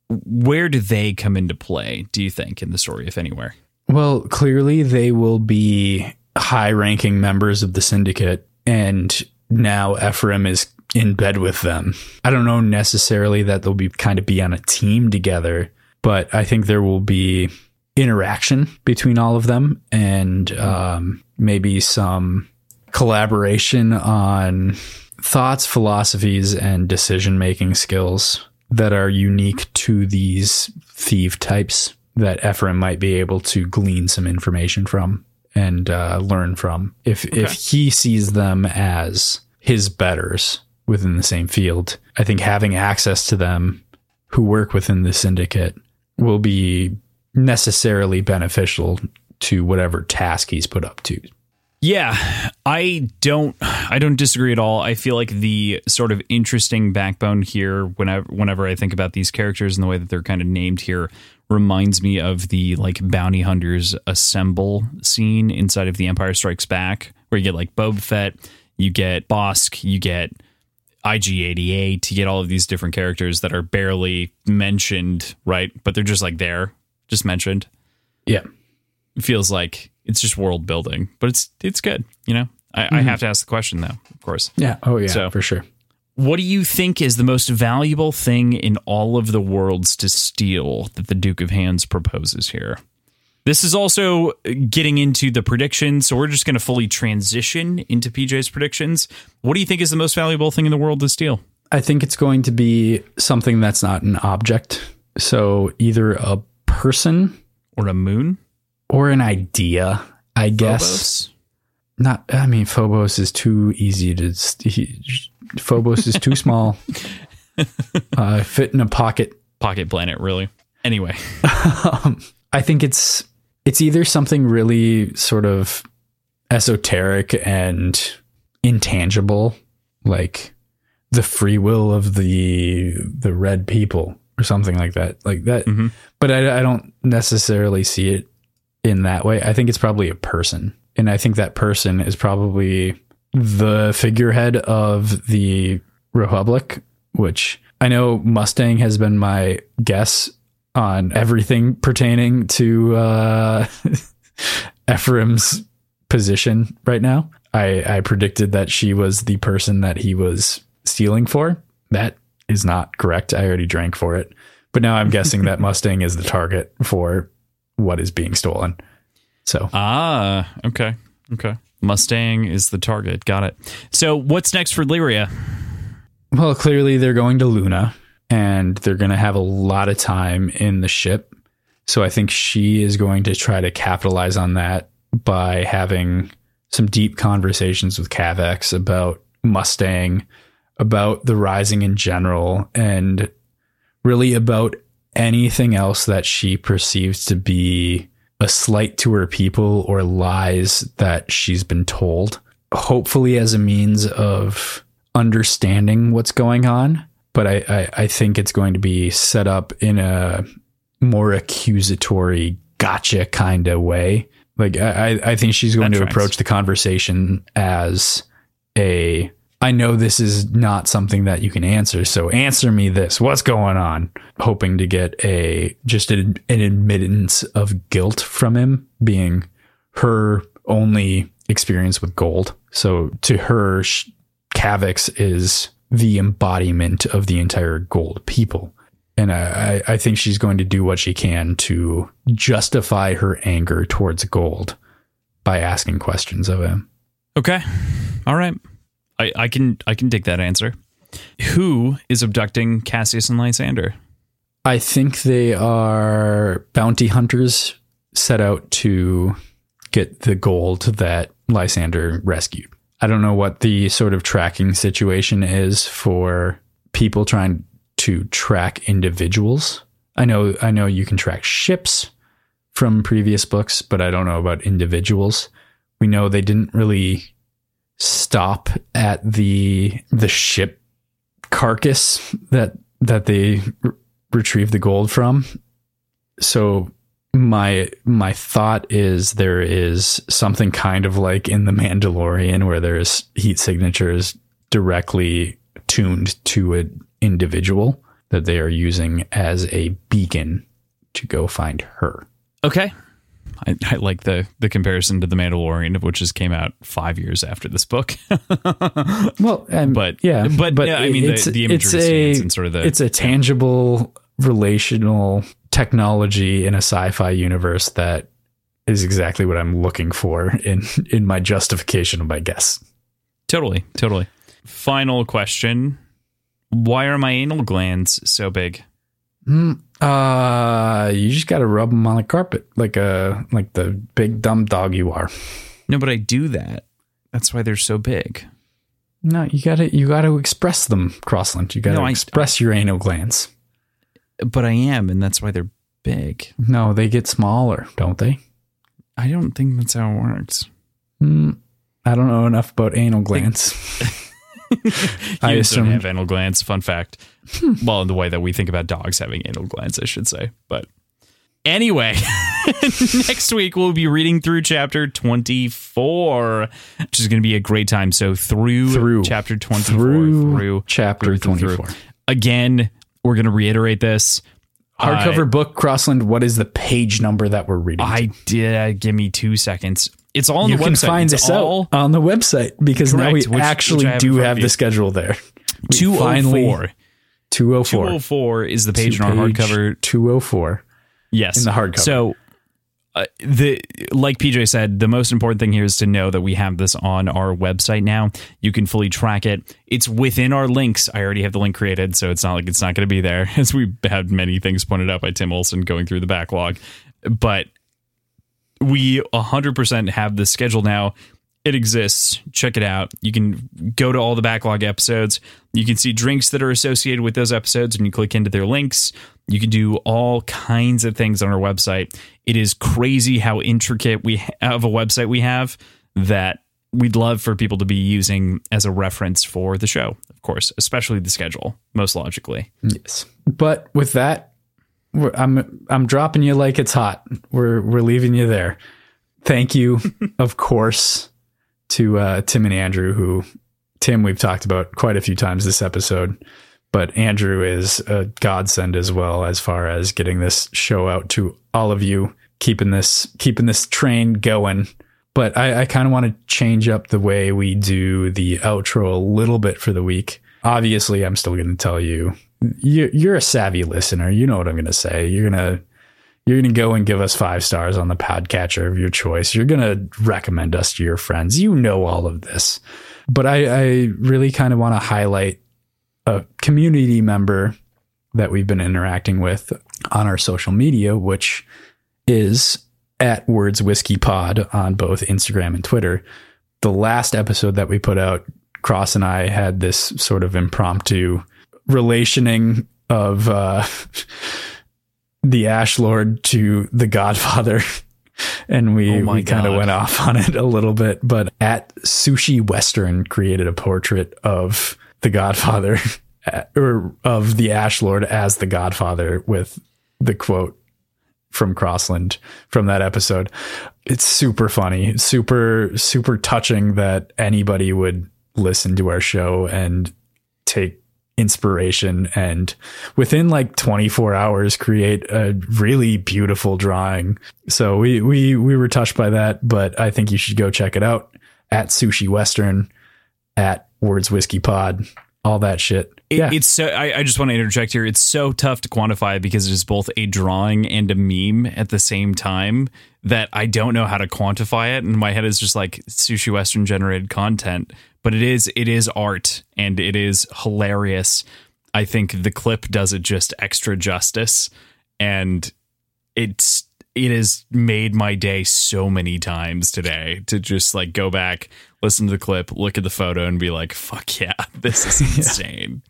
Where do they come into play, do you think, in the story, if anywhere? Well, clearly they will be high ranking members of the syndicate, and now Ephraim is in bed with them. I don't know necessarily that they'll be kind of be on a team together, but I think there will be interaction between all of them and um, maybe some collaboration on thoughts, philosophies, and decision making skills that are unique to these thief types that Ephraim might be able to glean some information from and uh, learn from. If if he sees them as his betters within the same field, I think having access to them who work within the syndicate will be necessarily beneficial to whatever task he's put up to. Yeah, I don't I don't disagree at all. I feel like the sort of interesting backbone here whenever whenever I think about these characters and the way that they're kind of named here reminds me of the like bounty hunters assemble scene inside of the Empire Strikes Back where you get like Boba Fett, you get Bossk, you get IG88, you get all of these different characters that are barely mentioned, right? But they're just like there, just mentioned Yeah. it feels like it's just world building, but it's it's good. You know, I, I mm-hmm. have to ask the question though, of course. Yeah. Oh yeah, So- for sure. What do you think is the most valuable thing in all of the worlds to steal that the Duke of Hands proposes here? This is also getting into the predictions, so we're just going to fully transition into PJ's predictions. What do you think is the most valuable thing in the world to steal? I think it's going to be something that's not an object. So either a person Or a moon? Or an idea, I guess. Phobos? Not, I mean, Phobos is too easy to. he- Phobos is too small. uh, fit in a pocket. Pocket planet, really. Anyway, um, I think it's it's either something really sort of esoteric and intangible, like the free will of the the red people or something like that. Like that. Mhm. But I, I don't necessarily see it in that way. I think it's probably a person. And I think that person is probably the figurehead of the Republic, which I know Mustang has been my guess on everything pertaining to uh, Ephraim's position right now. I, I predicted that she was the person that he was stealing for. That is not correct. I already drank for it. But now I'm guessing that Mustang is the target for what is being stolen. So Ah, okay. Okay. Mustang is the target. Got it. So what's next for Lyria? Well, clearly they're going to Luna and they're going to have a lot of time in the ship. So I think she is going to try to capitalize on that by having some deep conversations with Kavax about Mustang, about the Rising in general, and really about anything else that she perceives to be a slight to her people or lies that she's been told. Hopefully, as a means of understanding what's going on. But I, I, I think it's going to be set up in a more accusatory, gotcha kind of way. Like I, I think she's going That to tracks. approach the conversation as a I know this is not something that you can answer, so answer me this. What's going on? Hoping to get a just an, an admittance of guilt from him being her only experience with gold. So to her, Kavax is the embodiment of the entire gold people. And I I think she's going to do what she can to justify her anger towards gold by asking questions of him. Okay. All right. I, I can I can dig that answer. Who is abducting Cassius and Lysander? I think they are bounty hunters set out to get the gold that Lysander rescued. I don't know what the sort of tracking situation is for people trying to track individuals. I know I know you can track ships from previous books, but I don't know about individuals. We know they didn't really stop at the the ship carcass that that they r- retrieved the gold from. So my my thought is there is something kind of like in the Mandalorian where there's heat signatures directly tuned to an individual that they are using as a beacon to go find her. Okay. I, I like the the comparison to the Mandalorian, which just came out five years after this book. Well, um, But- yeah, but, yeah, I mean, the- the imagery scenes a and sort of the- it's a tangible relational technology in a sci-fi universe that is exactly what I'm looking for in in my justification of my guess. totally, totally. Final question: Why are my anal glands so big? Uh, you just got to rub them on the carpet like a like the big dumb dog you are. No, but I do that. That's why they're so big. No, you got to you got to express them, Crossland. You got to No, I- express your anal glands. But I am, and that's why they're big. No, they get smaller, don't they? I don't think that's how it works. Hmm, I don't know enough about anal glands. I assume- have anal glands. Fun fact. Hmm. well, in the way that we think about dogs having anal glands, I should say. But anyway, next week we'll be reading through chapter 24, which is going to be a great time. So through, Through. chapter 24, through, through chapter through, through. 24. Again, we're going to reiterate this. Hardcover book, Crossland. What is the page number that we're reading? I did. Give me two seconds. It's all on you the can website. find it's this all out on the website because now we which- actually which do have the schedule there. We 204. 204. 204 is the page on our hardcover 204. Yes, in the hardcover. So, uh, the like PJ said, the most important thing here is to know that we have this on our website now. You can fully track it. It's within our links. I already have the link created, so it's not like it's not going to be there. As we had many things pointed out by Tim Olson going through the backlog, but we 100% have the schedule now. It exists. Check it out. You can go to all the backlog episodes. You can see drinks that are associated with those episodes and you click into their links. You can do all kinds of things on our website. It is crazy how intricate we have a website we have. that we'd love for people to be using as a reference for the show, of course, especially the schedule, most logically. Yes. But with that, I'm I'm dropping you like it's hot. We're we're leaving you there. Thank you, of course, to uh, Tim and Andrew. Who Tim we've talked about quite a few times this episode, but Andrew is a godsend as well as far as getting this show out to all of you, keeping this keeping this train going but I, I kind of want to change up the way we do the outro a little bit for the week. Obviously, I'm still going to tell you, you you're a savvy listener. You know what I'm going to say. You're going to you're going to go and give us five stars on the podcatcher of your choice. You're going to recommend us to your friends. You know all of this. But I, I really kind of want to highlight a community member that we've been interacting with on our social media, which is at Words Whiskey Pod on both Instagram and Twitter. The last episode that we put out, Cross and I had this sort of impromptu relationing of uh, the Ash Lord to the Godfather. And we, Oh we kind of went off on it a little bit. But at Sushi Western created a portrait of the Godfather or of the Ash Lord as the Godfather with the quote from Crossland from that episode. It's super funny, super super touching that anybody would listen to our show and take inspiration and within like 24 hours create a really beautiful drawing. So we we we were touched by that, but I think you should go check it out at Sushi Western at Words Whiskey Pod, all that shit. It, yeah. It's so. I, I just want to interject here. It's so tough to quantify because it is both a drawing and a meme at the same time that I don't know how to quantify it. And my head is just like sushi western generated content, but it is it is art and it is hilarious. I think the clip does it just extra justice, and it's it has made my day so many times today to just like go back, listen to the clip, look at the photo, and be like, "Fuck yeah, this is insane."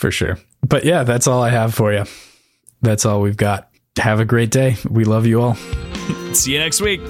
for sure. But yeah, that's all I have for you. That's all we've got. Have a great day. We love you all. See you next week.